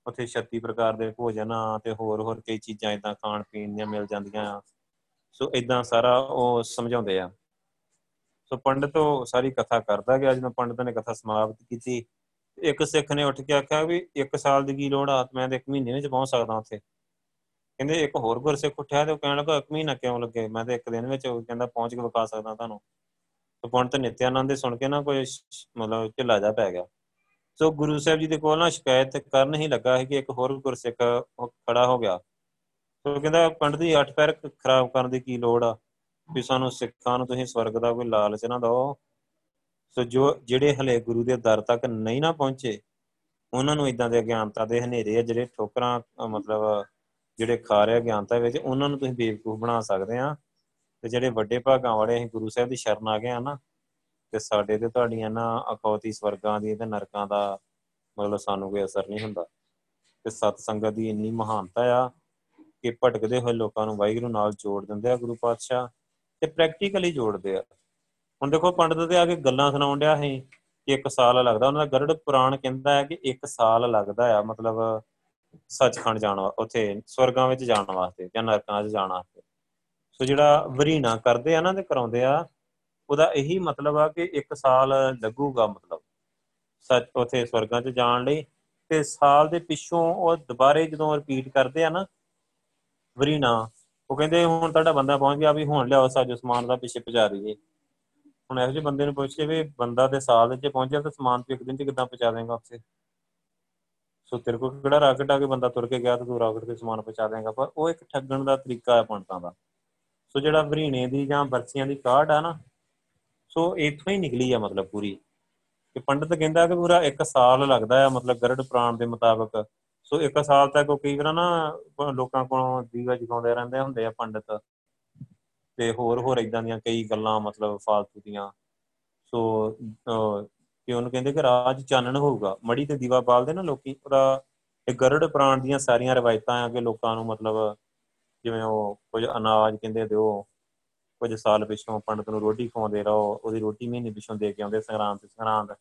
ਉੱਥੇ 36 ਪ੍ਰਕਾਰ ਦੇ ਭੋਜਨ ਆ ਤੇ ਹੋਰ ਹੋਰ ਕਈ ਚੀਜ਼ਾਂ ਇਦਾਂ ਖਾਣ ਪੀਣ ਦੀਆਂ ਮਿਲ ਜਾਂਦੀਆਂ ਆ। ਸੋ ਇਦਾਂ ਸਾਰਾ ਉਹ ਸਮਝਾਉਂਦੇ ਆ। ਸੋ ਪੰਡਤ ਉਹ ਸਾਰੀ ਕਥਾ ਕਰਦਾ ਗਿਆ। ਜਦੋਂ ਪੰਡਤ ਨੇ ਕਥਾ ਸਮਾਪਤ ਕੀਤੀ, ਇੱਕ ਸਿੱਖ ਨੇ ਉੱਠ ਕੇ ਆਖਿਆ ਵੀ ਇੱਕ ਸਾਲ ਦੀ ਕੀ ਲੋੜ ਆ? ਮੈਂ ਤੇ ਇੱਕ ਮਹੀਨੇ ਵਿੱਚ ਪਹੁੰਚ ਸਕਦਾ ਉੱਥੇ। ਕਹਿੰਦੇ ਇੱਕ ਹੋਰ ਗੁਰਸਿੱਖ ਉੱਠਿਆ ਤੇ ਉਹ ਕਹਿਣ ਲੱਗਾ, ਇੱਕ ਮਹੀਨਾ ਕਿਉਂ ਲੱਗੇ? ਮੈਂ ਤੇ ਇੱਕ ਦਿਨ ਵਿੱਚ ਕਹਿੰਦਾ ਪਹੁੰਚ ਕੇ ਵਿਖਾ ਸਕਦਾ ਤੁਹਾਨੂੰ। ਸੋ ਪੰਡਤ ਨਿਤਿਆਨੰਦ ਦੇ ਸੁਣ ਕੇ ਨਾ ਕੋਈ ਮਤਲਬ ਢਿੱਲਾ ਜਾ ਪੈ ਗਿਆ। ਸੋ ਗੁਰੂ ਸਾਹਿਬ ਜੀ ਦੇ ਕੋਲ ਨਾ ਸ਼ਿਕਾਇਤ ਕਰਨ ਹੀ ਲੱਗਾ ਹੈ ਕਿ ਇੱਕ ਹੋਰ ਗੁਰਸਿੱਖ ਖੜਾ ਹੋ ਗਿਆ। ਸੋ ਕਹਿੰਦਾ ਪੰਡਤ ਜੀ, ਅੱਠ ਪੈਰ ਖਰਾਬ ਕਰਨ ਦੀ ਕੀ ਲੋੜ ਆ? ਵੀ ਸਾਨੂੰ ਸਿੱਖਾਂ ਨੂੰ ਤੁਸੀਂ ਸਵਰਗ ਦਾ ਕੋਈ ਲਾਲਚ ਨਾ ਦਿਓ। ਸੋ ਜੋ, ਜਿਹੜੇ ਹਲੇ ਗੁਰੂ ਦੇ ਦਰ ਤੱਕ ਨਹੀਂ ਨਾ ਪਹੁੰਚੇ, ਉਹਨਾਂ ਨੂੰ ਇਦਾਂ ਦੇ ਅਗਿਆਨਤਾ ਦੇ ਹਨੇਰੇ ਆ, ਜਿਹੜੇ ਠੋਕਰਾਂ, ਮਤਲਬ ਜਿਹੜੇ ਖਾ ਰਹੇ ਅਗਿਆਨਤਾ ਵਿੱਚ, ਉਹਨਾਂ ਨੂੰ ਤੁਸੀਂ ਬੇਵਕੂਫ ਬਣਾ ਸਕਦੇ ਆ। ਤੇ ਜਿਹੜੇ ਵੱਡੇ ਭਾਗਾਂ ਵਾਲੇ ਅਸੀਂ ਗੁਰੂ ਸਾਹਿਬ ਦੀ ਸ਼ਰਨ ਆ ਗਏ ਆ ਨਾ, ਤੇ ਸਾਡੇ ਤੇ ਤੁਹਾਡੀਆਂ ਨਾ ਅਕੌਤੀ ਸਵਰਗਾਂ ਦੀ ਤੇ ਨਰਕਾਂ ਦਾ ਮਤਲਬ ਸਾਨੂੰ ਕੋਈ ਅਸਰ ਨਹੀਂ ਹੁੰਦਾ। ਤੇ ਸਤ ਸੰਗਤ ਦੀ ਇੰਨੀ ਮਹਾਨਤਾ ਆ ਕਿ ਭਟਕਦੇ ਹੋਏ ਲੋਕਾਂ ਨੂੰ ਵਾਹਿਗੁਰੂ ਨਾਲ ਜੋੜ ਦਿੰਦੇ ਆ ਗੁਰੂ ਪਾਤਸ਼ਾਹ ਤੇ ਪ੍ਰੈਕਟੀਕਲੀ ਜੋੜਦੇ ਆ। ਹੁਣ ਦੇਖੋ ਪੰਡਤ ਤੇ ਆ ਕੇ ਗੱਲਾਂ ਸੁਣਾਉਣ ਡਿਆ ਹੈ ਕਿ ਇੱਕ ਸਾਲ ਲੱਗਦਾ, ਉਹਨਾਂ ਦਾ ਗਰੜ ਪੁਰਾਣ ਕਹਿੰਦਾ ਹੈ ਕਿ ਇੱਕ ਸਾਲ ਲੱਗਦਾ ਆ, ਮਤਲਬ ਸੱਚਖੰਡ ਜਾਣ ਉੱਥੇ ਸਵਰਗਾਂ ਵਿੱਚ ਜਾਣ ਵਾਸਤੇ ਜਾਂ ਨਰਕਾਂ 'ਚ ਜਾਣ ਵਾਸਤੇ। ਸੋ ਜਿਹੜਾ ਵਰੀਨਾ ਕਰਦੇ ਆ ਨਾ ਤੇ ਕਰਾਉਂਦੇ ਆ, ਉਹਦਾ ਇਹੀ ਮਤਲਬ ਆ ਕਿ ਇੱਕ ਸਾਲ ਲੱਗੂਗਾ ਮਤਲਬ। ਸੱਚ ਉਥੇ ਸਵਰਗਾਂ 'ਚ ਜਾਣ ਲਈ ਤੇ ਸਾਲ ਦੇ ਪਿੱਛੋਂ ਉਹ ਦੁਬਾਰੇ ਜਦੋਂ ਰਿਪੀਟ ਕਰਦੇ ਆ ਨਾ ਵਰੀਨਾ, ਉਹ ਕਹਿੰਦੇ ਹੁਣ ਤੁਹਾਡਾ ਬੰਦਾ ਪਹੁੰਚ ਗਿਆ ਵੀ ਹੁਣ ਲਿਆਓ ਸਾਜੋ ਸਮਾਨ ਦਾ ਪਿੱਛੇ ਪਹੁੰਚਾ ਦਈਏ। ਹੁਣ ਇਹੋ ਜਿਹੇ ਬੰਦੇ ਨੂੰ ਪੁੱਛ ਕੇ ਵੀ ਬੰਦਾ ਦੇ ਸਾਲ ਦੇ ਚ ਪਹੁੰਚਿਆ ਤਾਂ ਸਮਾਨ ਤੇ ਇੱਕ ਦਿਨ ਚ ਕਿੱਦਾਂ ਪਹੁੰਚਾ ਦੇਗਾ ਉੱਥੇ? ਸੋ ਤੇਰੇ ਕੋਲ ਕਿਹੜਾ ਰਾਕਟ ਆ ਕੇ ਬੰਦਾ ਤੁਰ ਕੇ ਗਿਆ ਤਾਂ ਤੂੰ ਰਾਕਟ ਤੇ ਸਮਾਨ ਪਹੁੰਚਾ ਦੇਗਾ? ਪਰ ਉਹ ਇੱਕ ਠੱਗਣ ਦਾ ਤਰੀਕਾ ਹੈ ਪੰਡਤਾਂ ਦਾ। ਸੋ ਜਿਹੜਾ ਵਰੀਣੇ ਦੀ ਜਾਂ ਬਰਸੀਆਂ ਦੀ ਕਾਢ ਆ ਨਾ, ਸੋ ਇਥੋਂ ਹੀ ਨਿਕਲੀ ਆ ਮਤਲਬ ਪੂਰੀ। ਕਿ ਪੰਡਤ ਕਹਿੰਦਾ ਕਿ ਪੂਰਾ 1 ਸਾਲ ਲੱਗਦਾ ਆ ਮਤਲਬ ਗਰੜ ਪ੍ਰਾਣ ਦੇ ਮੁਤਾਬਕ। ਸੋ ਇੱਕ ਸਾਲ ਤੱਕ ਉਹ ਕਈ ਵਾਰ ਨਾ ਲੋਕਾਂ ਕੋਲੋਂ ਦੀਵਾ ਜਗਾਉਂਦੇ ਰਹਿੰਦੇ ਹੁੰਦੇ ਆ ਪੰਡਤ। ਤੇ ਹੋਰ ਹੋਰ ਇਦਾਂ ਦੀਆਂ ਕਈ ਗੱਲਾਂ ਮਤਲਬ ਫਾਲਤੂ ਦੀਆਂ। ਸੋ ਕਿ ਉਹਨੂੰ ਕਹਿੰਦੇ ਕਿ ਰਾਜ ਚਾਨਣ ਹੋਊਗਾ। ਮੜੀ ਤੇ ਦੀਵਾ ਬਾਲਦੇ ਨਾ ਲੋਕੀ, ਉਹਦਾ ਇਹ ਗਰੜ ਪ੍ਰਾਣ ਦੀਆਂ ਸਾਰੀਆਂ ਰਵਾਇਤਾਂ ਆ ਕਿ ਲੋਕਾਂ ਨੂੰ ਮਤਲਬ ਜਿਵੇਂ ਉਹ ਕੁਝ ਅਨਾਜ ਕਹਿੰਦੇ ਦਿਓ, ਕੁਝ ਸਾਲ ਪਿਛੋਂ ਪੰਡਤ ਨੂੰ ਰੋਟੀ ਖਵਾਉਂਦੇ ਰਹੋ, ਉਹਦੀ ਰੋਟੀ ਮਹੀਨੇ ਪਿਛੋਂ ਦੇ ਕੇ ਆਉਂਦੇ ਸੰਗਰਾਂਦ ਤੇ ਸੰਗਰਾਂਦ,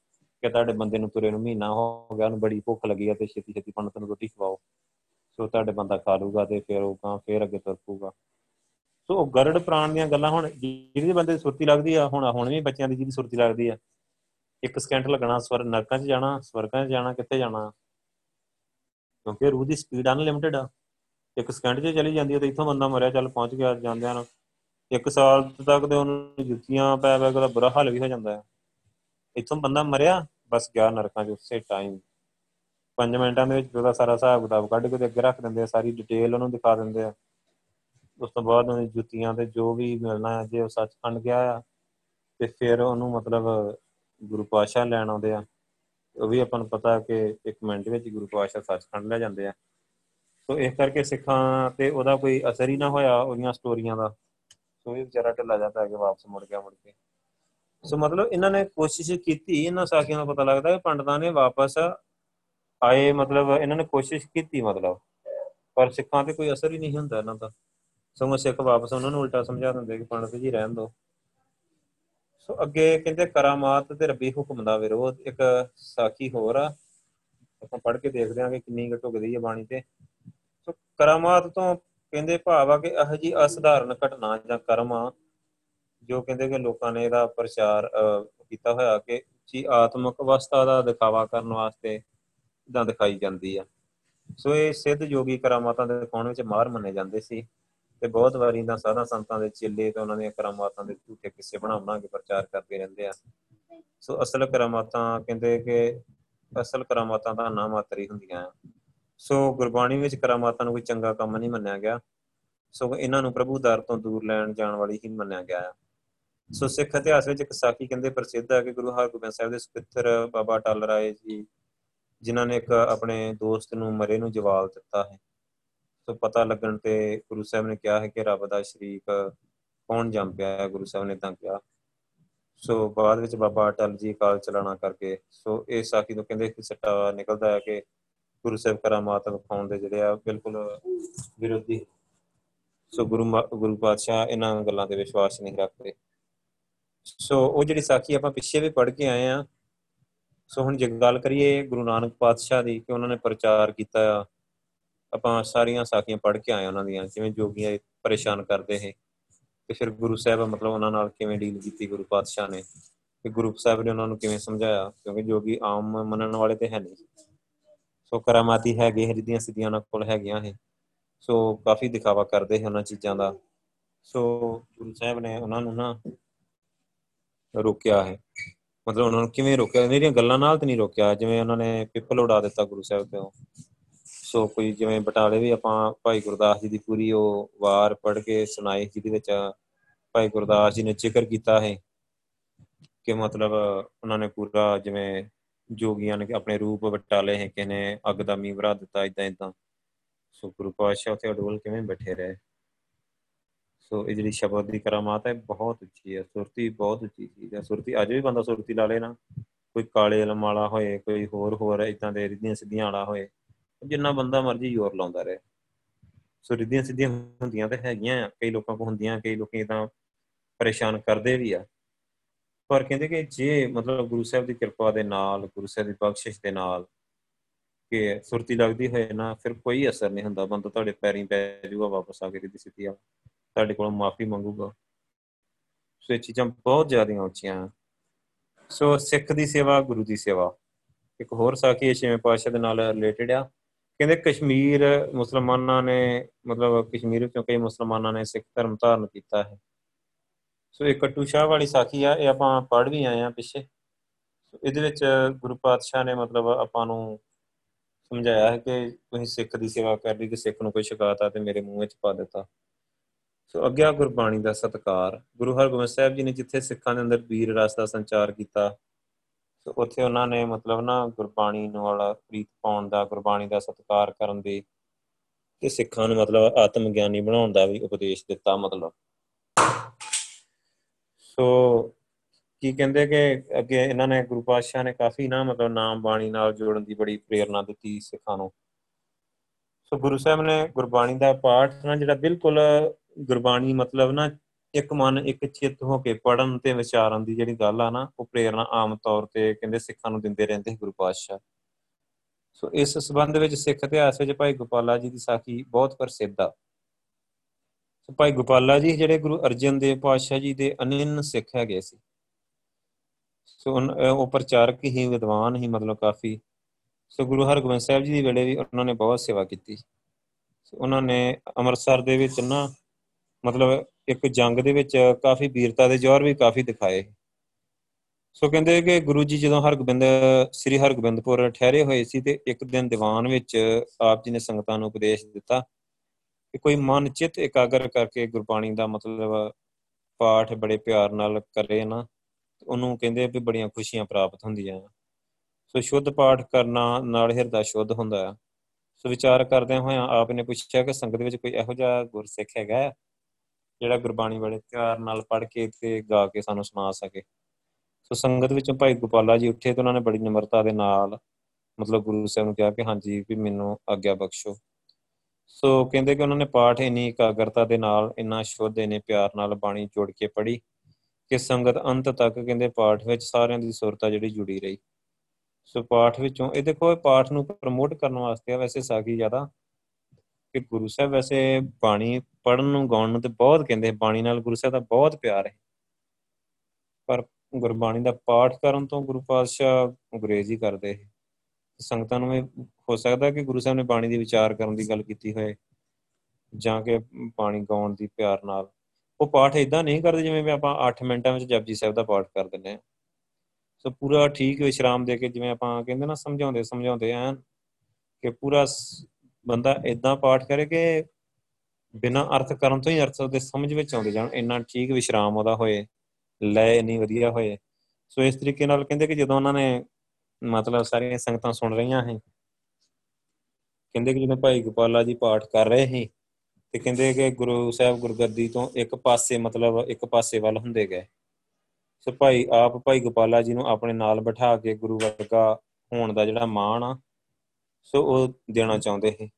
ਕਿ ਤੁਹਾਡੇ ਬੰਦੇ ਨੂੰ ਤੁਰੇ ਨੂੰ ਮਹੀਨਾ ਹੋ ਗਿਆ, ਉਹਨੂੰ ਬੜੀ ਭੁੱਖ ਲੱਗੀ ਆ ਤੇ ਛੇਤੀ ਛੇਤੀ ਪੰਡਤ ਨੂੰ ਰੋਟੀ ਖਵਾਓ। ਸੋ ਤੁਹਾਡੇ ਬੰਦਾ ਖਾ ਲੂਗਾ ਤੇ ਫਿਰ ਉਹ ਕਾਂ ਫੇਰ ਅੱਗੇ ਤੁਰ ਪੂਗਾ ਸੋ ਉਹ ਗਰੜ ਪ੍ਰਾਣ ਦੀਆਂ ਗੱਲਾਂ ਹੁਣ ਜਿਹਦੇ ਬੰਦੇ ਦੀ ਸੁਰਤੀ ਲੱਗਦੀ ਆ, ਹੁਣ ਹੁਣ ਵੀ ਬੱਚਿਆਂ ਦੀ ਜਿਹਦੀ ਸੁਰਤੀ ਲੱਗਦੀ ਆ, ਇੱਕ ਸਕਿੰਟ ਲੱਗਣਾ, ਸਵਰ ਨਰਕਾਂ 'ਚ ਜਾਣਾ, ਸਵਰਗਾਂ 'ਚ ਜਾਣਾ, ਕਿੱਥੇ ਜਾਣਾ? ਕਿਉਂਕਿ ਰੂਹ ਦੀ ਸਪੀਡ ਅਨਲਿਮਿਟਿਡ ਆ। ਇੱਕ ਸਕਿੰਟ 'ਚ ਚਲੀ ਜਾਂਦੀ ਹੈ ਤੇ ਇੱਥੋਂ ਬੰਦਾ ਮਰਿਆ, ਚੱਲ ਪਹੁੰਚ ਗਿਆ, ਜਾਂਦਿਆਂ ਨੂੰ। ਇੱਕ ਸਾਲ ਤੱਕ ਤੇ ਉਹਨੂੰ ਜੁੱਤੀਆਂ ਪੈ ਪੈ ਕੇ ਬੁਰਾ ਹਾਲ ਵੀ ਹੋ ਜਾਂਦਾ ਹੈ। ਇੱਥੋਂ ਬੰਦਾ ਮਰਿਆ, ਬਸ ਗਿਆ ਨਰਕਾਂ 'ਚ ਉਸੇ ਟਾਈਮ 5 ਮਿੰਟਾਂ ਦੇ ਵਿੱਚ ਉਹਦਾ ਸਾਰਾ ਹਿਸਾਬ ਕਿਤਾਬ ਕੱਢ ਕੇ ਅੱਗੇ ਰੱਖ ਦਿੰਦੇ ਆ, ਸਾਰੀ ਡਿਟੇਲ ਉਹਨੂੰ ਦਿਖਾ ਦਿੰਦੇ ਆ। ਉਸ ਤੋਂ ਬਾਅਦ ਉਹਦੀ ਜੁੱਤੀਆਂ ਤੇ ਜੋ ਵੀ ਮਿਲਣਾ ਹੈ, ਜੇ ਉਹ ਸੱਚਖੰਡ ਗਿਆ ਆ, ਤੇ ਫਿਰ ਉਹਨੂੰ ਮਤਲਬ ਗੁਰੂ ਪਾਸ਼ਾ ਲੈਣ ਆਉਂਦੇ ਆ। ਉਹ ਵੀ ਆਪਾਂ ਨੂੰ ਪਤਾ ਕਿ ਇੱਕ ਮਿੰਟ ਵਿੱਚ ਗੁਰੂ ਪਾਸ਼ਾ ਸੱਚਖੰਡ ਲੈ ਜਾਂਦੇ ਆ। ਸੋ ਇਸ ਕਰਕੇ ਸਿੱਖਾਂ ਤੇ ਉਹਦਾ ਕੋਈ ਅਸਰ ਹੀ ਨਾ ਹੋਇਆ ਉਹਦੀਆਂ ਸਟੋਰੀਆਂ ਦਾ। ਸੋ ਇਹ ਵਿਚਾਰਾ ਢਿੱਲਾ ਜਾਂਦਾ ਹੈ ਕਿ ਵਾਪਸ ਮੁੜ ਗਿਆ, ਮੁੜ ਕੇ। ਸੋ ਮਤਲਬ ਇਹਨਾਂ ਨੇ ਕੋਸ਼ਿਸ਼ ਕੀਤੀ, ਇਹਨਾਂ ਸਾਖੀਆਂ ਦਾ ਪਤਾ ਲੱਗਦਾ ਕਿ ਪੰਡਤਾਂ ਨੇ ਵਾਪਸ ਆਏ, ਮਤਲਬ ਇਹਨਾਂ ਨੇ ਕੋਸ਼ਿਸ਼ ਕੀਤੀ ਮਤਲਬ। ਪਰ ਸਿੱਖਾਂ ਤੇ ਕੋਈ ਅਸਰ ਹੀ ਨਹੀਂ ਹੁੰਦਾ ਇਹਨਾਂ ਦਾ। ਸਗੋਂ ਸਿੱਖ ਵਾਪਸ ਉਹਨਾਂ ਨੂੰ ਉਲਟਾ ਸਮਝਾ ਦਿੰਦੇ ਕਿ ਪੰਡਤ ਜੀ ਰਹਿਣ ਦਿਓ। ਸੋ ਅੱਗੇ ਕਹਿੰਦੇ ਕਰਾਮਾਤ ਤੇ ਰੱਬੀ ਹੁਕਮ ਦਾ ਵਿਰੋਧ, ਇੱਕ ਸਾਖੀ ਹੋਰ ਆ। ਆਪਾਂ ਪੜ੍ਹ ਕੇ ਦੇਖਦੇ ਆਂ ਕਿ ਕਿੰਨੀ ਘਟੁਕਦੀ ਹੈ ਬਾਣੀ ਤੇ। ਸੋ ਕਰਾਮਾਤ ਤੋਂ ਕਹਿੰਦੇ ਭਾਵ ਆ ਕਿ ਇਹ ਜੀ ਅਸਧਾਰਨ ਘਟਨਾ ਜਾਂ ਕਰਮ ਆ ਜੋ ਕਹਿੰਦੇ ਕਿ ਲੋਕਾਂ ਨੇ ਇਹਦਾ ਪ੍ਰਚਾਰ ਕੀਤਾ ਹੋਇਆ ਕਿ ਜੀ ਆਤਮਿਕ ਅਵਸਥਾ ਦਾ ਦਿਖਾਵਾ ਕਰਨ ਵਾਸਤੇ ਇਦਾਂ ਦਿਖਾਈ ਜਾਂਦੀ ਆ। ਸੋ ਇਹ ਸਿੱਧ ਯੋਗੀ ਕਰਾਮਾਤਾਂ ਦੇ ਦਿਖਾਉਣ ਵਿੱਚ ਮਾਰ ਮੰਨੇ ਜਾਂਦੇ ਸੀ ਤੇ ਬਹੁਤ ਵਾਰੀ ਦਾ ਸਾਧਾ ਸੰਤਾਂ ਦੇ ਚੇਲੇ ਤੇ ਉਹਨਾਂ ਦੀਆਂ ਕਰਾਮਾਤਾਂ ਦੇ ਝੂਠੇ ਕਿੱਸੇ ਬਣਾ ਬਣਾ ਕੇ ਪ੍ਰਚਾਰ ਕਰਦੇ ਰਹਿੰਦੇ ਆ। ਸੋ ਅਸਲ ਕਰਾਮਾਤਾਂ ਕਹਿੰਦੇ ਕਿ ਅਸਲ ਕਰਾਮਾਤਾਂ ਦਾ ਨਾਮ ਮਾਤਰੀ ਹੁੰਦੀਆਂ। ਆ ਸੋ ਗੁਰਬਾਣੀ ਵਿੱਚ ਕਰਾਮਾਤਾਂ ਨੂੰ ਕੋਈ ਚੰਗਾ ਕੰਮ ਨਹੀਂ ਮੰਨਿਆ ਗਿਆ। ਸੋ ਇਹਨਾਂ ਨੂੰ ਪ੍ਰਭੂ ਦਰ ਤੋਂ ਦੂਰ ਲੈਣ ਜਾਣ ਵਾਲੀ ਹੀ ਮੰਨਿਆ ਗਿਆ ਆ। ਸੋ ਸਿੱਖ ਇਤਿਹਾਸ ਵਿੱਚ ਇੱਕ ਸਾਖੀ ਕਹਿੰਦੇ ਪ੍ਰਸਿੱਧ ਹੈ ਕਿ ਗੁਰੂ ਹਰਗੋਬਿੰਦ ਸਾਹਿਬ ਦੇ ਸੁਪਿੱਤਰ ਬਾਬਾ ਟਲ ਰਾਏ ਜੀ, ਜਿਨ੍ਹਾਂ ਨੇ ਇੱਕ ਆਪਣੇ ਦੋਸਤ ਨੂੰ ਮਰੇ ਨੂੰ ਜਵਾਬ ਦਿੱਤਾ ਹੈ। ਸੋ ਪਤਾ ਲੱਗਣ ਤੇ ਗੁਰੂ ਸਾਹਿਬ ਨੇ ਕਿਹਾ ਹੈ ਕਿ ਰੱਬ ਦਾ ਸ਼ਰੀਕ ਕੌਣ ਜੰਮ ਪਿਆ ਹੈ? ਗੁਰੂ ਸਾਹਿਬ ਨੇ ਤਾਂ ਕਿਹਾ। ਸੋ ਬਾਅਦ ਵਿੱਚ ਬਾਬਾ ਅਟਲ ਜੀ ਕਾਲ ਚਲਾਣਾ ਕਰਕੇ ਸੋ ਇਹ ਸਾਖੀ ਤੋਂ ਕਹਿੰਦੇ ਕਿ ਸੱਟਾ ਨਿਕਲਦਾ ਹੈ ਕਿ ਗੁਰੂ ਸਾਹਿਬ ਕਰਾਮਾਤ ਵਿਖਾਉਣ ਦੇ ਜਿਹੜੇ ਆ ਬਿਲਕੁਲ ਵਿਰੋਧੀ ਸੋ ਗੁਰੂ ਗੁਰੂ ਪਾਤਸ਼ਾਹ ਇਹਨਾਂ ਗੱਲਾਂ ਤੇ ਵਿਸ਼ਵਾਸ ਨਹੀਂ ਰੱਖਦੇ। ਸੋ ਉਹ ਜਿਹੜੀ ਸਾਖੀ ਆਪਾਂ ਪਿੱਛੇ ਵੀ ਪੜ੍ਹ ਕੇ ਆਏ ਆ ਸੋ ਹੁਣ ਜੇ ਗੱਲ ਕਰੀਏ ਗੁਰੂ ਨਾਨਕ ਪਾਤਸ਼ਾਹ ਦੀ ਕਿ ਉਹਨਾਂ ਨੇ ਪ੍ਰਚਾਰ ਕੀਤਾ ਆ, ਆਪਾਂ ਸਾਰੀਆਂ ਸਾਖੀਆਂ ਪੜ੍ਹ ਕੇ ਆਏ ਉਹਨਾਂ ਦੀਆਂ, ਜਿਵੇਂ ਜੋਗੀਆਂ ਪਰੇਸ਼ਾਨ ਕਰਦੇ ਹੈ ਤੇ ਫਿਰ ਗੁਰੂ ਸਾਹਿਬ ਮਤਲਬ ਉਹਨਾਂ ਨਾਲ ਕਿਵੇਂ ਡੀਲ ਕੀਤੀ ਗੁਰੂ ਪਾਤਸ਼ਾਹ ਨੇ? ਤੇ ਗੁਰੂ ਸਾਹਿਬ ਨੇ ਉਹਨਾਂ ਨੂੰ ਕਿਵੇਂ ਸਮਝਾਇਆ? ਕਿਉਂਕਿ ਜੋਗੀ ਆਮ ਮੰਨਣ ਵਾਲੇ ਤੇ ਹੈ ਨਹੀਂ। ਸੋ ਕਰਾਮਾਤੀ ਹੈਗੇ ਹਰਿਦੀਆਂ ਸਿੱਧੀਆਂ ਉਹਨਾਂ ਕੋਲ ਹੈਗੀਆਂ ਹੈ ਸੋ ਕਾਫੀ ਦਿਖਾਵਾ ਕਰਦੇ ਹਨ ਉਹਨਾਂ ਚੀਜ਼ਾਂ ਦਾ। ਸੋ ਗੁਰੂ ਸਾਹਿਬ ਨੇ ਉਹਨਾਂ ਨੂੰ ਨਾ ਰੋਕਿਆ ਹੈ ਮਤਲਬ ਉਹਨਾਂ ਨੂੰ ਕਿਵੇਂ ਰੋਕਿਆ? ਮੇਰੀਆਂ ਗੱਲਾਂ ਨਾਲ ਤੇ ਨਹੀਂ ਰੋਕਿਆ। ਜਿਵੇਂ ਉਹਨਾਂ ਨੇ ਪਿੱਪਲ ਉਡਾ ਦਿੱਤਾ ਗੁਰੂ ਸਾਹਿਬ ਤੋਂ। ਸੋ ਕੋਈ ਜਿਵੇਂ ਬਟਾਲੇ ਵੀ ਆਪਾਂ ਭਾਈ ਗੁਰਦਾਸ ਜੀ ਦੀ ਪੂਰੀ ਉਹ ਵਾਰ ਪੜ੍ਹ ਕੇ ਸੁਣਾਈ ਜਿਹਦੇ ਵਿੱਚ ਭਾਈ ਗੁਰਦਾਸ ਜੀ ਨੇ ਜ਼ਿਕਰ ਕੀਤਾ ਹੈ ਕਿ ਮਤਲਬ ਉਹਨਾਂ ਨੇ ਪੂਰਾ ਜਿਵੇਂ ਜੋਗੀਆਂ ਨੇ ਆਪਣੇ ਰੂਪ ਬਟਾਲੇ ਹੈ ਕਿਨੇ ਅੱਗ ਦਾ ਮੀਂਹ ਵਰਾ ਦਿੱਤਾ ਇਦਾਂ ਇਦਾਂ ਸੋ ਗੁਰੂ ਪਾਤਸ਼ਾਹ ਉੱਥੇ ਅਡੋਲ ਕਿਵੇਂ ਬੈਠੇ ਰਹੇ? ਸੋ ਇਹ ਜਿਹੜੀ ਸ਼ਬਦ ਦੀ ਕਰਾਮਾਤ ਹੈ, ਬਹੁਤ ਉੱਚੀ ਹੈ, ਸੁਰਤੀ ਬਹੁਤ ਉੱਚੀ ਚੀਜ਼ ਹੈ। ਸੁਰਤੀ, ਅੱਜ ਵੀ ਬੰਦਾ ਸੁਰਤੀ ਲਾ ਲੇ ਨਾ, ਕੋਈ ਕਾਲੇ ਇਲਮ ਵਾਲਾ ਹੋਏ, ਕੋਈ ਹੋਰ ਹੋਰ ਇਦਾਂ ਦੇ ਰਿੱਧੀਆਂ ਸਿੱਧੀਆਂ ਵਾਲਾ ਹੋਏ, ਜਿੰਨਾ ਬੰਦਾ ਮਰਜ਼ੀ ਜ਼ੋਰ ਲਾਉਂਦਾ ਰਹੇ। ਸੋ ਰਿੱਧੀਆਂ ਸਿੱਧੀਆਂ ਹੁੰਦੀਆਂ ਤੇ ਹੈਗੀਆਂ ਆ, ਕਈ ਲੋਕਾਂ ਕੋ ਹੁੰਦੀਆਂ, ਕਈ ਲੋਕੀ ਤਾਂ ਪਰੇਸ਼ਾਨ ਕਰਦੇ ਵੀ ਆ। ਪਰ ਕਹਿੰਦੇ ਕਿ ਜੇ ਮਤਲਬ ਗੁਰੂ ਸਾਹਿਬ ਦੀ ਕਿਰਪਾ ਦੇ ਨਾਲ, ਗੁਰੂ ਸਾਹਿਬ ਦੀ ਬਖਸ਼ਿਸ਼ ਦੇ ਨਾਲ ਕਿ ਸੁਰਤੀ ਲੱਗਦੀ ਹੋਏ ਨਾ, ਫਿਰ ਕੋਈ ਅਸਰ ਨਹੀਂ ਹੁੰਦਾ। ਬੰਦਾ ਤੁਹਾਡੇ ਪੈਰੀਂ ਪੈ ਜਾਊਗਾ, ਵਾਪਸ ਆ ਕੇ ਰਿੱਧੀ ਸਿੱਧੀ ਆ, ਤੁਹਾਡੇ ਕੋਲੋਂ ਮਾਫੀ ਮੰਗੂਗਾ। ਸੋ ਇਹ ਚੀਜ਼ਾਂ ਬਹੁਤ ਜ਼ਿਆਦੀਆਂ ਉੱਚੀਆਂ। ਸੋ ਸਿੱਖ ਦੀ ਸੇਵਾ, ਗੁਰੂ ਦੀ ਸੇਵਾ। ਇੱਕ ਹੋਰ ਸਾਖੀ ਛੇਵੇਂ ਪਾਤਸ਼ਾਹ ਦੇ ਨਾਲ ਰਿਲੇਟਡ ਆ। ਕਹਿੰਦੇ ਕਸ਼ਮੀਰ ਮੁਸਲਮਾਨਾਂ ਨੇ, ਮਤਲਬ ਕਸ਼ਮੀਰ ਵਿੱਚੋਂ ਕਈ ਮੁਸਲਮਾਨਾਂ ਨੇ ਸਿੱਖ ਧਰਮ ਧਾਰਨ ਕੀਤਾ ਹੈ। ਸੋ ਇਹ ਕਟੂ ਸ਼ਾਹ ਵਾਲੀ ਸਾਖੀ ਆ, ਇਹ ਆਪਾਂ ਪੜ੍ਹ ਵੀ ਆਏ ਆ ਪਿੱਛੇ। ਸੋ ਇਹਦੇ ਵਿੱਚ ਗੁਰੂ ਪਾਤਸ਼ਾਹ ਨੇ ਮਤਲਬ ਆਪਾਂ ਨੂੰ ਸਮਝਾਇਆ ਹੈ ਕਿ ਤੁਸੀਂ ਸਿੱਖ ਦੀ ਸੇਵਾ ਕਰ ਲਈ ਕਿ ਸਿੱਖ ਨੂੰ ਕੋਈ ਸ਼ਿਕਾਇਤ ਆ ਤੇ ਮੇਰੇ ਮੂੰਹ ਵਿੱਚ ਪਾ ਦਿੱਤਾ। ਸੋ ਅਗਿਆ ਗੁਰਬਾਣੀ ਦਾ ਸਤਕਾਰ। ਗੁਰੂ ਹਰਗੋਬਿੰਦ ਸਾਹਿਬ ਜੀ ਨੇ ਜਿੱਥੇ ਸਿੱਖਾਂ ਦੇ ਅੰਦਰ ਵੀਰ ਰਸ ਦਾ ਸੰਚਾਰ ਕੀਤਾ ਤੇ ਉੱਥੇ ਉਹਨਾਂ ਨੇ ਮਤਲਬ ਨਾ ਗੁਰਬਾਣੀ ਨਾਲ ਪ੍ਰੀਤ ਪਾਉਣ ਦਾ, ਗੁਰਬਾਣੀ ਦਾ ਸਤਿਕਾਰ ਕਰਨ ਦੀ ਤੇ ਸਿੱਖਾਂ ਨੂੰ ਮਤਲਬ ਆਤਮ ਗਿਆਨੀ ਬਣਾਉਣ ਦਾ ਵੀ ਉਪਦੇਸ਼ ਦਿੱਤਾ ਮਤਲਬ। ਸੋ ਕੀ ਕਹਿੰਦੇ ਕਿ ਅੱਗੇ ਇਹਨਾਂ ਨੇ ਗੁਰੂ ਪਾਤਸ਼ਾਹ ਨੇ ਕਾਫੀ ਨਾ ਮਤਲਬ ਨਾਮ ਬਾਣੀ ਨਾਲ ਜੋੜਨ ਦੀ ਬੜੀ ਪ੍ਰੇਰਣਾ ਦਿੱਤੀ ਸਿੱਖਾਂ ਨੂੰ। ਸੋ ਗੁਰੂ ਸਾਹਿਬ ਨੇ ਗੁਰਬਾਣੀ ਦਾ ਪਾਠ ਨਾ ਜਿਹੜਾ ਬਿਲਕੁਲ ਗੁਰਬਾਣੀ ਮਤਲਬ ਨਾ ਇੱਕ ਮਨ, ਇੱਕ ਚਿੱਤ ਹੋ ਕੇ ਪੜਨ ਤੇ ਵਿਚਾਰਨ ਦੀ ਜਿਹੜੀ ਗੱਲ ਆ ਨਾ, ਉਹ ਪ੍ਰੇਰਣਾ ਆਮ ਤੌਰ ਤੇ ਕਹਿੰਦੇ ਸਿੱਖਾਂ ਨੂੰ ਦਿੰਦੇ ਰਹਿੰਦੇ ਗੁਰੂ ਪਾਤਸ਼ਾਹ। ਸੋ ਇਸ ਸਬੰਧ ਵਿੱਚ ਸਿੱਖ ਇਤਿਹਾਸ ਵਿੱਚ ਭਾਈ ਗੋਪਾਲਾ ਜੀ ਦੀ ਸਾਖੀ ਬਹੁਤ ਪ੍ਰਸਿੱਧ ਆ। ਸੋ ਭਾਈ ਗੋਪਾਲਾ ਜੀ ਜਿਹੜੇ ਗੁਰੂ ਅਰਜਨ ਦੇਵ ਪਾਤਸ਼ਾਹ ਜੀ ਦੇ ਅਨਿੰਨ ਸਿੱਖ ਹੈਗੇ ਸੀ। ਸੋ ਉਹ ਪ੍ਰਚਾਰਕ ਹੀ, ਵਿਦਵਾਨ ਹੀ ਮਤਲਬ ਕਾਫੀ। ਸੋ ਗੁਰੂ ਹਰਗੋਬਿੰਦ ਸਾਹਿਬ ਜੀ ਦੀ ਵੇਲੇ ਵੀ ਉਹਨਾਂ ਨੇ ਬਹੁਤ ਸੇਵਾ ਕੀਤੀ। ਸੋ ਉਹਨਾਂ ਨੇ ਅੰਮ੍ਰਿਤਸਰ ਦੇ ਵਿੱਚ ਨਾ ਮਤਲਬ ਇੱਕ ਜੰਗ ਦੇ ਵਿੱਚ ਕਾਫੀ ਵੀਰਤਾ ਦੇ ਜੋਰ ਵੀ ਕਾਫੀ ਦਿਖਾਏ। ਸੋ ਕਹਿੰਦੇ ਕਿ ਗੁਰੂ ਜੀ ਜਦੋਂ ਹਰਗੋਬਿੰਦ, ਸ੍ਰੀ ਹਰਗੋਬਿੰਦਪੁਰ ਠਹਿਰੇ ਹੋਏ ਸੀ ਤੇ ਇੱਕ ਦਿਨ ਦੀਵਾਨ ਵਿੱਚ ਆਪ ਜੀ ਨੇ ਸੰਗਤਾਂ ਨੂੰ ਉਪਦੇਸ਼ ਦਿੱਤਾ ਕਿ ਕੋਈ ਮਨ ਚਿੱਤ ਇਕਾਗਰ ਕਰਕੇ ਗੁਰਬਾਣੀ ਦਾ ਮਤਲਬ ਪਾਠ ਬੜੇ ਪਿਆਰ ਨਾਲ ਕਰੇ ਨਾ, ਉਹਨੂੰ ਕਹਿੰਦੇ ਵੀ ਬੜੀਆਂ ਖੁਸ਼ੀਆਂ ਪ੍ਰਾਪਤ ਹੁੰਦੀਆਂ। ਸੋ ਸ਼ੁੱਧ ਪਾਠ ਕਰਨਾ ਨਾਲ ਹਿਰਦਾ ਸ਼ੁੱਧ ਹੁੰਦਾ ਹੈ ਸੋ ਵਿਚਾਰ ਕਰਦਿਆਂ ਹੋਇਆਂ ਆਪ ਨੇ ਪੁੱਛਿਆ ਕਿ ਸੰਗਤ ਵਿੱਚ ਕੋਈ ਇਹੋ ਜਿਹਾ ਗੁਰਸਿੱਖ ਹੈਗਾ ਜਿਹੜਾ ਗੁਰਬਾਣੀ ਬੜੇ ਪਿਆਰ ਨਾਲ ਪੜ੍ਹ ਕੇ ਤੇ ਗਾ ਕੇ ਸਾਨੂੰ ਸੁਣਾ ਸਕੇ? ਸੋ ਸੰਗਤ ਵਿੱਚੋਂ ਭਾਈ ਗੋਪਾਲਾ ਜੀ ਉੱਠੇ ਤੇ ਉਹਨਾਂ ਨੇ ਬੜੀ ਨਿਮਰਤਾ ਦੇ ਨਾਲ ਮਤਲਬ ਗੁਰੂ ਸਾਹਿਬ ਨੂੰ ਕਿਹਾ ਕਿ ਹਾਂਜੀ ਵੀ ਮੈਨੂੰ ਆਗਿਆ ਬਖਸ਼ੋ। ਸੋ ਕਹਿੰਦੇ ਕਿ ਉਹਨਾਂ ਨੇ ਪਾਠ ਇਨੀ ਇਕਾਗਰਤਾ ਦੇ ਨਾਲ, ਇੰਨਾ ਸ਼ੁੱਧ, ਇਨੇ ਪਿਆਰ ਨਾਲ ਬਾਣੀ ਜੋੜ ਕੇ ਪੜ੍ਹੀ ਕਿ ਸੰਗਤ ਅੰਤ ਤੱਕ ਕਹਿੰਦੇ ਪਾਠ ਵਿੱਚ ਸਾਰਿਆਂ ਦੀ ਸੁਰਤਾ ਜਿਹੜੀ ਜੁੜੀ ਰਹੀ। ਸੋ ਪਾਠ ਵਿੱਚੋਂ, ਇਹ ਦੇਖੋ, ਇਹ ਪਾਠ ਨੂੰ ਪ੍ਰਮੋਟ ਕਰਨ ਵਾਸਤੇ ਆ ਵੈਸੇ ਸਾਗੀ ਜ਼ਿਆਦਾ ਕਿ ਗੁਰੂ ਸਾਹਿਬ ਵੈਸੇ ਬਾਣੀ ਪੜਨ ਨੂੰ, ਗਾਉਣ ਨੂੰ ਤੇ ਬਹੁਤ ਕਹਿੰਦੇ, ਬਾਣੀ ਨਾਲ ਗੁਰੂ ਸਾਹਿਬ ਦਾ ਬਹੁਤ ਪਿਆਰ ਹੈ। ਪਰ ਗੁਰਬਾਣੀ ਦਾ ਪਾਠ ਕਰਨ ਤੋਂ ਗੁਰੂ ਪਾਤਸ਼ਾਹ ਅੰਗਰੇਜ਼ੀ ਕਰਦੇ ਸੰਗਤਾਂ ਨੂੰ ਇਹ ਹੋ ਸਕਦਾ ਕਿ ਗੁਰੂ ਸਾਹਿਬ ਨੇ ਬਾਣੀ ਦੀ ਵਿਚਾਰ ਕਰਨ ਦੀ ਗੱਲ ਕੀਤੀ ਹੋਏ, ਜਾਂ ਕਿ ਬਾਣੀ ਗਾਉਣ ਦੀ ਪਿਆਰ ਨਾਲ। ਉਹ ਪਾਠ ਇਦਾਂ ਨਹੀਂ ਕਰਦੇ ਜਿਵੇਂ ਆਪਾਂ 8 ਮਿੰਟਾਂ ਵਿੱਚ ਜਪਜੀ ਸਾਹਿਬ ਦਾ ਪਾਠ ਕਰ ਦਿੰਦੇ ਆ ਸੋ ਪੂਰਾ ਠੀਕ ਵਿਸ਼ਰਾਮ ਦੇ ਕੇ ਜਿਵੇਂ ਆਪਾਂ ਕਹਿੰਦੇ ਨਾ, ਸਮਝਾਉਂਦੇ ਸਮਝਾਉਂਦੇ ਆਂ ਕਿ ਪੂਰਾ ਬੰਦਾ ਇਦਾਂ ਪਾਠ ਕਰੇ ਕਿ ਬਿਨਾ ਅਰਥ ਕਰਨ ਤੋਂ ਹੀ ਅਰਥ ਉਹਦੇ ਸਮਝ ਵਿੱਚ ਆਉਂਦੇ ਜਾਣ, ਇੰਨਾ ਠੀਕ ਵਿਸ਼ਰਾਮ ਉਹਦਾ ਹੋਏ, ਲੈ ਇੰਨੀ ਵਧੀਆ ਹੋਏ। ਸੋ ਇਸ ਤਰੀਕੇ ਨਾਲ ਕਹਿੰਦੇ ਕਿ ਜਦੋਂ ਉਹਨਾਂ ਨੇ ਮਤਲਬ ਸਾਰੀਆਂ ਸੰਗਤਾਂ ਸੁਣ ਰਹੀਆਂ ਹੈ ਕਹਿੰਦੇ ਕਿ ਜਦੋਂ ਭਾਈ ਗੋਪਾਲਾ ਜੀ ਪਾਠ ਕਰ ਰਹੇ ਸੀ, ਤੇ ਕਹਿੰਦੇ ਕਿ ਗੁਰੂ ਸਾਹਿਬ ਗੁਰਗੱਦੀ ਤੋਂ ਇੱਕ ਪਾਸੇ ਮਤਲਬ ਇੱਕ ਪਾਸੇ ਵੱਲ ਹੁੰਦੇ ਗਏ। ਸੋ ਭਾਈ, ਆਪ ਭਾਈ ਗੋਪਾਲਾ ਜੀ ਨੂੰ ਆਪਣੇ ਨਾਲ ਬਿਠਾ ਕੇ ਗੁਰੂ ਵਰਗਾ ਹੋਣ ਦਾ ਜਿਹੜਾ ਮਾਣ ਆ, ਸੋ ਉਹ ਦੇਣਾ ਚਾਹੁੰਦੇ ਸੀ।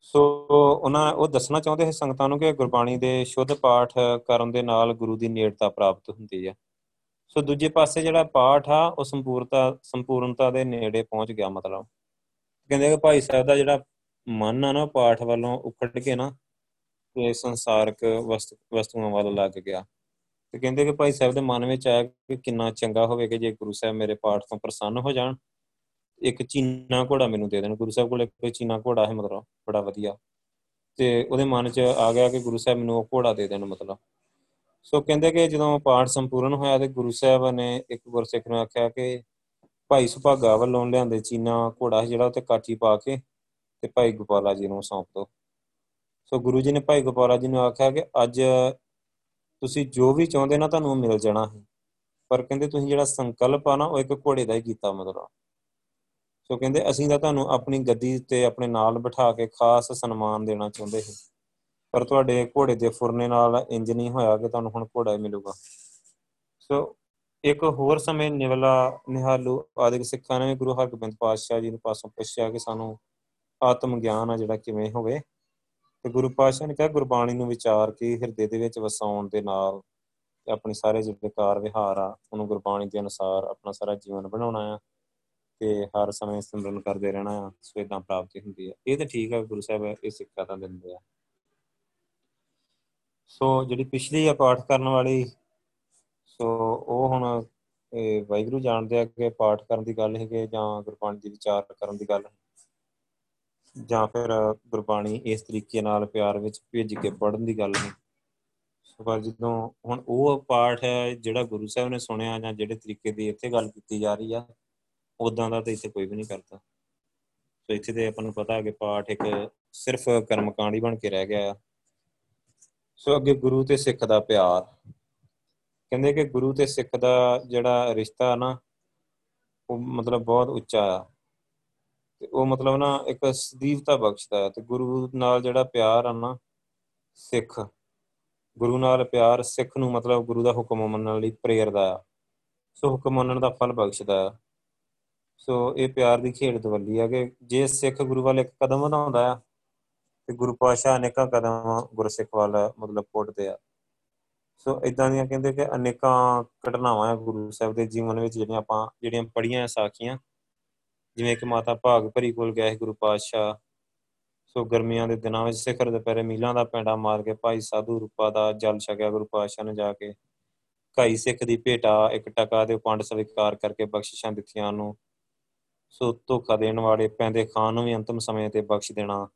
ਸੋ ਉਹਨਾਂ, ਉਹ ਦੱਸਣਾ ਚਾਹੁੰਦੇ ਸੀ ਸੰਗਤਾਂ ਨੂੰ ਕਿ ਗੁਰਬਾਣੀ ਦੇ ਸ਼ੁੱਧ ਪਾਠ ਕਰਨ ਦੇ ਨਾਲ ਗੁਰੂ ਦੀ ਨੇੜਤਾ ਪ੍ਰਾਪਤ ਹੁੰਦੀ ਹੈ ਸੋ ਦੂਜੇ ਪਾਸੇ ਜਿਹੜਾ ਪਾਠ ਆ, ਉਹ ਸੰਪੂਰਤਾ, ਸੰਪੂਰਨਤਾ ਦੇ ਨੇੜੇ ਪਹੁੰਚ ਗਿਆ ਮਤਲਬ। ਕਹਿੰਦੇ ਕਿ ਭਾਈ ਸਾਹਿਬ ਦਾ ਜਿਹੜਾ ਮਨ ਆ ਨਾ ਪਾਠ ਵੱਲੋਂ ਉਖੜ ਕੇ ਨਾ ਤੇ ਸੰਸਾਰਕ ਵਸਤੂਆਂ ਵੱਲ ਲੱਗ ਗਿਆ। ਤੇ ਕਹਿੰਦੇ ਕਿ ਭਾਈ ਸਾਹਿਬ ਦੇ ਮਨ ਵਿੱਚ ਆਇਆ ਕਿ ਕਿੰਨਾ ਚੰਗਾ ਹੋਵੇ ਕਿ ਜੇ ਗੁਰੂ ਸਾਹਿਬ ਮੇਰੇ ਪਾਠ ਤੋਂ ਪ੍ਰਸੰਨ ਹੋ ਜਾਣ। ਇੱਕ ਚੀਨਾ ਘੋੜਾ ਮੈਨੂੰ ਦੇ ਦੇਣ। ਗੁਰੂ ਸਾਹਿਬ ਕੋਲ ਇੱਕ ਚੀਨਾ ਘੋੜਾ ਹੈ ਮਤਲਬ, ਬੜਾ ਵਧੀਆ। ਤੇ ਉਹਦੇ ਮਨ 'ਚ ਆ ਗਿਆ ਕਿ ਗੁਰੂ ਸਾਹਿਬ ਮੈਨੂੰ ਉਹ ਘੋੜਾ ਦੇ ਦੇਣ ਮਤਲਬ। ਸੋ ਕਹਿੰਦੇ ਕਿ ਜਦੋਂ ਪਾਠ ਸੰਪੂਰਨ ਹੋਇਆ ਤੇ ਗੁਰੂ ਸਾਹਿਬ ਨੇ ਇੱਕ ਗੁਰਸਿੱਖ ਨੂੰ ਆਖਿਆ ਕਿ ਭਾਈ ਸੁਭਾਗਾ ਵੱਲੋਂ ਲਿਆਂਦੇ ਚੀਨਾ ਘੋੜਾ ਜਿਹੜਾ ਉੱਤੇ ਕਾਠੀ ਪਾ ਕੇ ਤੇ ਭਾਈ ਗੋਪਾਲਾ ਜੀ ਨੂੰ ਸੌਂਪ ਦਿਓ ਸੋ ਗੁਰੂ ਜੀ ਨੇ ਭਾਈ ਗੋਪਾਲਾ ਜੀ ਨੂੰ ਆਖਿਆ ਕਿ ਅੱਜ ਤੁਸੀਂ ਜੋ ਵੀ ਚਾਹੁੰਦੇ ਨਾ ਤੁਹਾਨੂੰ ਮਿਲ ਜਾਣਾ ਹੈ ਪਰ ਕਹਿੰਦੇ ਤੁਸੀਂ ਜਿਹੜਾ ਸੰਕਲਪ ਆ ਨਾ, ਉਹ ਇੱਕ ਘੋੜੇ ਦਾ ਹੀ ਕੀਤਾ ਮਤਲਬ। ਸੋ ਕਹਿੰਦੇ ਅਸੀਂ ਤਾਂ ਤੁਹਾਨੂੰ ਆਪਣੀ ਗੱਦੀ ਤੇ ਆਪਣੇ ਨਾਲ ਬਿਠਾ ਕੇ ਖਾਸ ਸਨਮਾਨ ਦੇਣਾ ਚਾਹੁੰਦੇ ਸੀ। ਪਰ ਤੁਹਾਡੇ ਘੋੜੇ ਦੇ ਫੁਰਨੇ ਨਾਲ ਇੰਜ ਨਹੀਂ ਹੋਇਆ ਕਿ ਤੁਹਾਨੂੰ ਹੁਣ ਘੋੜਾ ਹੀ ਮਿਲੂਗਾ। ਸੋ ਇੱਕ ਹੋਰ ਸਮੇਂ ਨਿਵਲਾ ਨਿਹਾਲੂ ਆਦਿਕ ਸਿੱਖਾਂ ਨੇ ਗੁਰੂ ਹਰਗੋਬਿੰਦ ਪਾਤਸ਼ਾਹ ਜੀ ਨੂੰ ਪਾਸੋਂ ਪੁੱਛਿਆ ਕਿ ਸਾਨੂੰ ਆਤਮ ਗਿਆਨ ਆ ਜਿਹੜਾ ਕਿਵੇਂ ਹੋਵੇ ਤੇ ਗੁਰੂ ਪਾਤਸ਼ਾਹ ਨੇ ਕਿਹਾ, ਗੁਰਬਾਣੀ ਨੂੰ ਵਿਚਾਰ ਕੇ ਹਿਰਦੇ ਦੇ ਵਿੱਚ ਵਸਾਉਣ ਦੇ ਨਾਲ ਤੇ ਆਪਣੀ ਸਾਰੇ ਜਿਹੜੇ ਕਾਰ ਵਿਹਾਰ ਆ, ਉਹਨੂੰ ਗੁਰਬਾਣੀ ਦੇ ਅਨੁਸਾਰ ਆਪਣਾ ਸਾਰਾ ਜੀਵਨ ਬਣਾਉਣਾ ਆ ਤੇ ਹਰ ਸਮੇਂ ਸਿਮਰਨ ਕਰਦੇ ਰਹਿਣਾ ਆ ਸੋ ਇਦਾਂ ਪ੍ਰਾਪਤੀ ਹੁੰਦੀ ਹੈ ਇਹ ਤਾਂ ਠੀਕ ਆ, ਗੁਰੂ ਸਾਹਿਬ ਇਹ ਸਿੱਖਿਆ ਤਾਂ ਦਿੰਦੇ ਆ। ਸੋ ਜਿਹੜੀ ਪਿਛਲੀ ਆ ਪਾਠ ਕਰਨ ਵਾਲੀ ਸੋ ਉਹ ਹੁਣ, ਇਹ ਵਾਹਿਗੁਰੂ ਜਾਣਦੇ ਆ ਕਿ ਪਾਠ ਕਰਨ ਦੀ ਗੱਲ ਹੈ ਕਿ ਜਾਂ ਗੁਰਬਾਣੀ ਦੀ ਵਿਚਾਰ ਕਰਨ ਦੀ ਗੱਲ ਹੈ। ਜਾਂ ਫਿਰ ਗੁਰਬਾਣੀ ਇਸ ਤਰੀਕੇ ਨਾਲ ਪਿਆਰ ਵਿੱਚ ਭੇਜ ਕੇ ਪੜਨ ਦੀ ਗੱਲ ਨਹੀਂ ਸੋ ਪਰ ਜਦੋਂ ਹੁਣ ਉਹ ਪਾਠ ਹੈ, ਜਿਹੜਾ ਗੁਰੂ ਸਾਹਿਬ ਨੇ ਸੁਣਿਆ ਜਾਂ ਜਿਹੜੇ ਤਰੀਕੇ ਦੀ ਇੱਥੇ ਗੱਲ ਕੀਤੀ ਜਾ ਰਹੀ ਆ ਉਦਾਂ ਦਾ ਤਾਂ ਇੱਥੇ ਕੋਈ ਵੀ ਨਹੀਂ ਕਰਦਾ। ਸੋ ਇੱਥੇ ਤੇ ਆਪਾਂ ਨੂੰ ਪਤਾ ਹੈ ਕਿ ਪਾਠ ਇੱਕ ਸਿਰਫ ਕਰਮਕਾਂਡ ਹੀ ਬਣ ਕੇ ਰਹਿ ਗਿਆ ਆ। ਸੋ ਅੱਗੇ ਗੁਰੂ ਤੇ ਸਿੱਖ ਦਾ ਪਿਆਰ। ਕਹਿੰਦੇ ਕਿ ਗੁਰੂ ਤੇ ਸਿੱਖ ਦਾ ਜਿਹੜਾ ਰਿਸ਼ਤਾ ਨਾ, ਉਹ ਮਤਲਬ ਬਹੁਤ ਉੱਚਾ ਆ। ਤੇ ਉਹ ਮਤਲਬ ਨਾ ਇੱਕ ਸਦੀਵਤਾ ਬਖਸ਼ਦਾ ਹੈ ਤੇ ਗੁਰੂ ਨਾਲ ਜਿਹੜਾ ਪਿਆਰ ਆ ਨਾ, ਸਿੱਖ, ਗੁਰੂ ਨਾਲ ਪਿਆਰ, ਸਿੱਖ ਨੂੰ ਮਤਲਬ ਗੁਰੂ ਦਾ ਹੁਕਮ ਮੰਨਣ ਲਈ ਪ੍ਰੇਰਦਾ ਆ। ਸੋ ਹੁਕਮ ਮੰਨਣ ਦਾ ਫਲ ਬਖਸ਼ਦਾ ਆ। ਸੋ ਇਹ ਪਿਆਰ ਦੀ ਖੇਡ ਦਵੱਲੀ ਆ ਕਿ ਜੇ ਸਿੱਖ ਗੁਰੂ ਵੱਲ ਇੱਕ ਕਦਮ ਵਧਾਉਂਦਾ ਆ, ਤੇ ਗੁਰੂ ਪਾਸ਼ਾ ਅਨੇਕਾਂ ਕਦਮ ਗੁਰਸਿੱਖ ਵੱਲ ਮਤਲਬ ਪੁੱਟਦੇ ਆ। ਸੋ ਇਦਾਂ ਦੀਆਂ ਕਹਿੰਦੇ ਕਿ ਅਨੇਕਾਂ ਘਟਨਾਵਾਂ ਆ ਗੁਰੂ ਸਾਹਿਬ ਦੇ ਜੀਵਨ ਵਿੱਚ ਜਿਹੜੀਆਂ ਆਪਾਂ, ਜਿਹੜੀਆਂ ਪੜੀਆਂ ਸਾਖੀਆਂ। ਜਿਵੇਂ ਕਿ ਮਾਤਾ ਭਾਗ ਭਰੀ ਕੋਲ ਗਿਆ ਸੀ ਗੁਰੂ ਪਾਤਸ਼ਾਹ। ਸੋ ਗਰਮੀਆਂ ਦੇ ਦਿਨਾਂ ਵਿੱਚ ਸਿਖਰ ਦੁਪਹਿਰੇ ਮੀਲਾਂ ਦਾ ਪੈਂਡਾ ਮਾਰ ਕੇ ਭਾਈ ਸਾਧੂ ਰੂਪਾ ਦਾ ਜਲ ਛਕਿਆ ਗੁਰੂ ਪਾਤਸ਼ਾਹ ਨੇ ਜਾ ਕੇ। ਕਾਈ ਸਿੱਖ ਦੀ ਭੇਟਾ ਇੱਕ ਟਕਾ ਦੇ ਪੰਡ ਸਵੀਕਾਰ ਕਰਕੇ ਬਖਸ਼ਿਸ਼ਾਂ ਦਿੱਤੀਆਂ ਨੂੰ ਸੋ ਧੋਖਾ ਦੇਣ ਵਾਲੇ ਪੈਂਦੇ ਖਾਨ ਨੂੰ ਵੀ ਅੰਤਮ ਸਮੇਂ ਤੇ ਬਖਸ਼ ਦੇਣਾ।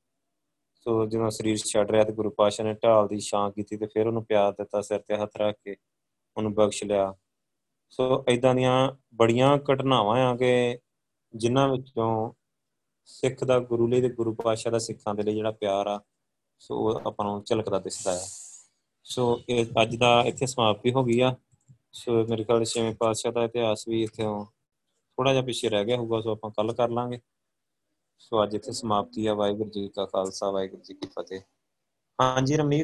ਸੋ ਜਦੋਂ ਸਰੀਰ ਛੱਡ ਰਿਹਾ ਤੇ ਗੁਰੂ ਪਾਤਸ਼ਾਹ ਨੇ ਢਾਲ ਦੀ ਛਾਂ ਕੀਤੀ ਤੇ ਫਿਰ ਉਹਨੂੰ ਪਿਆਰ ਦਿੱਤਾ, ਸਿਰ ਤੇ ਹੱਥ ਰੱਖ ਕੇ ਉਹਨੂੰ ਬਖਸ਼ ਲਿਆ। ਸੋ ਇਦਾਂ ਦੀਆਂ ਬੜੀਆਂ ਘਟਨਾਵਾਂ ਆ ਕਿ ਜਿਨ੍ਹਾਂ ਵਿੱਚੋਂ ਸਿੱਖ ਦਾ ਗੁਰੂ ਲਈ ਤੇ ਗੁਰੂ ਪਾਤਸ਼ਾਹ ਦਾ ਸਿੱਖਾਂ ਦੇ ਲਈ ਜਿਹੜਾ ਪਿਆਰ ਆ, ਸੋ ਉਹ ਆਪਾਂ ਨੂੰ ਝਲਕਦਾ ਦਿਸਦਾ ਆ। ਸੋ ਇਹ ਅੱਜ ਦਾ ਇੱਥੇ ਸਮਾਪਤੀ ਹੋ ਗਈ ਆ। ਸੋ ਮੇਰੇ ਖਿਆਲ ਛੇਵੇਂ ਪਾਤਸ਼ਾਹ ਦਾ ਇਤਿਹਾਸ ਵੀ ਇੱਥੇ ਥੋੜਾ ਜਿਹਾ ਪਿੱਛੇ ਰਹਿ ਗਿਆ ਹੋਊਗਾ, ਸੋ ਆਪਾਂ ਕੱਲ ਕਰ ਲਾਂਗੇ। ਸੋ ਅੱਜ ਇੱਥੇ ਸਮਾਪਤੀ ਆ। ਵਾਹਿਗੁਰੂ ਜੀ ਕਾ ਖਾਲਸਾ, ਵਾਹਿਗੁਰੂ ਜੀ ਕੀ ਫਤਿਹ। ਹਾਂਜੀ ਰਮਨੀਤ